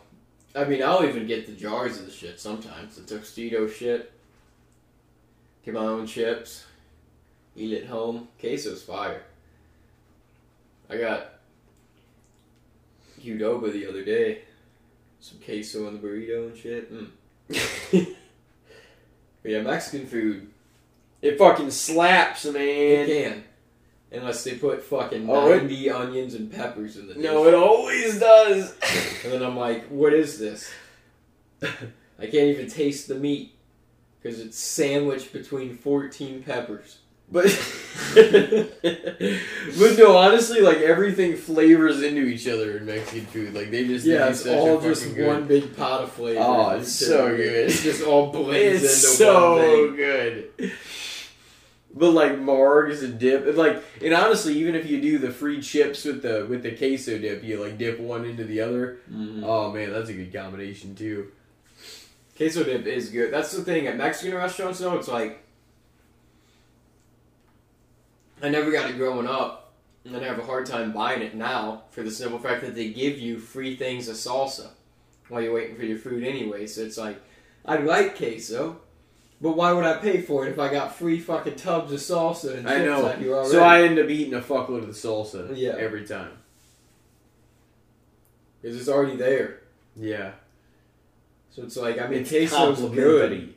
Speaker 2: I mean, I'll even get the jars of the shit sometimes. The tuxedo shit. Get my own chips. Eat it home. Queso's fire. I got Qdoba the other day. Some queso on the burrito and shit. Mm. But yeah, Mexican food,
Speaker 1: it fucking slaps,
Speaker 2: it
Speaker 1: man.
Speaker 2: can. Unless they put fucking
Speaker 1: Oh, it-
Speaker 2: 90 onions and peppers in the dish.
Speaker 1: No, it always does.
Speaker 2: And then I'm like, what is this? I can't even taste the meat because it's sandwiched between 14 peppers.
Speaker 1: But but no, honestly, like everything flavors into each other in Mexican food. Like they just
Speaker 2: Yeah, it's all just
Speaker 1: good-
Speaker 2: one big pot of flavor.
Speaker 1: Oh, it's so good.
Speaker 2: It just all blends
Speaker 1: It's
Speaker 2: into
Speaker 1: so
Speaker 2: one thing.
Speaker 1: good. But like margs and dip, and like, and honestly, even if you do the free chips with the with the queso dip, you like dip one into the other.
Speaker 2: Mhm.
Speaker 1: Oh man, that's a good combination too.
Speaker 2: Queso dip is good. That's the thing at Mexican restaurants, though. It's like I never got it growing up, and I have a hard time buying it now for the simple fact that they give you free things of salsa while you're waiting for your food anyway. So it's like I like queso, but why would I pay for it if I got free fucking tubs of salsa and
Speaker 1: I
Speaker 2: chips
Speaker 1: know.
Speaker 2: out here already?
Speaker 1: So I end up eating a fuckload of the salsa
Speaker 2: Yeah.
Speaker 1: every time.
Speaker 2: because it's already there.
Speaker 1: Yeah,
Speaker 2: So it's like I mean,
Speaker 1: it's
Speaker 2: queso's good.
Speaker 1: complimentary.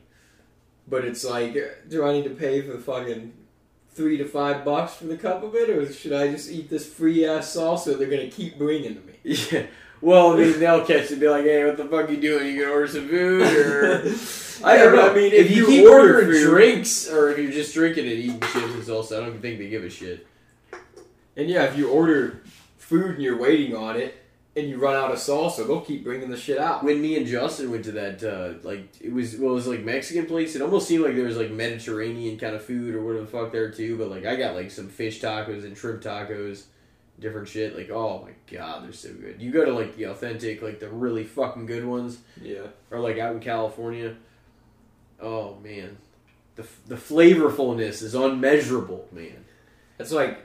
Speaker 2: But it's like, do I need to pay for fucking three to five bucks for the cup of it, or should I just eat this free ass salsa they're gonna keep bringing to me?
Speaker 1: Yeah. Well, I mean, they'll catch it and be like, "Hey, what the fuck you doing? You gonna order some food?" Or I don't know.
Speaker 2: I mean,
Speaker 1: if,
Speaker 2: if
Speaker 1: you,
Speaker 2: you
Speaker 1: keep
Speaker 2: order
Speaker 1: ordering
Speaker 2: food-
Speaker 1: drinks, or if you're just drinking and eating chips and salsa, I don't think they give a shit.
Speaker 2: And yeah, if you order food and you're waiting on it, and you run out of salsa, they'll keep bringing the shit out.
Speaker 1: When me and Justin went to that, uh, like it was, well, it was like Mexican place. It almost seemed like there was like Mediterranean kind of food or whatever the fuck there too. But like I got like some fish tacos and shrimp tacos, different shit. Like oh my god, they're so good. You go to like the authentic, like the really fucking good ones.
Speaker 2: Yeah.
Speaker 1: or like out in California. Oh man, the the flavorfulness is unmeasurable, man.
Speaker 2: That's like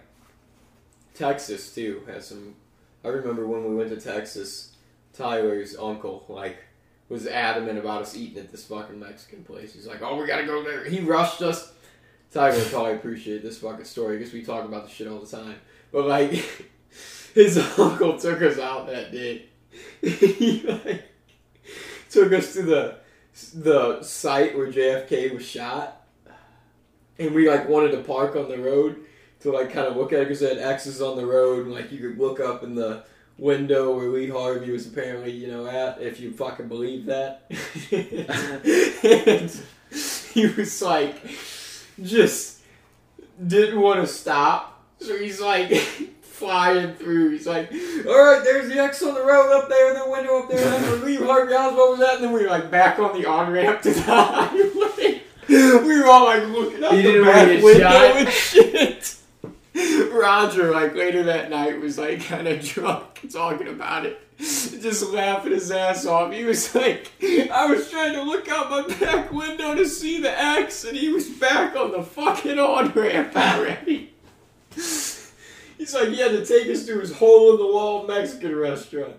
Speaker 2: Texas too has some. I remember when we went to Texas, Tyler's uncle like was adamant about us eating at this fucking Mexican place. He's like, "Oh, we gotta go there." He rushed us. Tyler probably appreciate this fucking story because we talk about the shit all the time. But like, his uncle took us out that day. he like took us to the the site where JFK was shot, and we like wanted to park on the road to like kind of look at it because it had X's on the road, and like you could look up in the window where Lee Harvey was apparently you know at if you fucking believe that. he was like just didn't want to stop, so he's like flying through. He's like, all right, there's the X on the road up there, the window up there, that's where Lee Harvey Oswald was that, and then we were like back on the on ramp to the highway. We were all like looking out
Speaker 1: You
Speaker 2: the back window
Speaker 1: shot?
Speaker 2: and shit. Roger, like later that night, was like kind of drunk talking about it, just laughing his ass off. He was like, I was trying to look out my back window to see the X, and he was back on the fucking on ramp already. He's like, he had to take us to his hole in the wall Mexican restaurant.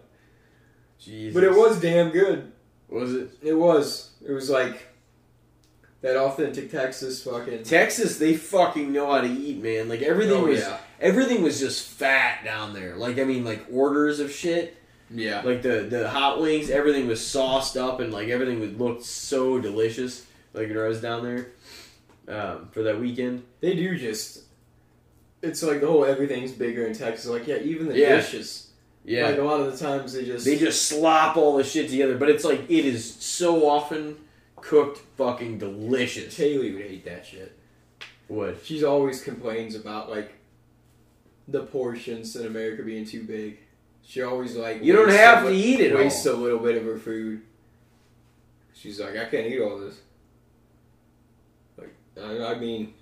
Speaker 1: Jesus.
Speaker 2: But it was damn good.
Speaker 1: Was it?
Speaker 2: It was. It was like that authentic Texas fucking.
Speaker 1: Texas, they fucking know how to eat, man. Like everything
Speaker 2: Oh,
Speaker 1: was,
Speaker 2: yeah.
Speaker 1: everything was just fat down there. Like I mean, like orders of shit.
Speaker 2: Yeah.
Speaker 1: Like the the hot wings, everything was sauced up and like everything would look so delicious. Like when I was down there um, for that weekend.
Speaker 2: They do just. It's like the whole everything's bigger in Texas. Like yeah, even the
Speaker 1: Yeah.
Speaker 2: dishes.
Speaker 1: Yeah,
Speaker 2: Like a lot of the times they just.
Speaker 1: they just slop all the shit together. But it's like it is so often cooked, fucking delicious.
Speaker 2: Haley would hate that shit.
Speaker 1: What?
Speaker 2: She's always complains about like the portions in America being too big. She always like
Speaker 1: You don't
Speaker 2: wastes
Speaker 1: have
Speaker 2: a
Speaker 1: to
Speaker 2: li-
Speaker 1: eat it all.
Speaker 2: Wastes a little bit of her food. She's like, I can't eat all this. Like, I, I mean,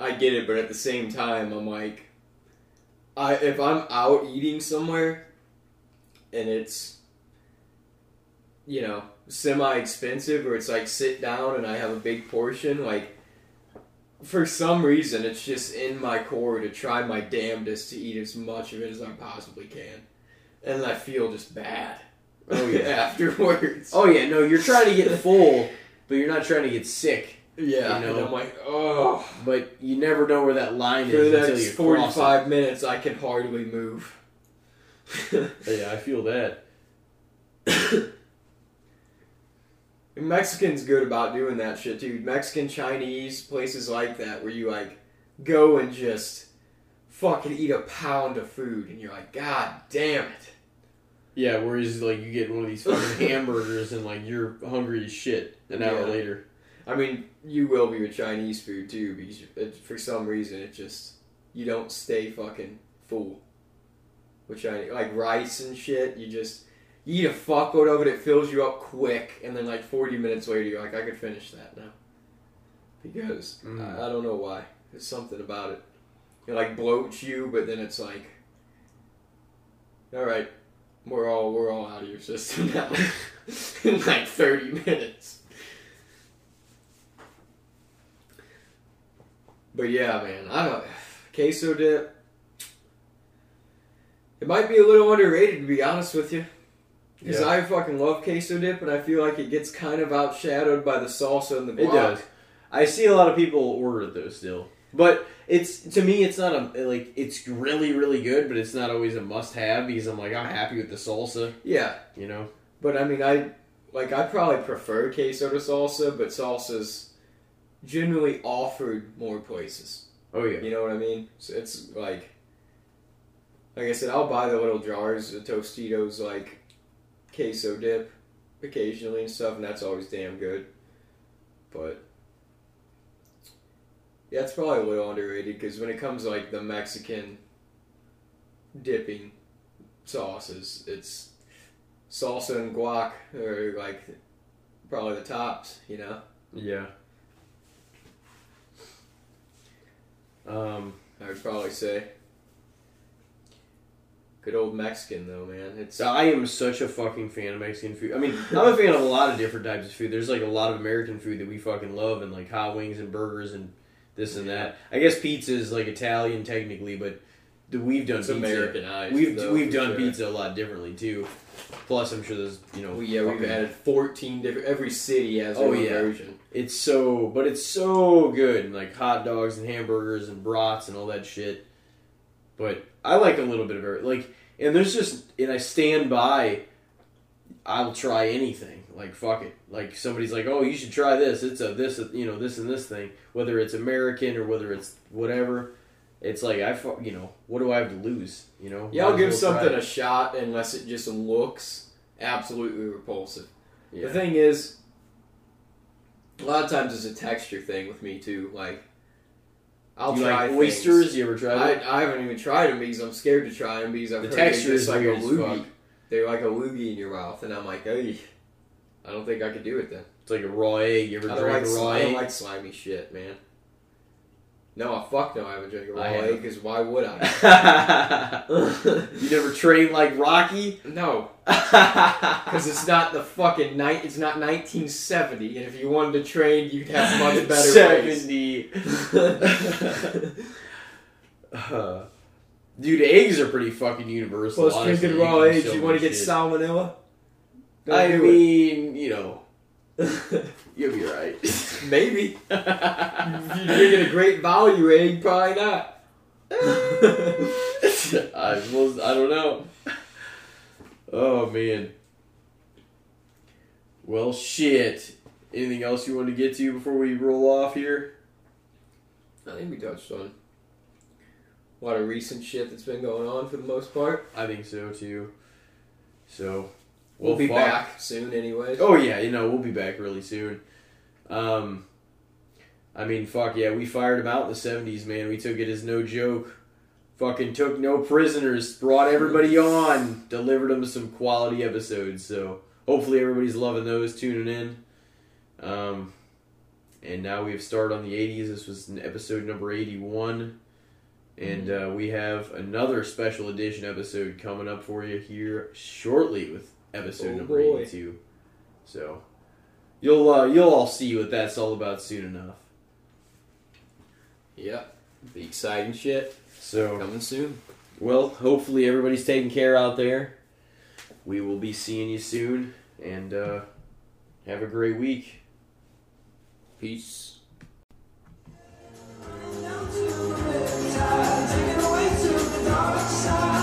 Speaker 2: I get it, but at the same time, I'm like, I if I'm out eating somewhere, and it's, you know, semi expensive, or it's like sit down and I have a big portion, like for some reason, it's just in my core to try my damnedest to eat as much of it as I possibly can. And I feel just bad.
Speaker 1: Oh, yeah.
Speaker 2: afterwards.
Speaker 1: Oh yeah, no, you're trying to get full, but you're not trying to get sick.
Speaker 2: Yeah.
Speaker 1: you know.
Speaker 2: And I'm like, oh.
Speaker 1: But you never know where that line
Speaker 2: For
Speaker 1: is
Speaker 2: the
Speaker 1: until you cross
Speaker 2: 45 minutes, I can hardly move.
Speaker 1: Yeah, I feel that.
Speaker 2: Mexican's good about doing that shit, dude. Mexican, Chinese, places like that where you like go and just fucking eat a pound of food and you're like, God damn it.
Speaker 1: Yeah, whereas like you get one of these fucking hamburgers and like you're hungry as shit an hour
Speaker 2: Yeah.
Speaker 1: later.
Speaker 2: I mean, you will be with Chinese food too, because it, for some reason it just you don't stay fucking full. With Chinese, like rice and shit, you just you eat a fuckload of it, it fills you up quick, and then like forty minutes later, you're like, I could finish that now. Because
Speaker 1: Mm.
Speaker 2: I, I don't know why. There's something about it. It like bloats you, but then it's like, all right, we're all we're all out of your system now in like thirty minutes. But yeah, man, I don't queso dip. It might be a little underrated to be honest with you. Because
Speaker 1: Yeah.
Speaker 2: I fucking love queso dip, and I feel like it gets kind of outshadowed by the salsa and the
Speaker 1: It does. I see a lot of people order it though still, but it's to me it's not a like it's really really good, but it's not always a must have because I'm like I'm happy with the salsa,
Speaker 2: Yeah,
Speaker 1: you know.
Speaker 2: but I mean, I like I probably prefer queso to salsa, but salsa's generally offered more places.
Speaker 1: Oh yeah,
Speaker 2: You know what I mean? So it's like, like I said, I'll buy the little jars of Tostitos like queso dip occasionally and stuff, and that's always damn good. But yeah, it's probably a little underrated because when it comes to, like the Mexican dipping sauces, it's salsa and guac are like probably the tops. You know,
Speaker 1: yeah. Um,
Speaker 2: I would probably say. Good old Mexican though, man. It's
Speaker 1: I am such a fucking fan of Mexican food. I mean, I'm a fan of a lot of different types of food. There's like a lot of American food that we fucking love, and like hot wings and burgers and this and that. I guess pizza is like Italian technically, but we've done
Speaker 2: It's
Speaker 1: pizza.
Speaker 2: Americanized.
Speaker 1: We've
Speaker 2: though,
Speaker 1: we've done
Speaker 2: sure.
Speaker 1: pizza a lot differently too. Plus, I'm sure there's you know
Speaker 2: Well, yeah, we've
Speaker 1: fucking-
Speaker 2: added fourteen different. Every city has oh, their
Speaker 1: Oh,
Speaker 2: own
Speaker 1: yeah.
Speaker 2: version.
Speaker 1: It's so, but it's so good, and like hot dogs and hamburgers and brats and all that shit. But I like a little bit of it, like, and there's just, and I stand by. I'll try anything. Like fuck it. Like somebody's like, oh, you should try this. It's a this, you know, this and this thing. Whether it's American or whether it's whatever. It's like I, you know, what do I have to lose? You know.
Speaker 2: Yeah, I'll give something a shot unless it just looks absolutely repulsive.
Speaker 1: Yeah.
Speaker 2: The thing is, a lot of times it's a texture thing with me too. Like, I'll
Speaker 1: you
Speaker 2: try
Speaker 1: like
Speaker 2: things.
Speaker 1: oysters? You ever tried
Speaker 2: I. I haven't even tried them because I'm scared to try them because I've
Speaker 1: The texture is
Speaker 2: like a loogie. They're like a loogie in your mouth, and I'm like, hey, I don't think I could do it then.
Speaker 1: It's like a raw egg. You ever
Speaker 2: I
Speaker 1: drank
Speaker 2: like,
Speaker 1: a raw
Speaker 2: I don't like slimy shit, man. No, I fuck no, I haven't drank a raw
Speaker 1: I have.
Speaker 2: egg because why would I?
Speaker 1: you never trained like Rocky?
Speaker 2: no, because it's not the fucking night. It's not 1970, and if you wanted to train, you'd have much better ways.
Speaker 1: Seventy. Uh, dude, eggs are pretty fucking universal.
Speaker 2: Plus,
Speaker 1: honestly.
Speaker 2: drinking raw eggs,
Speaker 1: so
Speaker 2: you want to get
Speaker 1: shit.
Speaker 2: salmonella? Don't
Speaker 1: I mean, you know,
Speaker 2: it.
Speaker 1: You'll be right.
Speaker 2: Maybe. If you're drinking a great value eh, egg, probably not.
Speaker 1: I was, I don't know. Oh man. Well, shit. Anything else you want to get to before we roll off here?
Speaker 2: I think we touched on a lot of recent shit that's been going on for the most part.
Speaker 1: I think so too. So
Speaker 2: We'll, be
Speaker 1: fuck.
Speaker 2: back soon, anyways.
Speaker 1: Oh yeah, you know we'll be back really soon. Um, I mean, fuck yeah, we fired him out in the seventies, man. We took it as no joke. Fucking took no prisoners, brought everybody on, delivered them some quality episodes. So hopefully everybody's loving those, tuning in. Um, and now we've started on the eighties. This was episode number eighty-one. And uh, we have another special edition episode coming up for you here shortly with episode
Speaker 2: Oh,
Speaker 1: number
Speaker 2: boy.
Speaker 1: eighty-two. So you'll uh, you'll all see what that's all about soon enough.
Speaker 2: Yep. The exciting shit
Speaker 1: So
Speaker 2: coming soon.
Speaker 1: well, hopefully everybody's taking care out there. We will be seeing you soon, and uh, have a great week.
Speaker 2: Peace.
Speaker 3: Down to the riptide, taken away to the dark side.